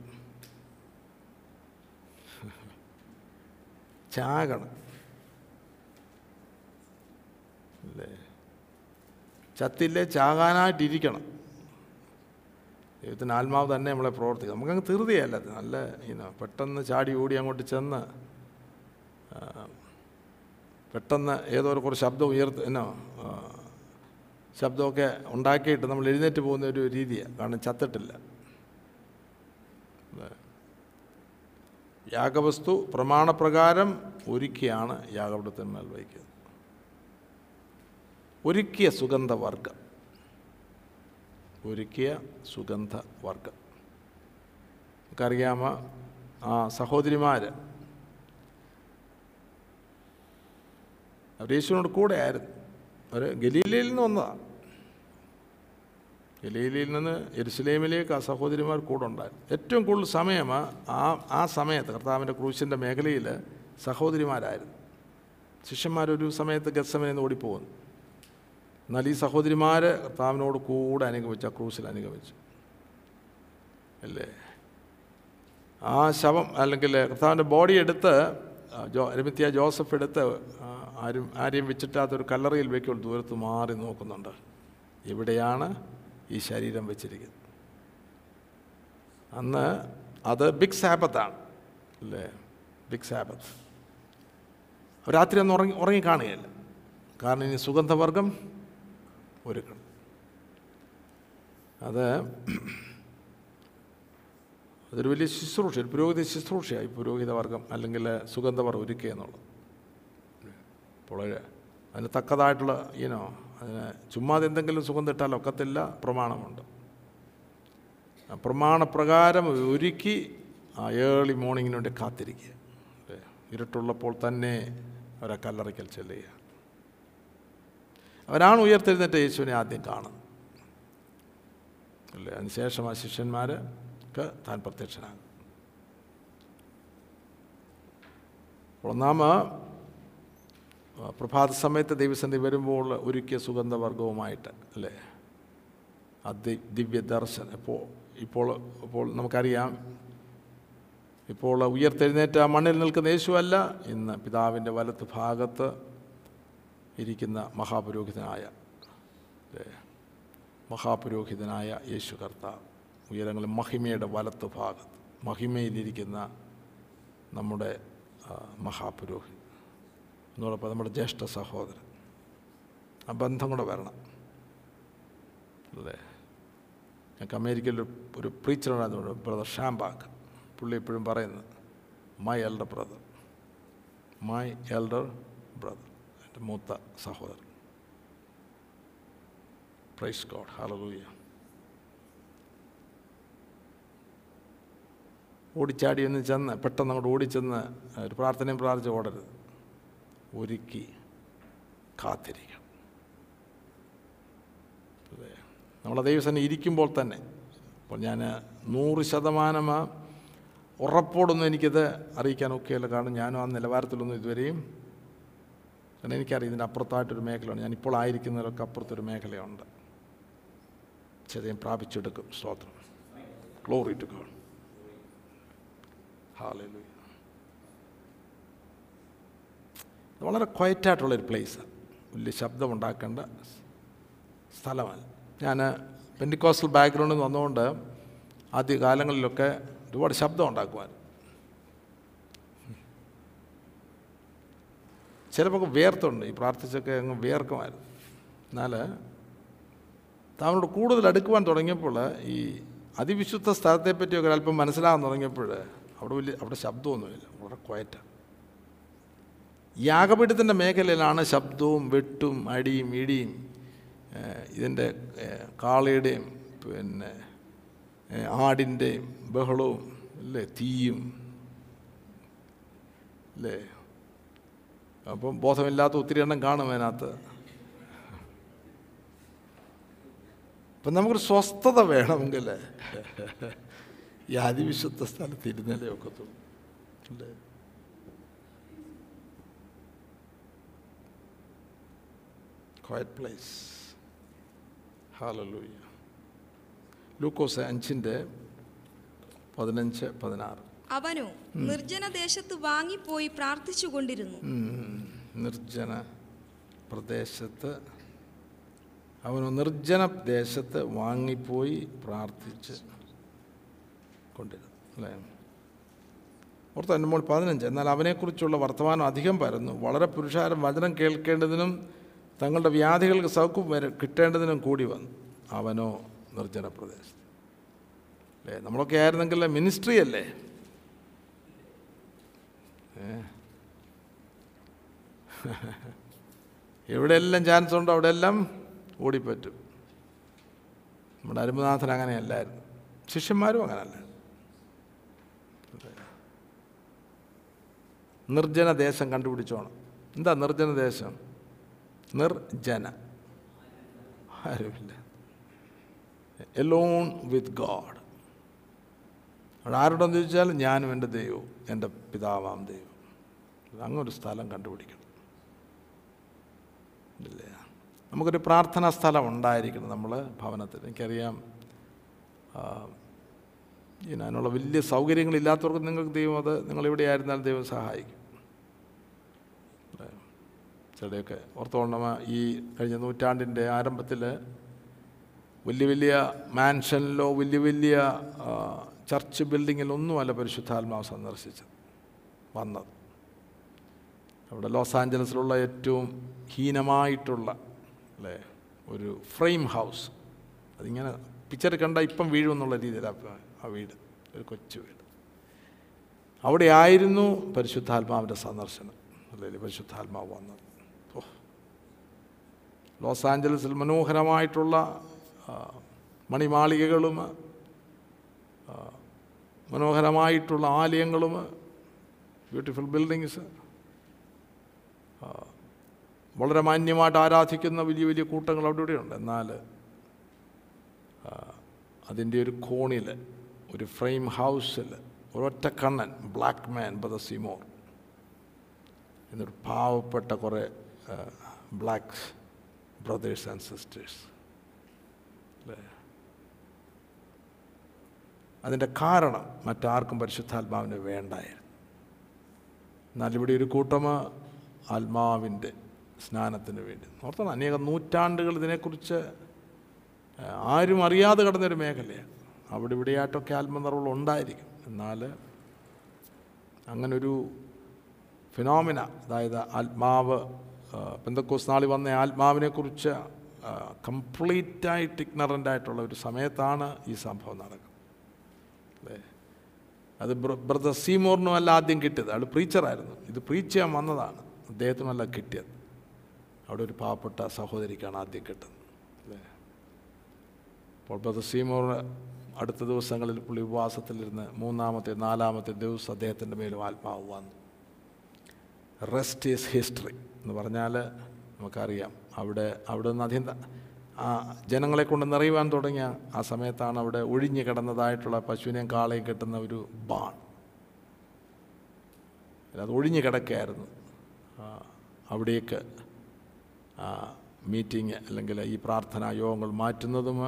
S1: ചാകണം. അല്ലേ? ചത്തില്ലേ ചാകാനായിട്ടിരിക്കണം. ദൈവത്തിന് ആത്മാവ് തന്നെ നമ്മളെ പ്രവർത്തിക്കും. നമുക്കങ്ങ് തീർതിയല്ല അത്. നല്ല ഇനോ പെട്ടെന്ന് ചാടി ഓടി അങ്ങോട്ട് ചെന്ന് പെട്ടെന്ന് ഏതോ ഒരു കുറച്ച് ശബ്ദം ഉയർത്ത് എന്നോ ശബ്ദമൊക്കെ ഉണ്ടാക്കിയിട്ട് നമ്മൾ എഴുന്നേറ്റ് പോകുന്ന ഒരു രീതിയാണ് കാരണം ചത്തിട്ടില്ല. യാഗവസ്തു പ്രമാണപ്രകാരം ഒരുക്കിയാണ് യാഗപീഠത്തിന്മേൽ വഹിക്കുന്നത്. ഒരുക്കിയ സുഗന്ധവർഗം ഒരുക്കിയ സുഗന്ധ വർഗം നമുക്കറിയാമ ആ സഹോദരിമാർ അവർ യേശുവിനോട് കൂടെ ആയിരുന്നു അവർ ഗലീലയിൽ നിന്ന് വന്നതാണ്. ഗലീലയിൽ നിന്ന് എരുസലേമിലേക്ക് ആ സഹോദരിമാർ കൂടെ ഉണ്ടായിരുന്നു. ഏറ്റവും കൂടുതൽ സമയം ആ ആ സമയത്ത് കർത്താവിന്റെ ക്രൂശിന്റെ മേഖലയിൽ സഹോദരിമാരായിരുന്നു. ശിഷ്യന്മാരൊരു സമയത്ത് ഗസമയിൽ നിന്ന് ഓടിപ്പോകുന്നു. എന്നാൽ ഈ സഹോദരിമാർ കർത്താവിനോട് കൂടെ അനുഗമിച്ചു ആ ക്രൂസിൽ അനുഗമിച്ചു. അല്ലേ? ആ ശവം അല്ലെങ്കിൽ കർത്താവിന്റെ ബോഡി എടുത്ത് ജോ അരുമിത്തിയ ജോസഫ് എടുത്ത് ആരും ആരെയും വെച്ചിട്ടാത്തൊരു കല്ലറയിൽ വയ്ക്കുമ്പോൾ ദൂരത്ത് മാറി നോക്കുന്നുണ്ട്. ഇവിടെയാണ് ഈ ശരീരം വെച്ചിരിക്കുന്നത്? അന്ന് അത് ബിഗ് സാബത്താണ് അല്ലേ? Big Sabbath. രാത്രി അന്ന് ഉറങ്ങി ഉറങ്ങിക്കാണുകയല്ല കാരണം ഇനി സുഗന്ധവർഗം ഒരുക്കണം. അത് അതൊരു വലിയ ശുശ്രൂഷ ഒരു പുരോഹിത ശുശ്രൂഷയായി പുരോഹിത വർഗം അല്ലെങ്കിൽ സുഗന്ധവർ ഒരുക്കുക എന്നുള്ളത്. അപ്പോൾ അതിന് തക്കതായിട്ടുള്ള ഈനോ അതിന് ചുമ്മാതെ എന്തെങ്കിലും സുഗന്ധം ഇട്ടാൽ ഒക്കത്തില്ല പ്രമാണമുണ്ട്. പ്രമാണപ്രകാരം ഒരുക്കി ഏർലി മോർണിംഗിന് വേണ്ടി കാത്തിരിക്കുക? ഇരുട്ടുള്ളപ്പോൾ തന്നെ അവരെ കല്ലറയ്ക്കൽ ചെല്ലുക. അവരാണ് ഉയർത്തെഴുന്നേറ്റ യേശുവിനെ ആദ്യം കാണുന്നത്. അല്ലേ? അതിനുശേഷം ആ ശിഷ്യന്മാർക്ക് താൻ പ്രത്യക്ഷനാകും. ഒന്നാമ പ്രഭാത സമയത്ത് ദൈവസന്ധി വരുമ്പോൾ ഒരുക്കിയ സുഗന്ധവർഗവുമായിട്ട് അല്ലേ? ആ ദിവ്യ ദർശനം. ഇപ്പോൾ ഇപ്പോൾ ഇപ്പോൾ നമുക്കറിയാം ഇപ്പോൾ ഉയർത്തെഴുന്നേറ്റ മണ്ണിൽ നിൽക്കുന്ന യേശുവല്ല ഇന്ന് പിതാവിന്റെ വലത്ത് ഭാഗത്ത് ഇരിക്കുന്ന മഹാപുരോഹിതനായ മഹാപുരോഹിതനായ യേശു കർത്താവ് ഉയരങ്ങളിൽ മഹിമയുടെ വലത്ത് ഭാഗത്ത് മഹിമയിലിരിക്കുന്ന നമ്മുടെ മഹാപുരോഹിത് മഹാപുരോഹിതൻ. എന്നോടൊപ്പം നമ്മുടെ ജ്യേഷ്ഠ സഹോദരൻ ആ ബന്ധം കൂടെ വരണം. അല്ലേ ഞങ്ങൾക്ക് അമേരിക്കയിൽ ഒരു പ്രീച്ചറുണ്ടായിരുന്നു ബ്രദർ ഷാംബാക്ക്. പുള്ളി എപ്പോഴും പറയുന്നത് my elder brother my elder മൂത്ത സഹോദരൻ. പ്രൈസ് ഗോഡ് ഹല്ലേലൂയ ഓടിച്ചാടി ഒന്ന് ചെന്ന് പെട്ടെന്ന് അങ്ങോട്ട് ഓടിച്ചെന്ന് ഒരു പ്രാർത്ഥനയും പ്രാർത്ഥിച്ച് ഓടരുത്. ഒരുക്കി കാത്തിരിക്കണം. നമ്മളെ ദൈവസന്നെ ഇരിക്കുമ്പോൾ തന്നെ അപ്പോൾ ഞാൻ നൂറ് ശതമാനം ഉറപ്പോടൊന്നും എനിക്കിത് അറിയിക്കാൻ ഒക്കെയല്ല കാരണം ഞാനും ആ നിലവാരത്തിലൊന്നും ഇതുവരെയും കാരണം എനിക്കറിയാം ഇതിന്റെ അപ്പുറത്തായിട്ടൊരു മേഖലയുണ്ട്. ഞാനിപ്പോൾ ആയിരിക്കുന്നതിലൊക്കെ അപ്പുറത്തൊരു മേഖലയുണ്ട്. ചെറിയ പ്രാപിച്ചെടുക്കും. സ്തോത്രം. ഗ്ലോറി ടു ഗോഡ് വളരെ ക്വയറ്റായിട്ടുള്ളൊരു പ്ലേസാണ് വലിയ ശബ്ദം ശബ്ദമുണ്ടാക്കേണ്ട സ്ഥലമാണ് ഞാൻ പെൻഡിക്കോസ്റ്റൽ ബാക്ക്ഗ്രൗണ്ടിൽ നിന്ന് വന്നുകൊണ്ട് ആദ്യ കാലങ്ങളിലൊക്കെ ഒരുപാട് ശബ്ദം ഉണ്ടാക്കുവാൻ ചിലപ്പോൾ വേർത്തുണ്ട്. ഈ പ്രാർത്ഥിച്ചൊക്കെ അങ്ങ് വേർക്കുമായിരുന്നു. എന്നാൽ താങ്കളോട് കൂടുതൽ അടുക്കുവാൻ തുടങ്ങിയപ്പോൾ ഈ അതിവിശുദ്ധ സ്ഥലത്തെപ്പറ്റിയൊക്കെ അല്പം മനസ്സിലാകാൻ തുടങ്ങിയപ്പോൾ അവിടെ വലിയ അവിടെ ശബ്ദമൊന്നുമില്ല. വളരെ ക്വയറ്റാണ് യാഗപീഠത്തിന്റെ മേഖലയിലാണ് ശബ്ദവും വെട്ടും അടിയും ഇടിയും ഇതിന്റെ കാളയുടെയും പിന്നെ ആടിന്റെയും ബഹളവും അല്ലേ തീയും അല്ലേ അപ്പം ബോധമില്ലാത്ത ഒത്തിരി എണ്ണം കാണും അതിനകത്ത്. അപ്പം നമുക്കൊരു സ്വസ്ഥത വേണമെങ്കിൽ ഈ അതിവിശുദ്ധ സ്ഥലത്ത് ഇരുന്നല്ലേ ഒക്കത്തുള്ളൂ. അല്ലേ? ക്വയറ്റ് പ്ലേസ് ഹാലലൂയ ലൂക്കോസ് അഞ്ചിന്റെ പതിനഞ്ച് പതിനാറ്.
S2: അവനോ നിർജന ദേശത്ത് വാങ്ങിപ്പോയി പ്രാർത്ഥിച്ചു കൊണ്ടിരുന്നു
S1: ഉം. നിർജന പ്രദേശത്ത് അവനോ നിർജന ദേശത്ത് വാങ്ങിപ്പോയി പ്രാർത്ഥിച്ച് കൊണ്ടിരുന്നു അല്ലേ? ഓർത്ത് അനുമോൾ മോൾ പതിനഞ്ച്. എന്നാൽ അവനെക്കുറിച്ചുള്ള വർത്തമാനം അധികം പരന്നു. വളരെ പുരുഷാരം വചനം കേൾക്കേണ്ടതിനും തങ്ങളുടെ വ്യാധികൾക്ക് സൗഖ്യം വരെ കിട്ടേണ്ടതിനും കൂടി വന്നു. അവനോ നിർജന പ്രദേശത്ത്. അല്ലേ? നമ്മളൊക്കെ ആയിരുന്നെങ്കിൽ മിനിസ്ട്രി അല്ലേ എവിടെയെല്ലാം ചാൻസ് ഉണ്ടോ അവിടെയെല്ലാം ഓടിപ്പറ്റും. നമ്മുടെ അരുമനാഥൻ അങ്ങനെയല്ലായിരുന്നു. ശിഷ്യന്മാരും അങ്ങനല്ല. നിർജന ദേശം കണ്ടുപിടിച്ചോണം. എന്താ നിർജന ദേശം? നിർജന. ആരുമില്ല. എലോൺ വിത്ത് ഗോഡ് അവിടെ ആരോടെന്ന് ചോദിച്ചാൽ ഞാനും എന്റെ ദൈവവും എന്റെ പിതാവാം ദൈവം അങ്ങൊരു സ്ഥലം കണ്ടുപിടിക്കണം. ഇല്ലേ? നമുക്കൊരു പ്രാർത്ഥനാ സ്ഥലം ഉണ്ടായിരിക്കണം നമ്മൾ ഭവനത്തിൽ എനിക്കറിയാം ഇതിനുള്ള വലിയ സൗകര്യങ്ങളില്ലാത്തവർക്ക് നിങ്ങൾക്ക് ദൈവം അത് നിങ്ങളിവിടെ ആയിരുന്നാലും ദൈവം സഹായിക്കും? ചിലയൊക്കെ ഓർത്തോണ്ടമ ഈ കഴിഞ്ഞ നൂറ്റാണ്ടിന്റെ ആരംഭത്തിൽ വലിയ വലിയ മാൻഷനിലോ വലിയ വലിയ ചർച്ച് ബിൽഡിങ്ങിലൊന്നുമല്ല പരിശുദ്ധാത്മാവ് സന്ദർശിച്ചത് വന്നത്. അവിടെ ലോസ് ആഞ്ചലസിലുള്ള ഏറ്റവും ഹീനമായിട്ടുള്ള അല്ലേ ഒരു ഫ്രെയിം ഹൗസ്. അതിങ്ങനെ പിക്ചർ കണ്ട ഇപ്പം വീഴുമെന്നുള്ള രീതിയിലാണ് ആ വീട് ഒരു കൊച്ചു വീട്. അവിടെ ആയിരുന്നു പരിശുദ്ധാത്മാവിന്റെ സന്ദർശനം. അല്ലെങ്കിൽ പരിശുദ്ധാത്മാവ് വന്നത്. ഓ. ലോസ് ആഞ്ചലസിൽ മനോഹരമായിട്ടുള്ള മണിമാളികകളും മനോഹരമായിട്ടുള്ള ആലയങ്ങളും ബ്യൂട്ടിഫുൾ ബിൽഡിങ്സ് വളരെ മാന്യമായിട്ട് ആരാധിക്കുന്ന വലിയ വലിയ കൂട്ടങ്ങൾ അവിടെ ഇവിടെയുണ്ട് എന്നാൽ അതിന്റെ ഒരു കോണിൽ ഒരു ഫ്രെയിം ഹൗസിൽ ഒരൊറ്റ കണ്ണൻ ബ്ലാക്ക് മാൻ ബദ സിമോർ എന്നൊരു പാവപ്പെട്ട കുറേ ബ്ലാക്ക് ബ്രദേഴ്സ് ആൻഡ് സിസ്റ്റേഴ്സ് അല്ലേ? അതിന്റെ കാരണം മറ്റാർക്കും പരിശുദ്ധാത്മാവിന് വേണ്ടായിരുന്നു. എന്നാൽ ഇവിടെ ഒരു കൂട്ടം ആത്മാവിന്റെ സ്നാനത്തിന് വേണ്ടി. ഓർത്തണം അനേകം നൂറ്റാണ്ടുകൾ ഇതിനെക്കുറിച്ച് ആരും അറിയാതെ കിടന്നൊരു മേഖലയാണ്. അവിടെ ഇവിടെയായിട്ടൊക്കെ ആത്മനിർവൾ ഉണ്ടായിരിക്കും. എന്നാൽ അങ്ങനൊരു ഫിനോമിന അതായത് ആത്മാവ് പെന്തക്കോസ് നാളി വന്ന ആത്മാവിനെക്കുറിച്ച് കംപ്ലീറ്റായിട്ട് ഇഗ്നറന്റ് ആയിട്ടുള്ള ഒരു സമയത്താണ് ഈ സംഭവം നടക്കുന്നത്. അല്ലേ? അത് ബ്രദർ സീമോറിനും അല്ല ആദ്യം കിട്ടിയത്. അയാൾ പ്രീച്ചറായിരുന്നു ഇത് പ്രീച്ച് ചെയ്യാൻ വന്നതാണ്. അദ്ദേഹത്തിനല്ല കിട്ടിയത്. അവിടെ ഒരു പാവപ്പെട്ട സഹോദരിക്കാണ് ആദ്യം കിട്ടുന്നത്. അല്ലേ? അപ്പോൾ ബ്രദർ സീമോർ അടുത്ത ദിവസങ്ങളിൽ പുള്ളി ഉപവാസത്തിലിരുന്ന് മൂന്നാമത്തെ നാലാമത്തെ ദിവസം അദ്ദേഹത്തിന്റെ മേലും ആത്മാവ് വന്നു. റെസ്റ്റ് ഈസ് ഹിസ്റ്ററി എന്ന് പറഞ്ഞാൽ നമുക്കറിയാം. അവിടെ അവിടെ നിന്ന് അധികം ആ ജനങ്ങളെ കൊണ്ട് നിറയുവാൻ തുടങ്ങിയ ആ സമയത്താണ് അവിടെ ഒഴിഞ്ഞു കിടന്നതായിട്ടുള്ള പശുവിനെയും കാളയും കിട്ടുന്ന ഒരു ബാൺ അത് ഒഴിഞ്ഞു കിടക്കുകയായിരുന്നു അവിടേക്ക് മീറ്റിംഗ് അല്ലെങ്കിൽ ഈ പ്രാർത്ഥനാ യോഗങ്ങൾ മാറ്റുന്നതും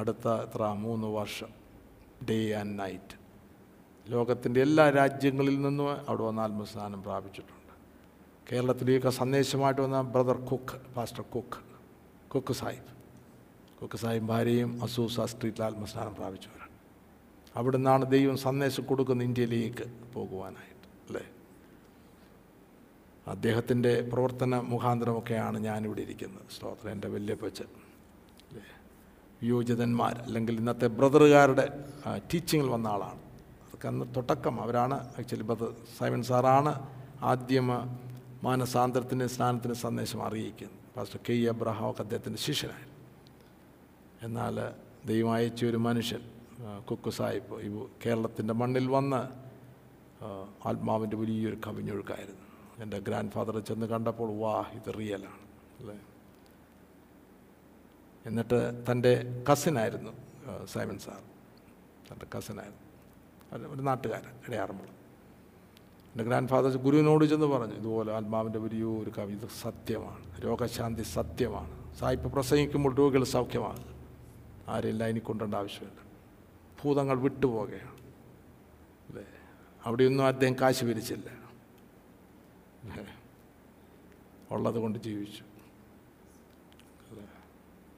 S1: അടുത്ത എത്ര മൂന്ന് വർഷം ഡേ ആൻഡ് നൈറ്റ് ലോകത്തിന്റെ എല്ലാ രാജ്യങ്ങളിൽ നിന്നും അവിടെ വന്ന് ആത്മസ്നാനം പ്രാപിച്ചിട്ടുണ്ട്. കേരളത്തിലേക്ക് സന്ദേശമായിട്ട് വന്ന brother Cook pastor Cook Cook Sahib. Cook Sahib ഭാര്യയും അസൂസ സ്ട്രീറ്റിൽ ആത്മസ്നാനം പ്രാപിച്ചവരാണ്. അവിടെ നിന്നാണ് ദൈവം സന്ദേശം കൊടുക്കുന്ന ഇന്ത്യയിലേക്ക് പോകുവാനായിട്ട് അല്ലേ? അദ്ദേഹത്തിന്റെ പ്രവർത്തന മുഖാന്തരമൊക്കെയാണ് ഞാനിവിടെ ഇരിക്കുന്നത്. സ്തോത്രം എന്റെ വല്യപ്പച്ചൻ വിയോജിതന്മാർ അല്ലെങ്കിൽ ഇന്നത്തെ ബ്രദറുകാരുടെ ടീച്ചിങ്ങിൽ വന്ന ആളാണ്. അതൊക്കെ അന്ന് തുടക്കം. അവരാണ് ആക്ച്വലി ബ്രദർ സൈമൻ സാറാണ് ആദ്യം മാനസാന്തരത്തിന്റെ സ്നാനത്തിന്റെ സന്ദേശം അറിയിക്കുന്നത്. Pastor K. അബ്രഹാം ഒക്കെ അദ്ദേഹത്തിന്റെ ശിഷ്യനായിരുന്നു. എന്നാൽ ദൈവം ഒരു മനുഷ്യൻ കുക്കു സാഹിബ് ഈ കേരളത്തിന്റെ മണ്ണിൽ വന്ന് ആത്മാവിന്റെ വലിയൊരു കവിഞ്ഞൊഴുക്കായിരുന്നു. എന്റെ ഗ്രാൻഡ് ഫാദർ ചെന്ന് കണ്ടപ്പോൾ വാ ഇത് റിയലാണ് അല്ലേ? എന്നിട്ട് തന്റെ കസിനായിരുന്നു സൈമൻ സാർ. തന്റെ കസിനായിരുന്നു. ഒരു- നാട്ടുകാരൻ ഇടയാറുമ്പോൾ എന്റെ ഗ്രാൻഡ് ഫാദർ ഗുരുവിനോട് ചെന്ന് പറഞ്ഞു ഇതുപോലെ ആത്മാവിന്റെ വലിയോ ഒരു ഇത് സത്യമാണ്. രോഗശാന്തി സത്യമാണ്. സായിപ്പ് പ്രസംഗിക്കുമ്പോൾ രോഗികൾ സൗഖ്യമാകും ആരെയും ലൈനിൽ കൊണ്ടേണ്ട ആവശ്യമില്ല. ഭൂതങ്ങൾ വിട്ടുപോകുകയാണ് അല്ലേ? അവിടെയൊന്നും അദ്ദേഹം കാശ് പിരിച്ചില്ല? ഉള്ളത് കൊണ്ട് ജീവിച്ചു.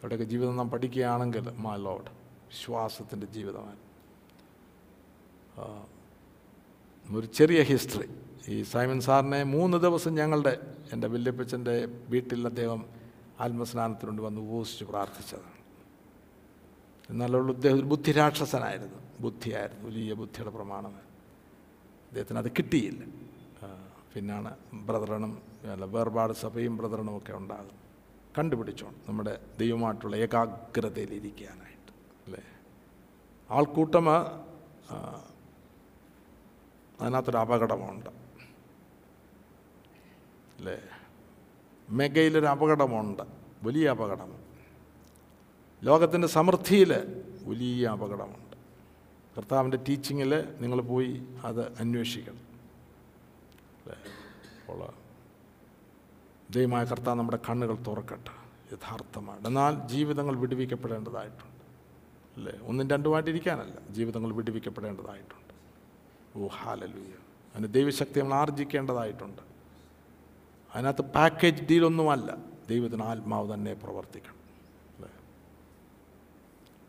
S1: അവിടെയൊക്കെ ജീവിതം നാം പഠിക്കുകയാണെങ്കിൽ മാ ലോഡ് വിശ്വാസത്തിന്റെ ജീവിതമാണ്. ഒരു ചെറിയ ഹിസ്റ്ററി ഈ സൈമൻ സാറിനെ മൂന്ന് ദിവസം ഞങ്ങളുടെ എന്റെ വല്യപ്പച്ചന്റെ വീട്ടിൽ അദ്ദേഹം ആത്മസ്നാനത്തിനുണ്ട് വന്ന് ഉപസിച്ച് പ്രാർത്ഥിച്ചതാണ്. എന്നാലുള്ള അദ്ദേഹം ഒരു ബുദ്ധിരാക്ഷസനായിരുന്നു ബുദ്ധിയായിരുന്നു വലിയ ബുദ്ധിയുടെ പ്രമാണമായിരുന്നു അദ്ദേഹത്തിന് അത് കിട്ടിയില്ല. പിന്നാണ് ബ്രദറണും അല്ല വേർപാട് സഭയും ബ്രദറണും ഒക്കെ ഉണ്ടാകും കണ്ടുപിടിച്ചോണം. നമ്മുടെ ദൈവമായിട്ടുള്ള ഏകാഗ്രതയിലിരിക്കാനായിട്ട് അല്ലേ? ആൾക്കൂട്ടം അതിനകത്തൊരു അപകടമുണ്ട് അല്ലേ? മെഗയിലൊരു അപകടമുണ്ട് വലിയ അപകടം. ലോകത്തിന്റെ സമൃദ്ധിയിൽ വലിയ അപകടമുണ്ട്. കർത്താവിന്റെ ടീച്ചിങ്ങിൽ നിങ്ങൾ പോയി അത് അന്വേഷിക്കണം. അല്ലേ അപ്പോൾ ദൈവമായ കർത്താവ് നമ്മുടെ കണ്ണുകൾ തുറക്കട്ടെ യഥാർത്ഥമാണ് എന്നാൽ ജീവിതങ്ങൾ വിടുവിക്കപ്പെടേണ്ടതായിട്ടുണ്ട്. അല്ലേ? ഒന്നും രണ്ടുമായിട്ടിരിക്കാനല്ല ജീവിതങ്ങൾ വിടുവിക്കപ്പെടേണ്ടതായിട്ടുണ്ട്. ഓ ഹാലലൂയ അതിന് ദൈവശക്തി നമ്മൾ ആർജിക്കേണ്ടതായിട്ടുണ്ട്. അതിനകത്ത് പാക്കേജ് ഡീലൊന്നുമല്ല ദൈവത്തിന് ആത്മാവ് തന്നെ പ്രവർത്തിക്കണം.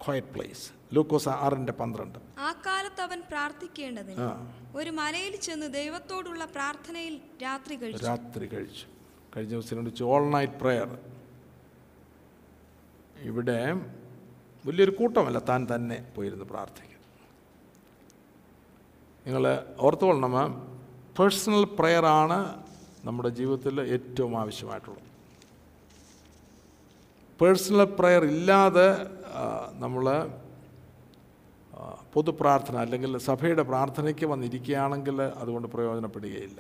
S1: ക്വയറ്റ് പ്ലേസ് ലൂക്കോസ് ആറിന്റെ പന്ത്രണ്ട്.
S2: ആ കാലത്ത് അവൻ പ്രാർത്ഥിക്കേണ്ടതിന് ഒരു മലയിൽ ചെന്ന് ദൈവത്തോടുള്ള പ്രാർത്ഥനയിൽ രാത്രി കഴിച്ചു.
S1: രാത്രി കഴിച്ചു. കഴിഞ്ഞ ദിവസം വിളിച്ചു ഓൾ നൈറ്റ് പ്രെയർ ഇവിടെ വലിയൊരു കൂട്ടമല്ല താൻ തന്നെ പോയിരുന്ന് പ്രാർത്ഥിക്കും. നിങ്ങൾ ഓർത്തുകൊള്ളണം പേഴ്സണൽ പ്രെയറാണ് നമ്മുടെ ജീവിതത്തിൽ ഏറ്റവും ആവശ്യമായിട്ടുള്ളത്. പേഴ്സണൽ പ്രെയർ ഇല്ലാതെ നമ്മൾ പൊതുപ്രാർത്ഥന അല്ലെങ്കിൽ സഭയുടെ പ്രാർത്ഥനയ്ക്ക് വന്നിരിക്കുകയാണെങ്കിൽ അതുകൊണ്ട് പ്രയോജനപ്പെടുകയില്ല.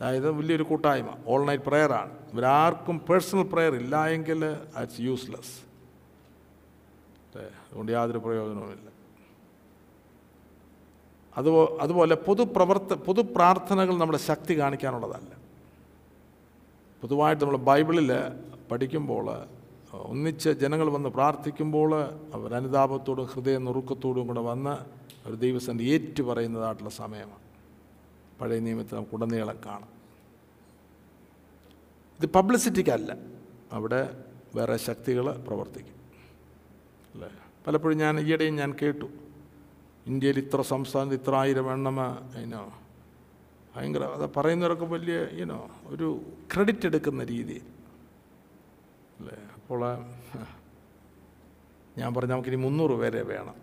S1: അതായത് വലിയൊരു കൂട്ടായ്മ. ഓൾ നൈറ്റ് പ്രെയറാണ് ഇവരാർക്കും പേഴ്സണൽ പ്രെയർ ഇല്ല എങ്കിൽ അറ്റ്സ് യൂസ്ലെസ് അതുകൊണ്ട് യാതൊരു പ്രയോജനവുമില്ല. അതുപോ അതുപോലെ പൊതുപ്രവർത്ത പൊതുപ്രാർത്ഥനകൾ നമ്മുടെ ശക്തി കാണിക്കാനുള്ളതല്ല. പൊതുവായിട്ട് നമ്മൾ ബൈബിളിൽ പഠിക്കുമ്പോൾ ഒന്നിച്ച് ജനങ്ങൾ വന്ന് പ്രാർത്ഥിക്കുമ്പോൾ അവർ അനുതാപത്തോടും ഹൃദയ നുറുക്കത്തോടും കൂടെ വന്ന് ഒരു ദൈവസന്ധി ഏറ്റു പറയുന്നതായിട്ടുള്ള സമയമാണ്. പഴയ നിയമത്തിൽ നമുക്ക് ഉടനീളം കാണാം. ഇത് പബ്ലിസിറ്റിക്കല്ല. അവിടെ വേറെ ശക്തികൾ പ്രവർത്തിക്കും. അല്ലേ? പലപ്പോഴും ഞാൻ ഈയിടെയും ഞാൻ കേട്ടു. ഇന്ത്യയിൽ ഇത്ര സംസ്ഥാനത്ത് ഇത്ര ആയിരം എണ്ണം അതിനോ ഭയങ്കര അത് പറയുന്നവരൊക്കെ വലിയ ഇനോ ഒരു ക്രെഡിറ്റ് എടുക്കുന്ന രീതിയിൽ. അല്ലേ? അപ്പോൾ ഞാൻ പറഞ്ഞു നമുക്കിനി മുന്നൂറ് പേരെ വേണം.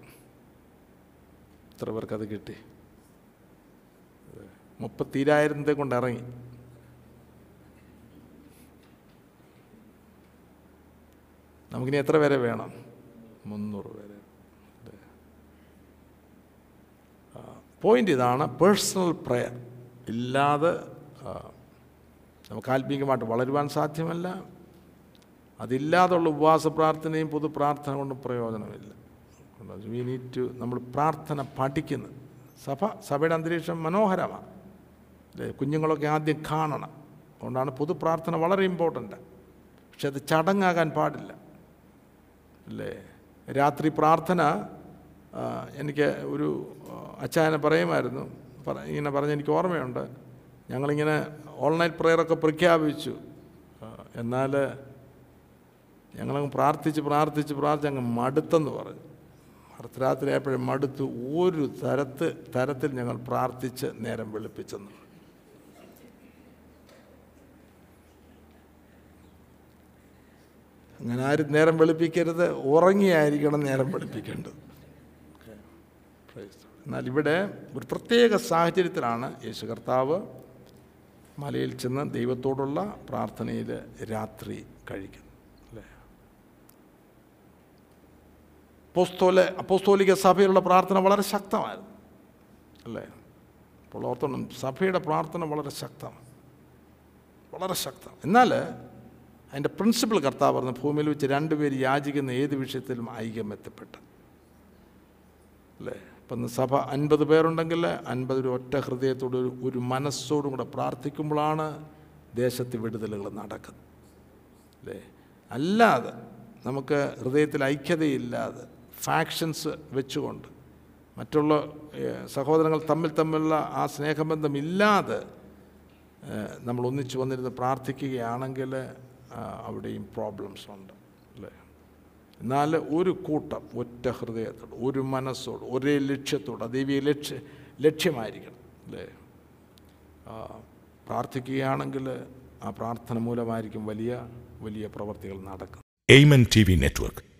S1: ഇത്ര പേർക്കത് കിട്ടി? മുപ്പത്തിരായിരത്തെ കൊണ്ട് ഇറങ്ങി. നമുക്കിനി എത്ര പേരെ വേണം? മുന്നൂറ് പേരെ. പോയിന്റ് ഇതാണ് പേഴ്സണൽ പ്രയർ ഇല്ലാതെ നമുക്ക് ആത്മീകമായിട്ട് വളരുവാൻ സാധ്യമല്ല. അതില്ലാതുള്ള ഉപവാസ പ്രാർത്ഥനയും പൊതു പ്രാർത്ഥന കൊണ്ട് പ്രയോജനമില്ല. വി നീഡ് ടു നമ്മൾ പ്രാർത്ഥന പഠിക്കുന്നു. സഭ സഭയുടെ അന്തരീക്ഷം മനോഹരമാണ്. അല്ലേ കുഞ്ഞുങ്ങളൊക്കെ ആദ്യം കാണണം. അതുകൊണ്ടാണ് പൊതു പ്രാർത്ഥന വളരെ ഇമ്പോർട്ടന്റ് പക്ഷെ അത് ചടങ്ങാകാൻ പാടില്ല. അല്ലേ? രാത്രി പ്രാർത്ഥന എനിക്ക് ഒരു അച്ചായനെ പറയുമായിരുന്നു. പറ ഇങ്ങനെ പറഞ്ഞ് എനിക്ക് ഓർമ്മയുണ്ട്. ഞങ്ങളിങ്ങനെ ഓൺലൈൻ പ്രെയറൊക്കെ പ്രഖ്യാപിച്ചു. എന്നാൽ ഞങ്ങളങ്ങ് പ്രാർത്ഥിച്ച് പ്രാർത്ഥിച്ച് പ്രാർത്ഥിച്ച് അങ്ങ് മടുത്തെന്ന് പറഞ്ഞു. അർദ്ധരാത്രിയായപ്പോഴും മടുത്ത് ഒരു തരത്ത് തരത്തിൽ ഞങ്ങൾ പ്രാർത്ഥിച്ച് നേരം വെളുപ്പിച്ചെന്ന് അങ്ങനെ ആരും നേരം വെളുപ്പിക്കരുത് ഉറങ്ങിയായിരിക്കണം നേരം വെളുപ്പിക്കേണ്ടത്. എന്നാൽ ഇവിടെ ഒരു പ്രത്യേക സാഹചര്യത്തിലാണ് യേശു കർത്താവ് മലയിൽ ചെന്ന് ദൈവത്തോടുള്ള പ്രാർത്ഥനയിൽ രാത്രി കഴിക്കുന്നത്. അപ്പോസ്തോല അപ്പോസ്തോലിക സഭയിലുള്ള പ്രാർത്ഥന വളരെ ശക്തമായിരുന്നു. അല്ലേ? അപ്പോൾ ഓർത്തോണം സഭയുടെ പ്രാർത്ഥന വളരെ ശക്തമാണ്. വളരെ ശക്തം എന്നാൽ അതിന്റെ പ്രിൻസിപ്പിൾ കർത്താവ് പറഞ്ഞ ഭൂമിയിൽ വെച്ച് രണ്ടുപേര് യാചിക്കുന്ന ഏത് വിഷയത്തിലും ഐക്യം എത്തപ്പെട്ട. അല്ലേ? ഇപ്പം സഭ അൻപത് പേരുണ്ടെങ്കിൽ അൻപത് ഒരു ഒറ്റ ഹൃദയത്തോട് ഒരു മനസ്സോടും കൂടെ പ്രാർത്ഥിക്കുമ്പോഴാണ് ദേശത്ത് വിടുതലുകൾ നടക്കുന്നത്. അല്ലേ? അല്ലാതെ നമുക്ക് ഹൃദയത്തിൽ ഐക്യതയില്ലാതെ ഫാക്ഷൻസ് വെച്ചുകൊണ്ട് മറ്റുള്ള സഹോദരങ്ങൾ തമ്മിൽ തമ്മിലുള്ള ആ സ്നേഹബന്ധം ഇല്ലാതെ നമ്മൾ ഒന്നിച്ചു വന്നിരുന്ന് പ്രാർത്ഥിക്കുകയാണെങ്കിൽ അവിടെയും പ്രോബ്ലംസ് ഉണ്ട് അല്ലേ? എന്നാൽ ഒരു കൂട്ടം ഒറ്റ ഹൃദയത്തോട് ഒരു മനസ്സോട് ഒരേ ലക്ഷ്യത്തോട് ദൈവീയ ലക്ഷ്യ ലക്ഷ്യമായിരിക്കണം അല്ലേ? പ്രാർത്ഥിക്കുകയാണെങ്കിൽ ആ പ്രാർത്ഥന മൂലമായിരിക്കും വലിയ വലിയ പ്രവർത്തികൾ നടക്കുന്നത്.
S3: Amen T V network